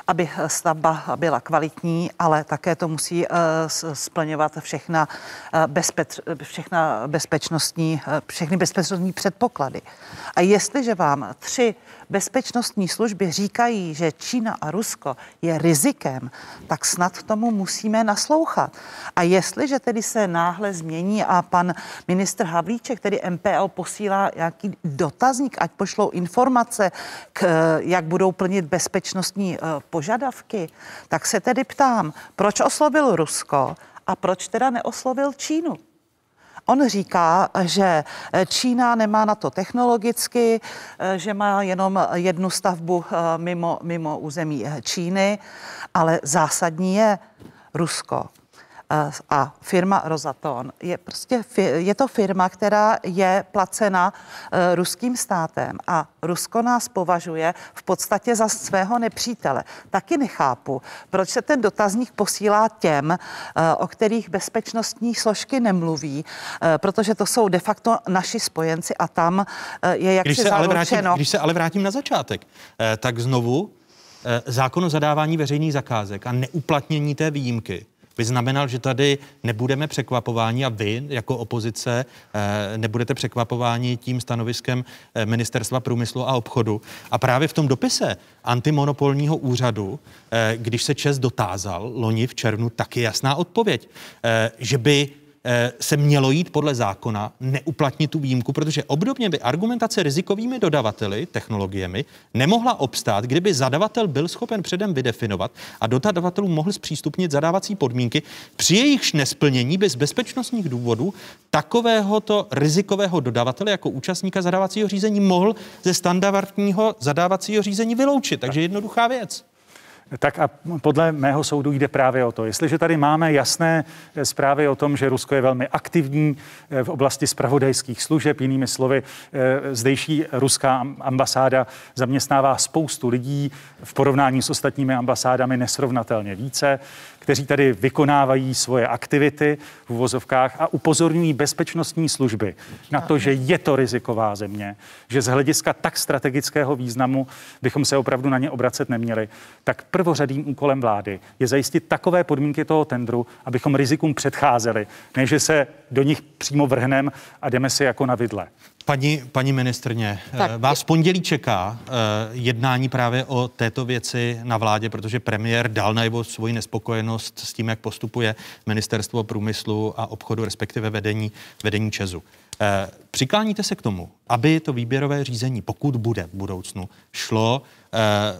aby stavba byla kvalitní, ale také to musí eh, splňovat všechna, eh, bezpeč, všechna bezpečnostní, eh, všechny bezpečnostní předpoklady. A jestliže vám tři bezpečnostní služby říkají, že Čína a Rusko je rizikem, tak snad tomu musíme naslouchat. A jestliže tedy se náhle změní a pan ministr Havlíček, tedy MPL, posílá nějaký dotazník, ať pošlou informace, k, jak budou plnit bezpečnostní uh, požadavky, tak se tedy ptám, proč oslovil Rusko a proč teda neoslovil Čínu? On říká, že Čína nemá na to technologicky, že má jenom jednu stavbu mimo, mimo území Číny, ale zásadní je Rusko a firma Rosaton je prostě, je to firma, která je placena e, ruským státem a Rusko nás považuje v podstatě za svého nepřítele. Taky nechápu, proč se ten dotazník posílá těm, e, o kterých bezpečnostní složky nemluví, e, protože to jsou de facto naši spojenci a tam je jak když se, ale vrátím, když se ale vrátím na začátek, tak znovu zákon o zadávání veřejných zakázek a neuplatnění té výjimky by znamenal, že tady nebudeme překvapováni a vy jako opozice eh, nebudete překvapováni tím stanoviskem eh, Ministerstva průmyslu a obchodu. A právě v tom dopise antimonopolního úřadu, eh, když se Čes dotázal loni v červnu, taky jasná odpověď, že by se mělo jít podle zákona, neuplatnit tu výjimku, protože obdobně by argumentace rizikovými dodavateli, technologiemi, nemohla obstát, kdyby zadavatel byl schopen předem vydefinovat a dodavatelům mohl zpřístupnit zadávací podmínky, při jejichž nesplnění by z bezpečnostních důvodů takovéhoto rizikového dodavatele jako účastníka zadávacího řízení mohl ze standardního zadávacího řízení vyloučit. Takže jednoduchá věc. Tak a podle mého soudu jde právě o to. Jestliže tady máme jasné eh, zprávy o tom, že Rusko je velmi aktivní eh, v oblasti spravodajských služeb, jinými slovy, eh, zdejší ruská ambasáda zaměstnává spoustu lidí v porovnání s ostatními ambasádami nesrovnatelně více, kteří tady vykonávají svoje aktivity v uvozovkách a upozorňují bezpečnostní služby na to, že je to riziková země, že z hlediska tak strategického významu bychom se opravdu na ně obracet neměli, tak prvořadým úkolem vlády je zajistit takové podmínky toho tendru, abychom rizikům předcházeli, než že se do nich přímo vrhneme a jdeme si jako na vidle. Paní, paní ministrně, tak, vás v pondělí čeká uh, jednání právě o této věci na vládě, protože premiér dal najevo svoji nespokojenost s tím, jak postupuje ministerstvo průmyslu a obchodu, respektive vedení, vedení Česu. Uh, přikláníte se k tomu, aby to výběrové řízení, pokud bude v budoucnu, šlo Eh,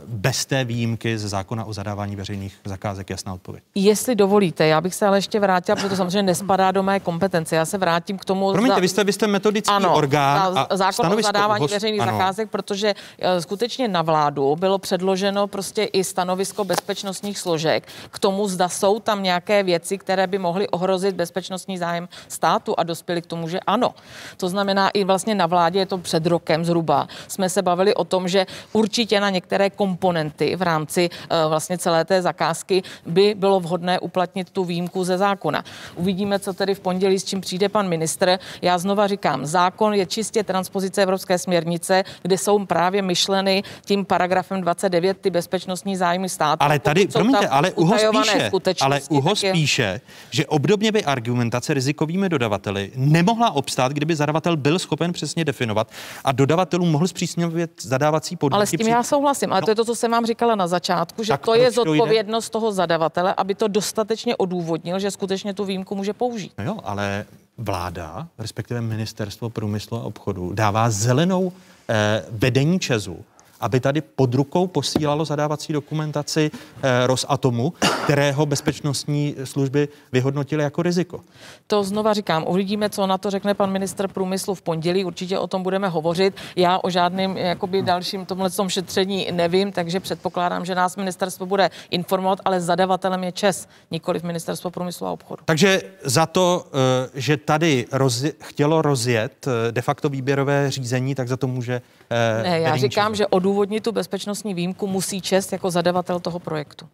bez té výjimky ze zákona o zadávání veřejných zakázek? Jasná odpověď. Jestli dovolíte, já bych se ale ještě vrátila, protože to samozřejmě nespadá do mé kompetence. Já se vrátím k tomu. Promiňte, za... vy, jste, vy jste metodický ano, orgán. A zákon o zadávání host... veřejných ano. zakázek, protože eh, skutečně na vládu bylo předloženo prostě i stanovisko bezpečnostních složek k tomu, zda jsou tam nějaké věci, které by mohly ohrozit bezpečnostní zájem státu a dospěli k tomu, že ano. To znamená, i vlastně na vládě, je to před rokem zhruba, jsme se bavili o tom, že určitě na některé komponenty v rámci uh, vlastně celé té zakázky by bylo vhodné uplatnit tu výjimku ze zákona. Uvidíme, co tedy v pondělí, s čím přijde pan ministr. Já znova říkám, zákon je čistě transpozice Evropské směrnice, kde jsou právě myšleny tím paragrafem 29 ty bezpečnostní zájmy státu. Ale tady, promiňte, ale UHO spíše, ale UHO spíše, že obdobně by argumentace rizikovými dodavateli nemohla obstát, kdyby zadavatel byl schopen přesně definovat a dodavatelům mohl zpřísňovat zadávací podmínky. Ale s tím já souhlasím souhlasím, ale no. to je to, co jsem vám říkala na začátku, že tak to je zodpovědnost toho zadavatele, aby to dostatečně odůvodnil, že skutečně tu výjimku může použít. No jo, ale vláda, respektive ministerstvo průmyslu a obchodu, dává zelenou eh, vedení Česu aby tady pod rukou posílalo zadávací dokumentaci eh, Rosatomu, kterého bezpečnostní služby vyhodnotily jako riziko. To znova říkám, uvidíme, co na to řekne pan minister průmyslu v pondělí, určitě o tom budeme hovořit. Já o žádném jakoby dalším tomhle tom šetření nevím, takže předpokládám, že nás ministerstvo bude informovat, ale zadavatelem je ČES, nikoli v ministerstvo průmyslu a obchodu. Takže za to, eh, že tady rozje- chtělo rozjet eh, de facto výběrové řízení, tak za to může Eh, ne, já říkám, že odůvodnit tu bezpečnostní výjimku musí čest jako zadavatel toho projektu.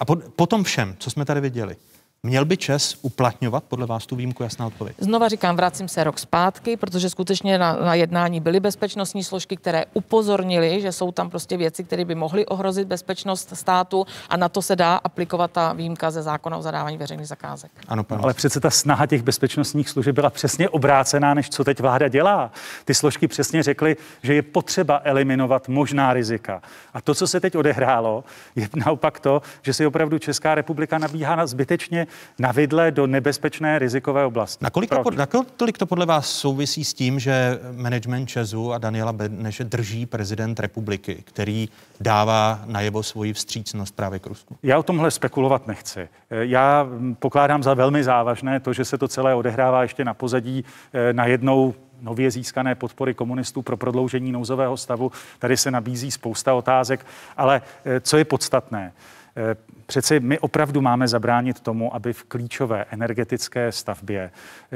A po, po tom všem, co jsme tady viděli, Měl by Čes uplatňovat podle vás tu výjimku? Jasná odpověď. Znova říkám, vracím se rok zpátky, protože skutečně na, na jednání byly bezpečnostní složky, které upozornili, že jsou tam prostě věci, které by mohly ohrozit bezpečnost státu a na to se dá aplikovat ta výjimka ze zákona o zadávání veřejných zakázek. Ano, pan. Ale přece ta snaha těch bezpečnostních služeb byla přesně obrácená, než co teď vláda dělá. Ty složky přesně řekly, že je potřeba eliminovat možná rizika. A to, co se teď odehrálo, je naopak to, že si opravdu Česká republika nabíhá na zbytečně na vidle do nebezpečné rizikové oblasti. Nakolik to, nakolik to podle vás souvisí s tím, že management Česu a Daniela Beneše drží prezident republiky, který dává najevo svoji vstřícnost právě k Rusku? Já o tomhle spekulovat nechci. Já pokládám za velmi závažné to, že se to celé odehrává ještě na pozadí eh, na jednou nově získané podpory komunistů pro prodloužení nouzového stavu. Tady se nabízí spousta otázek, ale eh, co je podstatné? Eh, přeci my opravdu máme zabránit tomu, aby v klíčové energetické stavbě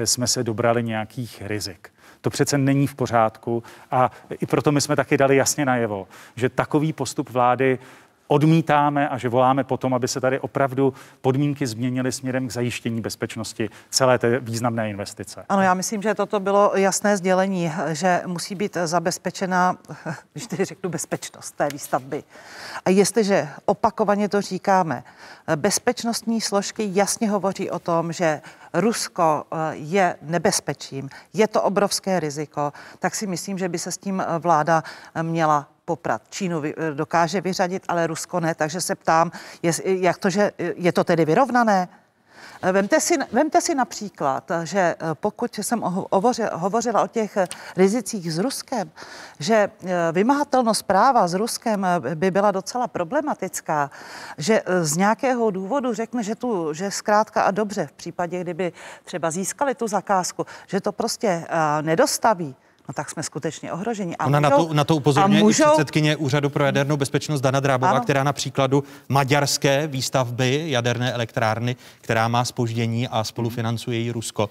jsme se dobrali nějakých rizik. To přece není v pořádku a i proto my jsme taky dali jasně najevo, že takový postup vlády odmítáme a že voláme potom, aby se tady opravdu podmínky změnily směrem k zajištění bezpečnosti celé té významné investice. Ano, já myslím, že toto bylo jasné sdělení, že musí být zabezpečena, když tedy řeknu, bezpečnost té výstavby. A jestliže opakovaně to říkáme, bezpečnostní složky jasně hovoří o tom, že Rusko eh, je nebezpečím, je to obrovské riziko, tak si myslím, že by se s tím vláda měla poprat. Čínu dokáže vyřadit, ale Rusko ne, takže se ptám, je, jak to, že je to tedy vyrovnané? Vemte si, vemte si například, že eh, pokud jsem hovořila o těch eh, rizicích s Ruskem, že eh, vymahatelnost práva s Ruskem by byla docela problematická, že z nějakého důvodu řekne, že, tu, že zkrátka a dobře v případě, kdyby třeba získali tu zakázku, že to prostě nedostaví, no tak jsme skutečně ohroženi. A Ona můžou, na to, na to upozorňuje můžou, i předsedkyně Úřadu pro jadernou bezpečnost Dana Drábová, ano. která na příkladu maďarské výstavby jaderné elektrárny, která má spoždění a spolufinancuje ji Rusko,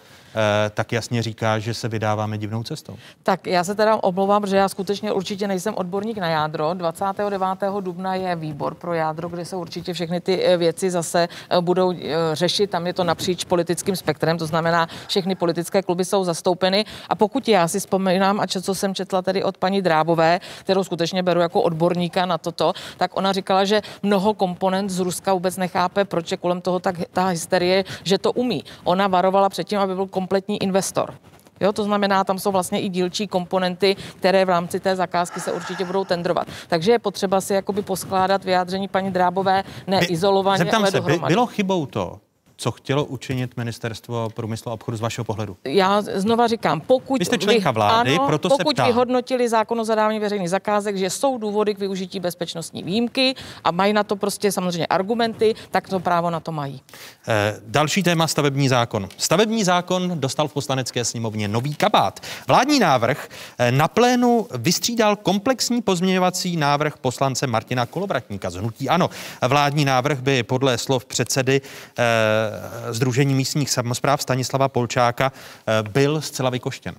tak jasně říká, že se vydáváme divnou cestou. Tak já se teda omlouvám, že já skutečně určitě nejsem odborník na jádro. 29. dubna je výbor pro jádro, kde se určitě všechny ty eh, věci zase eh, budou eh, řešit. Tam je to napříč politickým spektrem, to znamená, všechny politické kluby jsou zastoupeny. A pokud já si vzpomínám, a co jsem četla tady od paní Drábové, kterou skutečně beru jako odborníka na toto, tak ona říkala, že mnoho komponent z Ruska vůbec nechápe, proč je kolem toho tak ta hysterie, že to umí. Ona varovala předtím, aby byl kompletní investor. Jo, to znamená, tam jsou vlastně i dílčí komponenty, které v rámci té zakázky se určitě budou tendrovat. Takže je potřeba si jakoby poskládat vyjádření paní Drábové neizolovaně, Zeptám ale se, dohromady. By, bylo chybou to, co chtělo učinit ministerstvo průmyslu a obchodu z vašeho pohledu? Já znova říkám, pokud, vy jste členka vlády, ano, proto pokud se ptám. vyhodnotili zákon o zadávání veřejných zakázek, že jsou důvody k využití bezpečnostní výjimky a mají na to prostě samozřejmě argumenty, tak to právo na to mají. E, další téma stavební zákon. Stavební zákon dostal v poslanecké sněmovně nový kabát. Vládní návrh eh, na plénu vystřídal komplexní pozměňovací návrh poslance Martina Kolovratníka z Hnutí Ano. Vládní návrh by podle slov předsedy e, Združení místních samozpráv Stanislava Polčáka eh, byl zcela vykoštěn.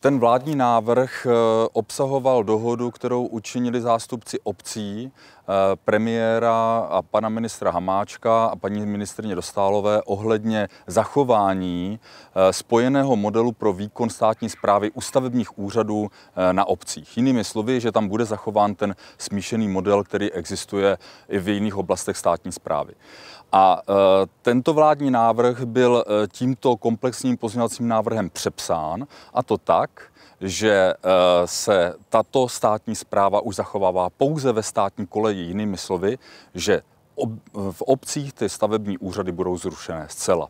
Ten vládní návrh eh, obsahoval dohodu, kterou učinili zástupci obcí, eh, premiéra a pana ministra Hamáčka a paní ministrně Dostálové ohledně zachování spojeného modelu pro výkon státní zprávy u stavebních úřadů na obcích. Jinými slovy, že tam bude zachován ten smíšený model, který existuje i v jiných oblastech státní zprávy. A e, tento vládní návrh byl e, tímto komplexním pozměňovacím návrhem přepsán a to tak, že e, se tato státní zpráva už zachovává pouze ve státní koleji, jinými slovy, že v obcích ty stavební úřady budou zrušené zcela.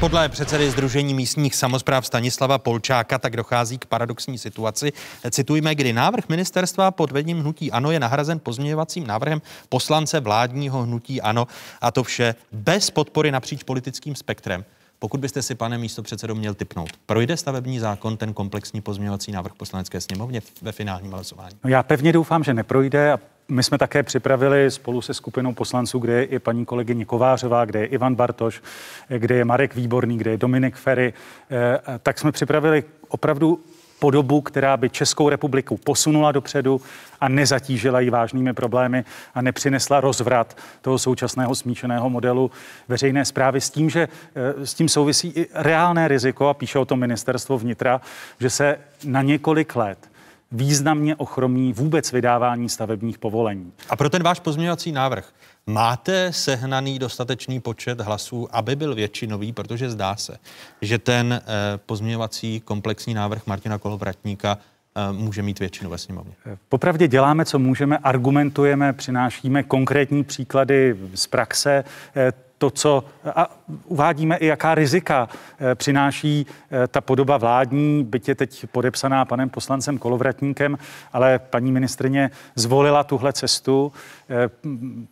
Podle předsedy Združení místních samozpráv Stanislava Polčáka tak dochází k paradoxní situaci. Citujme, kdy návrh ministerstva pod vedením hnutí ANO je nahrazen pozměňovacím návrhem poslance vládního hnutí ANO a to vše bez podpory napříč politickým spektrem. Pokud byste si, pane místo předsedo, měl typnout, projde stavební zákon ten komplexní pozměňovací návrh poslanecké sněmovně ve finálním hlasování? No já pevně doufám, že neprojde a my jsme také připravili spolu se skupinou poslanců, kde je i paní kolegyně Kovářová, kde je Ivan Bartoš, kde je Marek Výborný, kde je Dominik Ferry, eh, tak jsme připravili opravdu podobu, která by Českou republiku posunula dopředu a nezatížila ji vážnými problémy a nepřinesla rozvrat toho současného smíšeného modelu veřejné zprávy s tím, že eh, s tím souvisí i reálné riziko, a píše o tom ministerstvo vnitra, že se na několik let významně ochromí vůbec vydávání stavebních povolení. A pro ten váš pozměňovací návrh máte sehnaný dostatečný počet hlasů, aby byl většinový, protože zdá se, že ten eh, pozměňovací komplexní návrh Martina Kolovratníka eh, může mít většinu ve sněmovně. Popravdě děláme, co můžeme, argumentujeme, přinášíme konkrétní příklady z praxe. To, co a uvádíme i jaká rizika eh, přináší eh, ta podoba vládní, byť je teď podepsaná panem poslancem Kolovratníkem, ale paní ministrině zvolila tuhle cestu. Eh,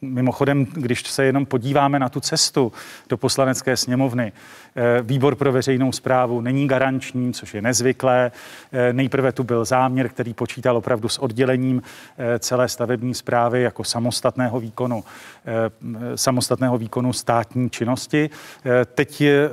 mimochodem, když se jenom podíváme na tu cestu do poslanecké sněmovny, výbor pro veřejnou zprávu není garanční, což je nezvyklé. Nejprve tu byl záměr, který počítal opravdu s oddělením celé stavební zprávy jako samostatného výkonu, samostatného výkonu státní činnosti. Eh, teď eh,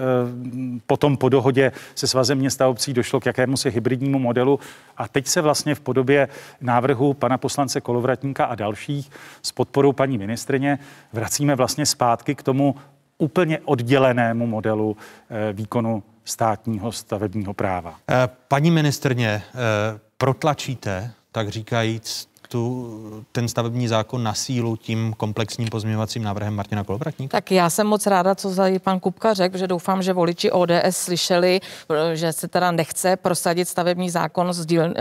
potom po dohodě se svazem města obcí došlo k jakému si hybridnímu modelu a teď se vlastně v podobě návrhu pana poslance Kolovratníka a dalších s podporou paní ministrině vracíme vlastně zpátky k tomu úplně oddělenému modelu eh, výkonu státního stavebního práva. Paní ministrně, protlačíte, tak říkajíc, tu, ten stavební zákon na sílu tím komplexním pozměňovacím návrhem Martina Kolovratníka? Tak já jsem moc ráda, co za pan Kupka řekl, že doufám, že voliči ODS slyšeli, že se teda nechce prosadit stavební zákon z díl, eh,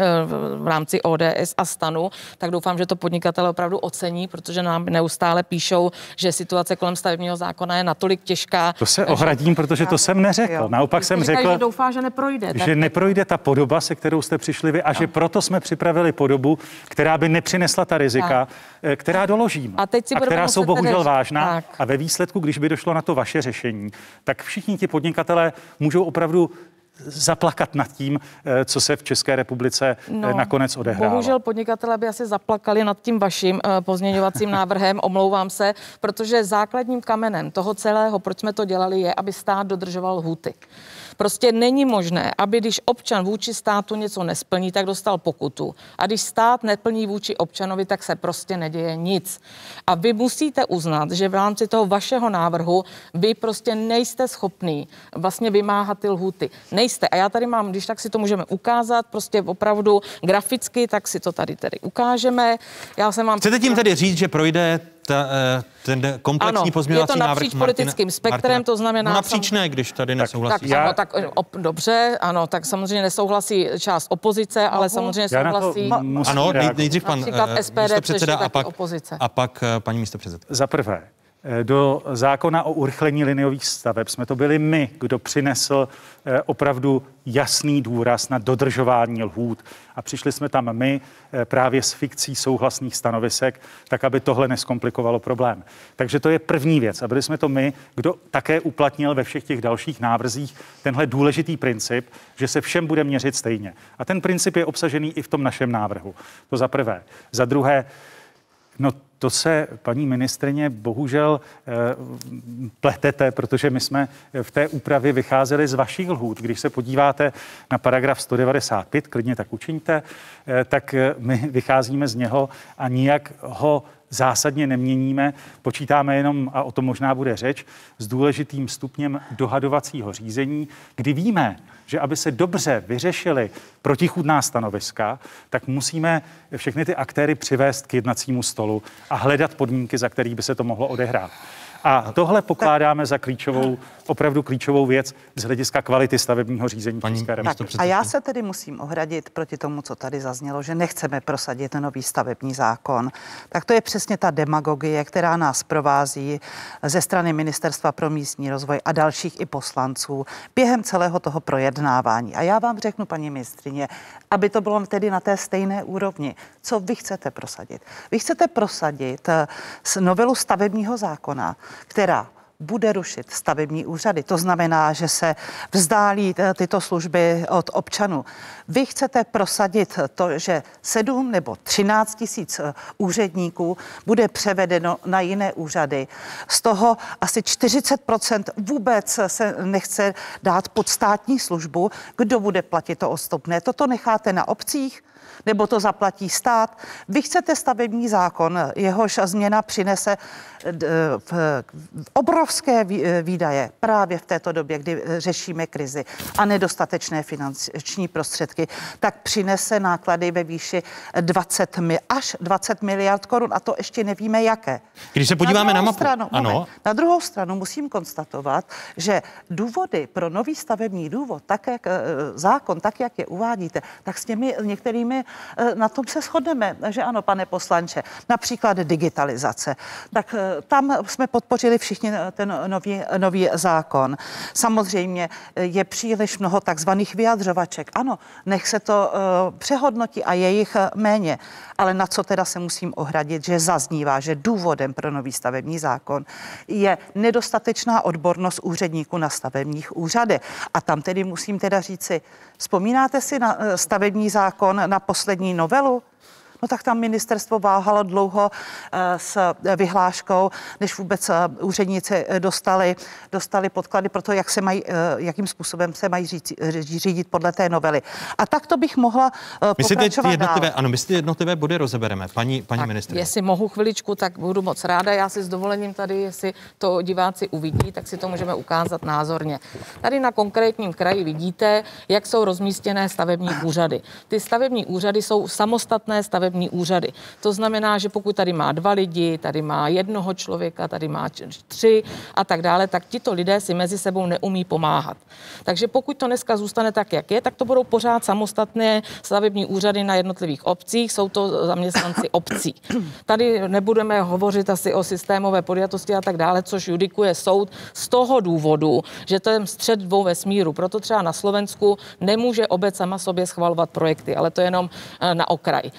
v rámci ODS a stanu, tak doufám, že to podnikatele opravdu ocení, protože nám neustále píšou, že situace kolem stavebního zákona je natolik těžká. To se ohradím, protože to jsem neřekl. Naopak jsem řekl, že doufá, že neprojde. Že neprojde ta podoba, se kterou jste přišli vy a no. že proto jsme připravili podobu, která by nepřinesla ta rizika, tak. Eh, která doložím. A, teď si a která jsou bohužel tedy... vážná. Tak. A ve výsledku, když by došlo na to vaše řešení, tak všichni ti podnikatelé můžou opravdu zaplakat nad tím, eh, co se v České republice eh, no, nakonec odehrálo. Bohužel podnikatelé by asi zaplakali nad tím vaším pozměňovacím návrhem, omlouvám se, protože základním kamenem toho celého, proč jsme to dělali, je, aby stát dodržoval huty. Prostě není možné, aby když občan vůči státu něco nesplní, tak dostal pokutu. A když stát neplní vůči občanovi, tak se prostě neděje nic. A vy musíte uznat, že v rámci toho vašeho návrhu vy prostě nejste schopný vlastně vymáhat ty lhuty. Nejste. A já tady mám, když tak si to můžeme ukázat, prostě opravdu graficky, tak si to tady tedy ukážeme. Já jsem vám... Chcete tím tedy říct, že projde ta, eh, ten komplexní ano, pozměňovací návrh je to napříč politickým Martina, spektrem, Martina, to znamená... No napříč ne, když tady nesouhlasí. Tak, já... ano, tak op, dobře, ano, tak samozřejmě nesouhlasí část opozice, ale samozřejmě souhlasí... Ano, nejdřív pan eh, SPD, předseda a pak, opozice. a pak eh, paní místopředsedkyně. Za prvé, Eh, do zákona o urychlení liniových staveb jsme to byli my, kdo přinesl eh, opravdu jasný důraz na dodržování lhůt. A přišli jsme tam my eh, právě s fikcí souhlasných stanovisek, tak aby tohle neskomplikovalo problém. Takže to je první věc. A byli jsme to my, kdo také uplatnil ve všech těch dalších návrzích tenhle důležitý princip, že se všem bude měřit stejně. A ten princip je obsažený i v tom našem návrhu. To za prvé. Za druhé, no to se, paní ministrině, bohužel eh, pletete, protože my jsme v té úpravě vycházeli z vašich lhůt. Když se podíváte na paragraf 195, klidně tak učiňte, eh, tak eh, my vycházíme z něho a nijak ho zásadně neměníme, počítáme jenom, a o tom možná bude řeč, s důležitým stupněm dohadovacího řízení, kdy víme, že aby se dobře vyřešily protichudná stanoviska, tak musíme všechny ty aktéry přivést k jednacímu stolu a hledat podmínky, za kterých by se to mohlo odehrát. A tohle pokládáme za klíčovou, opravdu klíčovou věc z hlediska kvality stavebního řízení Paní České republiky. A já se tedy musím ohradit proti tomu, co tady zaznělo, že nechceme prosadit nový stavební zákon. Tak to je přesně ta demagogie, která nás provází ze strany Ministerstva pro místní rozvoj a dalších i poslanců během celého toho projednávání. A já vám řeknu, paní ministrině, aby to bylo tedy na té stejné úrovni. Co vy chcete prosadit? Vy chcete prosadit eh, novelu stavebního zákona, která bude rušit stavební úřady. To znamená, že se vzdálí eh, tyto služby od občanů. Vy chcete prosadit to, že 7 nebo 13 tisíc eh, úředníků bude převedeno na jiné úřady. Z toho asi 40% vůbec se nechce dát pod státní službu. Kdo bude platit to ostupné? Toto necháte na obcích? Nebo to zaplatí stát. Vy chcete stavební zákon, jehož změna přinese obrovské výdaje právě v této době, kdy řešíme krizi a nedostatečné finanční prostředky, tak přinese náklady ve výši 20 až 20 miliard korun a to ještě nevíme jaké. Když se podíváme na, na mapu, stranu, ano. Moment, na druhou stranu musím konstatovat, že důvody pro nový stavební důvod, tak jak eh, zákon, tak jak je uvádíte, tak s těmi některými eh, na tom se shodneme, že ano, pane poslanče, například digitalizace. Tak eh, tam jsme podpořili všichni ten nový, nový zákon. Samozřejmě je příliš mnoho takzvaných vyjadřovaček. Ano, nech se to přehodnotí a je jich méně. Ale na co teda se musím ohradit, že zaznívá, že důvodem pro nový stavební zákon je nedostatečná odbornost úředníků na stavebních úřady. A tam tedy musím teda říci, vzpomínáte si na eh, stavební zákon, na poslední novelu? No tak tam ministerstvo váhalo dlouho eh, s vyhláškou, než vůbec eh, úředníci eh, dostali, dostali podklady pro to, jak se mají, jakým způsobem se mají říct, řídit podle té novely. A tak to bych mohla my si teď jednotlivé, dál. Ano, my si jednotlivé body rozebereme, paní, paní ministrině. Jestli mohu chviličku, tak budu moc ráda. Já si s dovolením tady, jestli to diváci uvidí, tak si to můžeme ukázat názorně. Tady na konkrétním kraji vidíte, jak jsou rozmístěné stavební úřady. Ty stavební úřady jsou samostatné stavební stavební úřady. To znamená, že pokud tady má dva lidi, tady má jednoho člověka, tady má tři a tak dále, tak tito lidé si mezi sebou neumí pomáhat. Takže pokud to dneska zůstane tak, jak je, tak to budou pořád samostatné stavební úřady na jednotlivých obcích, jsou to zaměstnanci obcí. Tady nebudeme hovořit asi o systémové podjatosti a tak dále, což judikuje soud z toho důvodu, že to je střed dvou vesmíru. Proto třeba na Slovensku nemůže obec sama sobě schvalovat projekty, ale to je jenom eh, na okraj.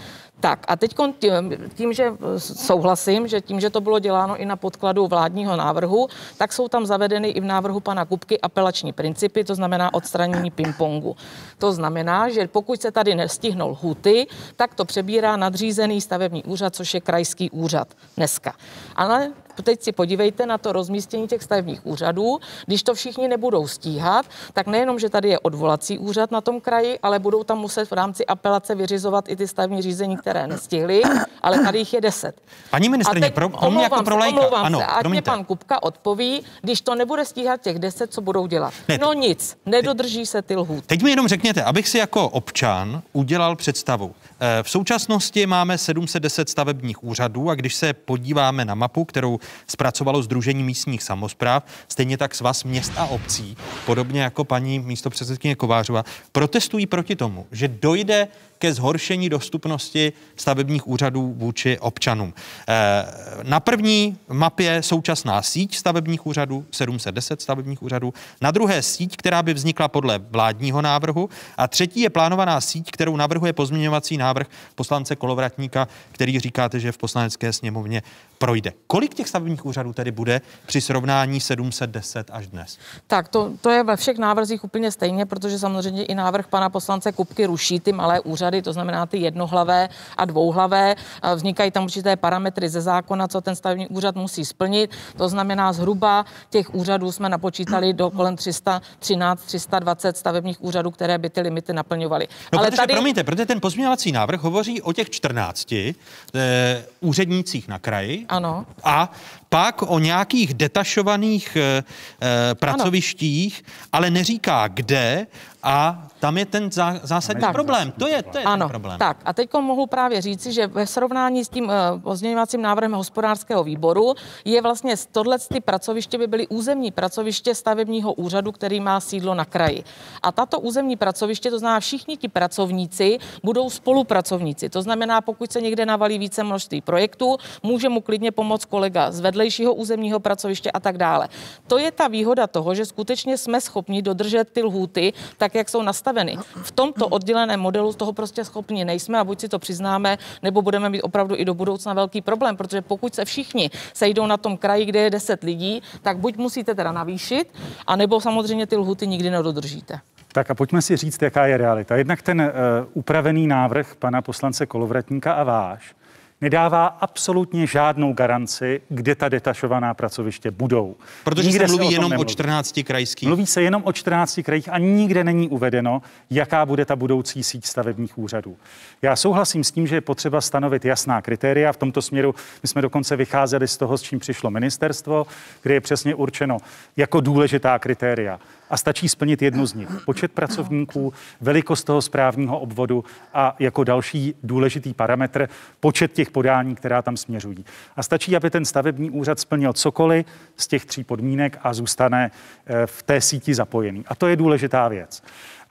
Tak a teď tím, tím, že souhlasím, že tím, že to bylo děláno i na podkladu vládního návrhu, tak jsou tam zavedeny i v návrhu pana Kupky apelační principy, to znamená odstranění pingpongu. To znamená, že pokud se tady nestihnou lhuty, tak to přebírá nadřízený stavební úřad, což je krajský úřad dneska. Ale teď si podívejte na to rozmístění těch stavebních úřadů. Když to všichni nebudou stíhat, tak nejenom, že tady je odvolací úřad na tom kraji, ale budou tam muset v rámci apelace vyřizovat i ty stavební řízení, které nestihly, ale tady jich je deset. Paní ministrině, pro, mě jako pro lajka. Ano, se, ať mě pan Kupka odpoví, když to nebude stíhat těch deset, co budou dělat. Ne, no nic, nedodrží se ty lhůty. Teď mi jenom řekněte, abych si jako občan udělal představu. V současnosti máme 710 stavebních úřadů a když se podíváme na mapu, kterou zpracovalo Združení místních samozpráv, stejně tak svaz měst a obcí, podobně jako paní místopředsedkyně Kovářová, protestují proti tomu, že dojde ke zhoršení dostupnosti stavebních úřadů vůči občanům. Eh, na první mapě současná síť stavebních úřadů, 710 stavebních úřadů, na druhé síť, která by vznikla podle vládního návrhu a třetí je plánovaná síť, kterou navrhuje pozměňovací návrh poslance Kolovratníka, který říkáte, že v poslanecké sněmovně projde. Kolik těch stavebních úřadů tedy bude při srovnání 710 až dnes? Tak to, to je ve všech návrzích úplně stejně, protože samozřejmě i návrh pana poslance Kupky ruší ty malé úřady, to znamená ty jednohlavé a dvouhlavé. Vznikají tam určité parametry ze zákona, co ten stavební úřad musí splnit. To znamená zhruba těch úřadů jsme napočítali do kolem 313, 320 stavebních úřadů, které by ty limity naplňovaly. No, Ale protože, tady... promiňte, protože ten pozměňovací návrh hovoří o těch 14 e, eh, úřednících na kraji, ano. A pak o nějakých detašovaných e, e, pracovištích, ano. ale neříká kde a tam je ten zá, zásadní tak. problém. To je, to je ano, ten problém. Tak a teď mohu právě říci, že ve srovnání s tím uh, pozměňovacím návrhem hospodářského výboru je vlastně tohle ty pracoviště by byly územní pracoviště stavebního úřadu, který má sídlo na kraji. A tato územní pracoviště, to znamená všichni ti pracovníci, budou spolupracovníci. To znamená, pokud se někde navalí více množství projektů, může mu klidně pomoct kolega z vedlejšího územního pracoviště a tak dále. To je ta výhoda toho, že skutečně jsme schopni dodržet ty lhůty, tak jak jsou nastaveny. V tomto odděleném modelu toho prostě schopni nejsme a buď si to přiznáme, nebo budeme mít opravdu i do budoucna velký problém, protože pokud se všichni sejdou na tom kraji, kde je 10 lidí, tak buď musíte teda navýšit, anebo samozřejmě ty lhuty nikdy nedodržíte. Tak a pojďme si říct, jaká je realita. Jednak ten uh, upravený návrh pana poslance Kolovratníka a váš nedává absolutně žádnou garanci, kde ta detašovaná pracoviště budou. Protože nikde se mluví se jenom nemluví. o 14 krajských. Mluví se jenom o 14 krajích a nikde není uvedeno, jaká bude ta budoucí síť stavebních úřadů. Já souhlasím s tím, že je potřeba stanovit jasná kritéria. V tomto směru my jsme dokonce vycházeli z toho, s čím přišlo ministerstvo, kde je přesně určeno jako důležitá kritéria a stačí splnit jednu z nich. Počet pracovníků, velikost toho správního obvodu a jako další důležitý parametr počet těch podání, která tam směřují. A stačí, aby ten stavební úřad splnil cokoliv z těch tří podmínek a zůstane eh, v té síti zapojený. A to je důležitá věc.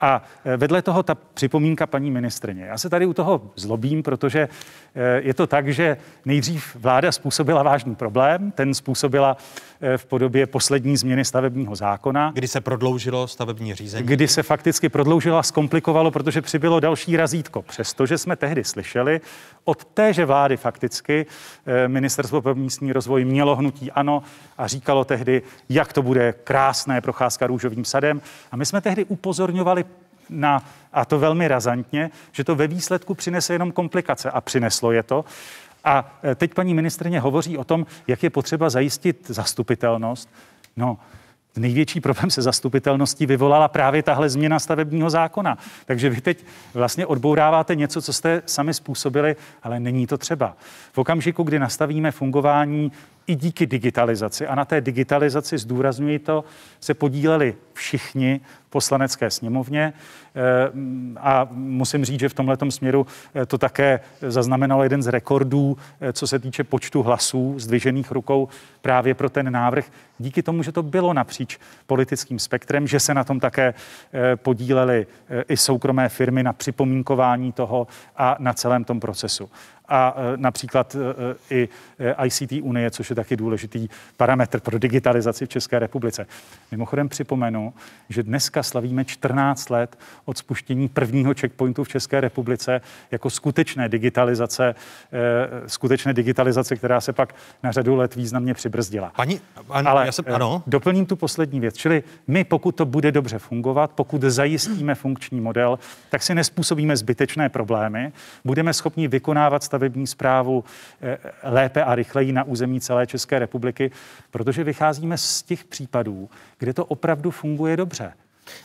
A eh, vedle toho ta připomínka paní ministrně. Já se tady u toho zlobím, protože eh, je to tak, že nejdřív vláda způsobila vážný problém, ten způsobila v podobě poslední změny stavebního zákona. Kdy se prodloužilo stavební řízení? Kdy se fakticky prodloužilo a zkomplikovalo, protože přibylo další razítko. Přestože jsme tehdy slyšeli od téže vlády fakticky ministerstvo pro místní rozvoj mělo hnutí ano a říkalo tehdy, jak to bude krásné procházka růžovým sadem. A my jsme tehdy upozorňovali na, a to velmi razantně, že to ve výsledku přinese jenom komplikace a přineslo je to. A e, teď paní ministrině hovoří o tom, jak je potřeba zajistit zastupitelnost. No, Největší problém se zastupitelností vyvolala právě tahle změna stavebního zákona. Takže vy teď vlastně odbouráváte něco, co jste sami způsobili, ale není to třeba. V okamžiku, kdy nastavíme fungování i díky digitalizaci, a na té digitalizaci, zdůrazňuji to, se podíleli všichni poslanecké sněmovně. Eh, a musím říct, že v tomhle směru eh, to také zaznamenalo jeden z rekordů, eh, co se týče počtu hlasů zdvižených rukou právě pro ten návrh. Díky tomu, že to bylo napříč politickým spektrem, že se na tom také podílely i soukromé firmy na připomínkování toho a na celém tom procesu a e, například e, i e, ICT Unie, což je taky důležitý parametr pro digitalizaci v České republice. Mimochodem připomenu, že dneska slavíme 14 let od spuštění prvního checkpointu v České republice jako skutečné digitalizace, skutečné digitalizace, která se pak na řadu let významně přibrzdila. Pani, an, Ale já jsem, ano. doplním tu poslední věc, čili my, pokud to bude dobře fungovat, pokud zajistíme funkční model, tak si nespůsobíme zbytečné problémy, budeme schopni vykonávat stavební zprávu eh, lépe a rychleji na území celé České republiky, protože vycházíme z těch případů, kde to opravdu funguje dobře.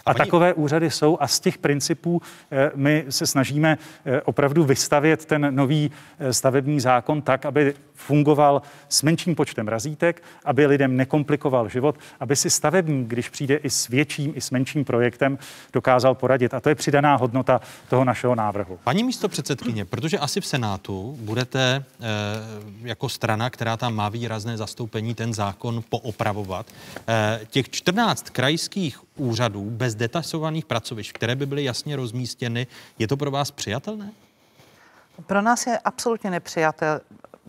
A, paní... takové úřady jsou a z těch principů eh, my se snažíme eh, opravdu vystavět ten nový eh, stavební zákon tak, aby fungoval s menším počtem razítek, aby lidem nekomplikoval život, aby si stavebník, když přijde i s větším, i s menším projektem, dokázal poradit. A to je přidaná hodnota toho našeho návrhu. Paní místo předsedkyně, protože asi v Senátu budete jako strana, která tam má výrazné zastoupení, ten zákon poopravovat. těch 14 krajských úřadů bez detašovaných pracovišť, které by byly jasně rozmístěny, je to pro vás přijatelné? Pro nás je absolutně nepřijatelné.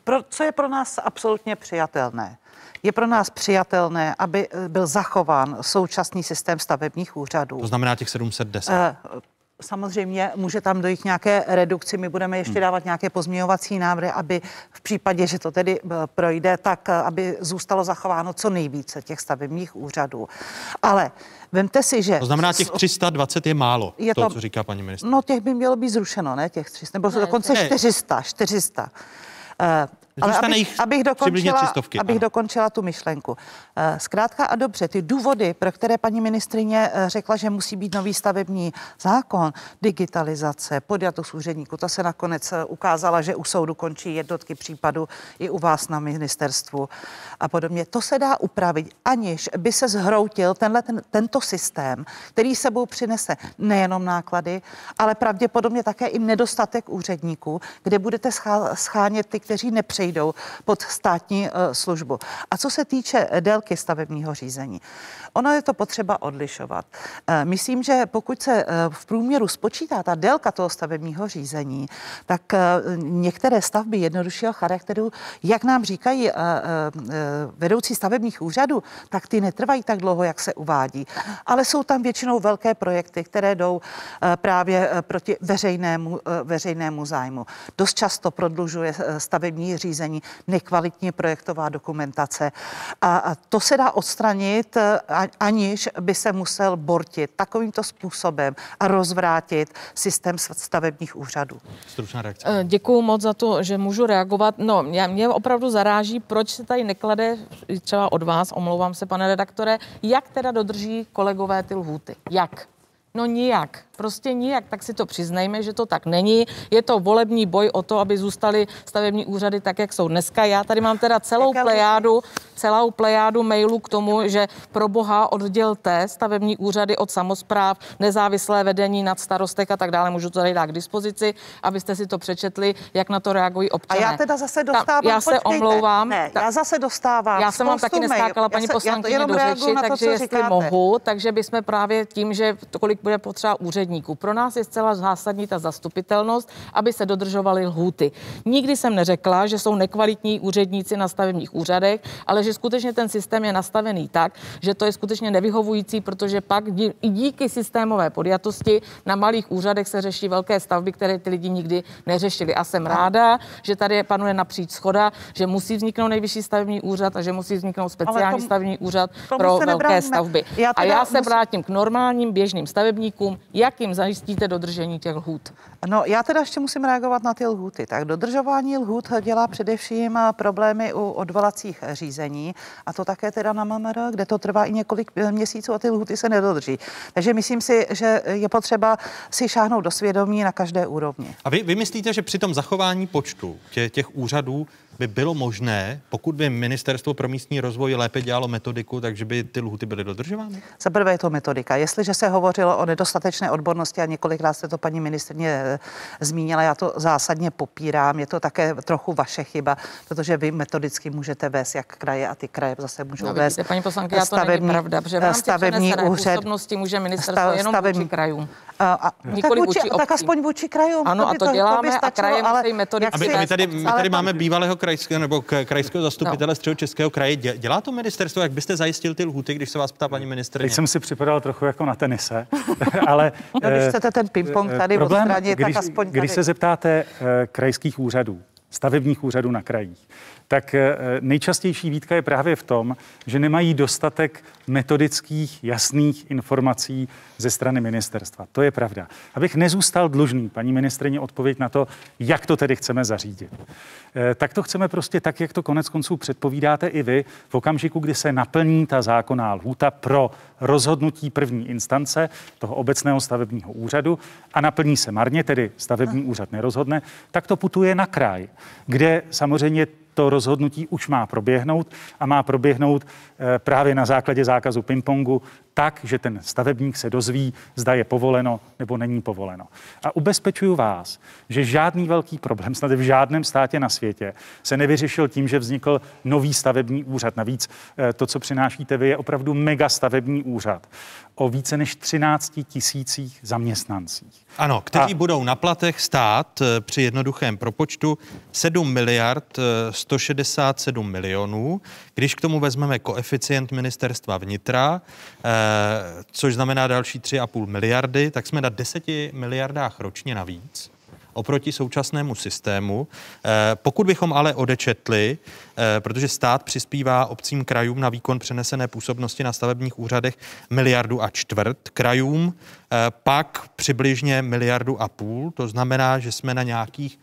Pro, co je pro nás absolutně přijatelné? Je pro nás přijatelné, aby eh, byl zachován současný systém stavebních úřadů. To znamená těch 710. Uh, Samozřejmě může tam dojít nějaké redukci. My budeme ještě hmm. dávat nějaké pozměňovací návrhy, aby v případě, že to tedy eh, projde, tak eh, aby zůstalo zachováno co nejvíce těch stavebních úřadů. Ale vemte si, že... To znamená, těch 320 je málo, je to, to co říká paní ministr. No, těch by mělo být zrušeno, ne těch 300, nebo ne, dokonce ne. 400, 400. Ale abych, abych, dokončila, abych dokončila tu myšlenku. Eh, zkrátka a dobře, ty důvody, pro které paní ministrině eh, řekla, že musí být nový stavební zákon, digitalizace, podjatost úředníků, to se nakonec eh, ukázala, že u soudu končí jednotky případů i u vás na ministerstvu a podobně. To se dá upravit, aniž by se zhroutil tenhle, ten, tento systém, který sebou přinese nejenom náklady, ale pravděpodobně také i nedostatek úředníků, kde budete schánět ty, kteří nepřejí přejdou pod státní eh, službu. A co se týče délky stavebního řízení, ono je to potřeba odlišovat. Eh, myslím, že pokud se v průměru spočítá ta délka toho stavebního řízení, tak některé stavby jednoduššího charakteru, jak nám říkají vedoucí stavebních úřadů, tak ty netrvají tak dlouho, jak se uvádí. Ale jsou tam většinou velké projekty, které jdou právě proti veřejnému, veřejnému zájmu. Dost často prodlužuje stavební řízení řízení, nekvalitní projektová dokumentace. A to se dá odstranit, aniž by se musel bortit takovýmto způsobem a rozvrátit systém stavebních úřadů. Stručná reakce. Eh, Děkuji moc za to, že můžu reagovat. No, mě opravdu zaráží, proč se tady neklade, třeba od vás, omlouvám se, pane redaktore, jak teda dodrží kolegové ty lhůty. Jak? No nijak. Prostě nijak, tak si to přiznejme, že to tak není. Je to volební boj o to, aby zůstaly stavební úřady tak, jak jsou dneska. Já tady mám teda celou plejádu, celou plejádu mailů k tomu, že pro boha oddělte stavební úřady od samozpráv, nezávislé vedení nad starostek a tak dále. Můžu to tady dát k dispozici, abyste si to přečetli, jak na to reagují občané. A já teda zase dostávám, Ta, já se počkejte, omlouvám. Ne, já zase dostávám. Já jsem vám taky neskákala paní poslankyně do řeči, na to, takže jestli říkáte. mohu, takže bychom právě tím, že kolik bude potřeba úředníků. Pro nás je zcela zásadní ta zastupitelnost, aby se dodržovaly lhůty. Nikdy jsem neřekla, že jsou nekvalitní úředníci na stavebních úřadech, ale že skutečně ten systém je nastavený tak, že to je skutečně nevyhovující, protože pak i díky systémové podjatosti na malých úřadech se řeší velké stavby, které ty lidi nikdy neřešili. A jsem ráda, že tady panuje napříč schoda, že musí vzniknout nejvyšší stavební úřad a že musí vzniknout speciální tomu- stavební úřad pro velké nebráníme. stavby. Já a já se musím- vrátím k normálním běžným stavebníkům, jak jim zajistíte dodržení těch lhůt. No, já teda ještě musím reagovat na ty lhuty. Tak dodržování lhůt dělá především problémy u odvolacích řízení a to také teda na MMR, kde to trvá i několik měsíců a ty lhuty se nedodrží. Takže myslím si, že je potřeba si šáhnout do svědomí na každé úrovni. A vy, vy myslíte, že při tom zachování počtu tě, těch úřadů by bylo možné, pokud by Ministerstvo pro místní rozvoj lépe dělalo metodiku, takže by ty lhuty byly dodržovány? Za prvé je to metodika. Jestliže se hovořilo o nedostatečné odbornosti a několikrát jste to paní ministrně eh, zmínila, já to zásadně popírám. Je to také trochu vaše chyba, protože vy metodicky můžete vést jak kraje a ty kraje zase můžou No, vést. vidíte, paní poslankyně, já to není pravda, protože v rámci stavební úřad. může ministerstvo jenom vůči krajům. A, a, tak, Nikoli vůči, tak aspoň vůči krajům. Ano, by a to děláme by a stačilo, kraje ale musí metodicky A my, si- my tady, my tady máme bývalého krajského nebo k- krajského zastupitele no. Českého kraje. Dě- Dělá to ministerstvo? Jak byste zajistil ty lhuty, když se vás ptá paní ministrině? Teď jsem si připadal trochu jako na tenise, ale... No, když eh, chcete ten ping-pong tady problém, odstranit, tak když, aspoň tady. Když se zeptáte eh, krajských úřadů, stavebních úřadů na krajích, tak eh, nejčastější výtka je právě v tom, že nemají dostatek metodických, jasných informací ze strany ministerstva. To je pravda. Abych nezůstal dlužný, paní ministrině, odpověď na to, jak to tedy chceme zařídit. Eh, Tak to chceme prostě tak, jak to konec konců předpovídáte i vy, v okamžiku, kdy se naplní ta zákonná lhůta pro rozhodnutí první instance toho obecného stavebního úřadu a naplní se marně, tedy stavební úřad nerozhodne, tak to putuje na kraj, kde samozřejmě to rozhodnutí už má proběhnout a má proběhnout eh, právě na základě zákazu pingpongu tak, že ten stavebník se dozví, zda je povoleno nebo není povoleno. A ubezpečuju vás, že žádný velký problém, snad v žádném státě na světě, se nevyřešil tím, že vznikl nový stavební úřad. Navíc eh, to, co přinášíte vy, je opravdu mega stavební úřad o více než 13 tisících zaměstnancích. Ano, kteří A- budou na platech stát eh, při jednoduchém propočtu 7 miliard eh, 167 milionů. Když k tomu vezmeme koeficient ministerstva vnitra, eh, což znamená další 3,5 miliardy, tak jsme na 10 miliardách ročně navíc oproti současnému systému. Eh, Pokud bychom ale odečetli, eh, protože stát přispívá obcím krajům na výkon přenesené působnosti na stavebních úřadech miliardu a čtvrt, krajům pak přibližně miliardu a půl, to znamená, že jsme na nějakých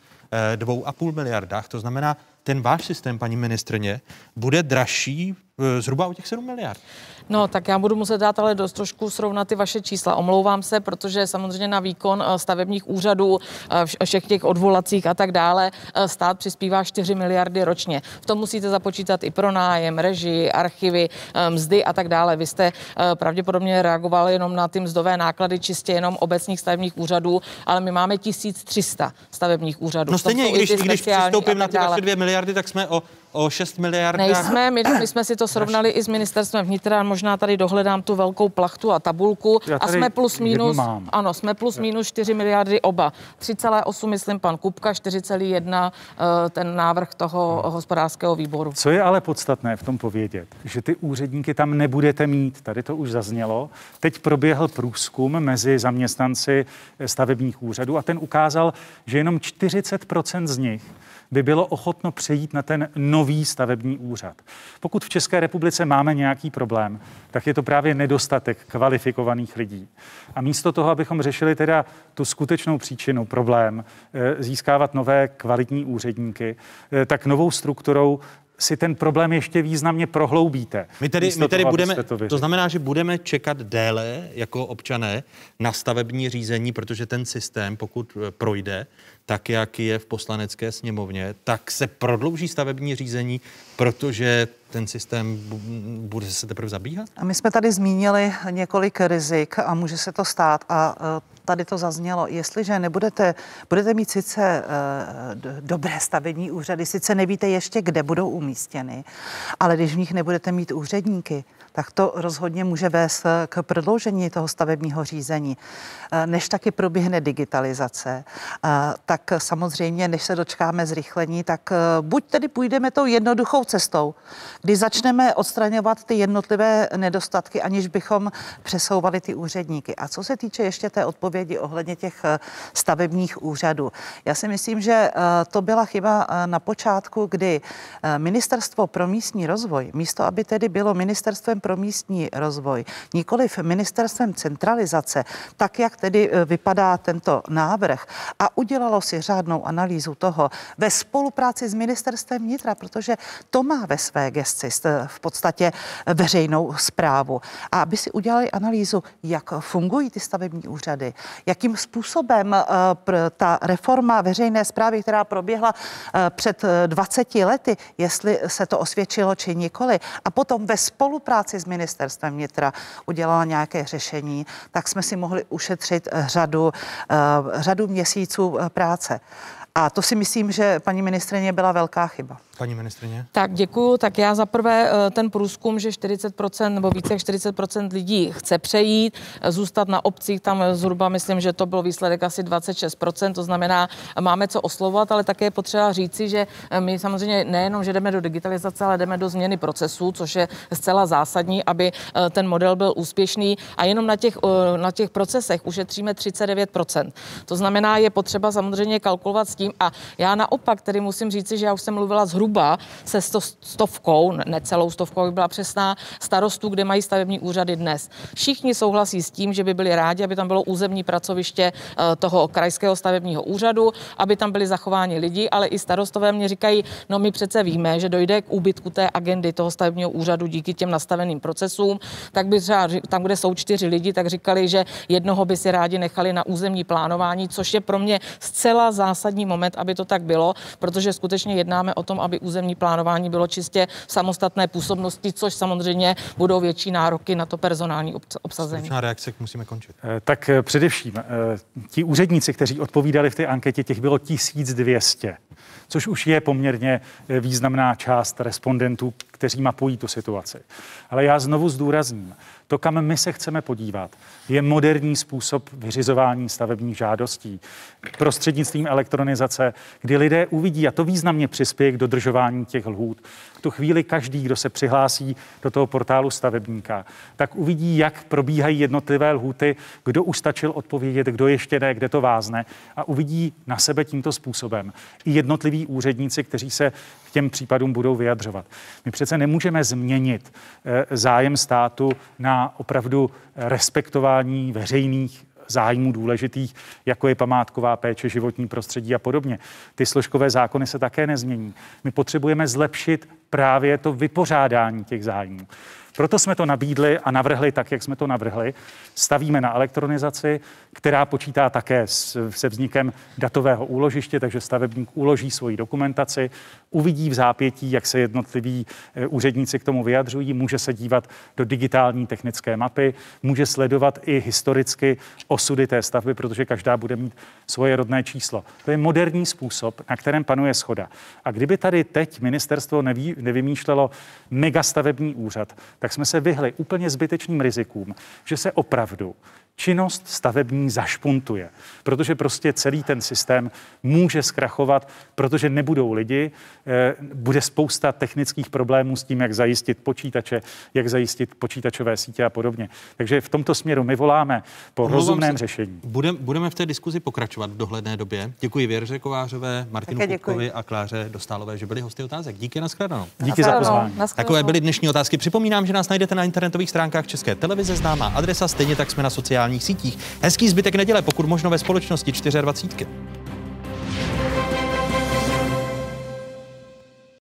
dvou a půl miliardách, to znamená, ten váš systém, paní ministrně, bude dražší zhruba o těch 7 miliard. No, tak já budu muset dát ale dost trošku srovnat ty vaše čísla. Omlouvám se, protože samozřejmě na výkon eh, stavebních úřadů, eh, vš- všech těch odvolacích a tak dále, eh, stát přispívá 4 miliardy ročně. V tom musíte započítat i pronájem, režii, archivy, eh, mzdy a tak dále. Vy jste eh, pravděpodobně reagoval jenom na ty mzdové náklady čistě jenom obecních stavebních úřadů, ale my máme 1300 stavebních úřadů. No stejně, i když, když přistoupím na ty vaše 2 miliardy, tak jsme o, o 6 miliard. Nejsme, my, my jsme si to srovnali i s ministerstvem vnitra, možná tady dohledám tu velkou plachtu a tabulku a jsme plus minus, ano, jsme plus minus 4 miliardy oba. 3,8 myslím pan Kupka, 4,1 eh, ten návrh toho hospodářského výboru. Co je ale podstatné v tom povědět, že ty úředníky tam nebudete mít, tady to už zaznělo. Teď proběhl průzkum mezi zaměstnanci stavebních úřadů a ten ukázal, že jenom 40% z nich by bylo ochotno přejít na ten nový stavební úřad. Pokud v České republice máme nějaký problém, tak je to právě nedostatek kvalifikovaných lidí. A místo toho, abychom řešili teda tu skutečnou příčinu, problém, eh, získávat nové kvalitní úředníky, eh, tak novou strukturou si ten problém ještě významně prohloubíte. My tedy, my tedy toho, budeme, to, to, znamená, že budeme čekat déle jako občané na stavební řízení, protože ten systém, pokud eh, projde, tak jak je v poslanecké sněmovně, tak se prodlouží stavební řízení, protože ten systém bu- bude se teprve zabíhat? A my jsme tady zmínili několik rizik a může se to stát a e, tady to zaznělo. Jestliže nebudete, budete mít sice d- dobré stavební úřady, sice nevíte ještě, kde budou umístěny, ale když v nich nebudete mít úředníky, tak to rozhodně může vést k prodloužení toho stavebního řízení. Eh, Než taky proběhne digitalizace, eh, tak samozřejmě, než se dočkáme zrychlení, tak eh, buď tedy půjdeme tou jednoduchou cestou, kdy začneme odstraňovat ty jednotlivé nedostatky, aniž bychom přesouvali ty úředníky. A co se týče ještě té odpovědi ohledně těch stavebních úřadů, já si myslím, že to byla chyba na počátku, kdy Ministerstvo pro místní rozvoj, místo aby tedy bylo Ministerstvem pro místní rozvoj, nikoliv Ministerstvem centralizace, tak jak tedy eh, vypadá tento návrh. A udělalo si řádnou analýzu toho ve spolupráci s Ministerstvem vnitra, protože to má ve své gesci st- v podstatě veřejnou zprávu. A aby si udělali analýzu, jak fungují ty stavební úřady, jakým způsobem pr- ta reforma veřejné zprávy, která proběhla před eh, 20 lety, jestli se to osvědčilo či nikoli, a potom ve spolupráci s ministerstvem vnitra udělala nějaké řešení, tak jsme si mohli ušetřit eh, řadu, eh, řadu měsíců eh, práce. A to si myslím, že paní ministrině byla velká chyba. Paní ministrině? Tak děkuju. Tak já za prvé eh, ten průzkum, že 40% nebo více jak 40% lidí chce přejít, eh, zůstat na obcích, tam eh, zhruba myslím, že to byl výsledek asi 26%, to znamená, máme co oslovovat, ale také je potřeba říci, že my samozřejmě nejenom, že jdeme do digitalizace, ale jdeme do změny procesů, což je zcela zásadní, aby ten model byl úspěšný a jenom na těch, na těch procesech ušetříme 39%. To znamená, je potřeba samozřejmě kalkulovat s tím a já naopak tedy musím říci, že já už jsem mluvila zhruba se sto, stovkou, ne- necelou stovkou, aby byla přesná, starostů, kde mají stavební úřady dnes. Všichni souhlasí s tím, že by byli rádi, aby tam bylo územní pracoviště eh, toho krajského stavebního úřadu, aby tam byli zachováni lidi, ale i starostové mě říkají, no my přece víme, že dojde k úbytku té agendy toho stavebního úřadu díky těm nastaveným procesům, tak by třeba tam, kde jsou čtyři lidi, tak říkali, že jednoho by si rádi nechali na územní plánování, což je pro mě zcela zásadní moment, aby to tak bylo, protože skutečně jednáme o tom, aby územní plánování bylo čistě v samostatné působnosti, což samozřejmě budou větší nároky na to personální obs- obsazení. Stručná reakce, musíme končit. Eh, Tak eh, především, eh, ti úředníci, kteří odpovídali v té anketě, těch bylo 1200, což už je poměrně významná část respondentů, kteří mapují tu situaci. Ale já znovu zdůrazním, to, kam my se chceme podívat, je moderní způsob vyřizování stavebních žádostí prostřednictvím elektronizace, kdy lidé uvidí, a to významně přispěje k dodržování těch lhůt. V tu chvíli každý, kdo se přihlásí do toho portálu stavebníka, tak uvidí, jak probíhají jednotlivé lhůty, kdo už stačil odpovědět, kdo ještě ne, kde to vázne a uvidí na sebe tímto způsobem i jednotliví úředníci, kteří se k těm případům budou vyjadřovat. My přece nemůžeme změnit eh, zájem státu na opravdu respektování veřejných zájmů důležitých, jako je památková péče, životní prostředí a podobně. Ty složkové zákony se také nezmění. My potřebujeme zlepšit právě to vypořádání těch zájmů. Proto jsme to nabídli a navrhli tak, jak jsme to navrhli. Stavíme na elektronizaci, která počítá také s, se vznikem datového úložiště, takže stavebník uloží svoji dokumentaci, uvidí v zápětí, jak se jednotliví eh, úředníci k tomu vyjadřují, může se dívat do digitální technické mapy, může sledovat i historicky osudy té stavby, protože každá bude mít svoje rodné číslo. To je moderní způsob, na kterém panuje schoda. A kdyby tady teď ministerstvo neví, nevymýšlelo megastavební úřad, tak jsme se vyhli úplně zbytečným rizikům, že se opravdu činnost stavební zašpuntuje, protože prostě celý ten systém může zkrachovat, protože nebudou lidi, eh, bude spousta technických problémů s tím, jak zajistit počítače, jak zajistit počítačové sítě a podobně. Takže v tomto směru my voláme po Omlouvám rozumném se. řešení. Budem, budeme v té diskuzi pokračovat v dohledné době. Děkuji Věře Kovářové, Martinu. Kupkovi a Kláře Dostálové, že byli hosty otázek. Díky, nashledanou. Díky za Nashledanou. pozvání. Takové byly dnešní otázky. Připomínám, že nás najdete na internetových stránkách České televize, známá adresa, stejně tak jsme na sociálních sítích. Hezký zbytek neděle, pokud možno ve společnosti 24.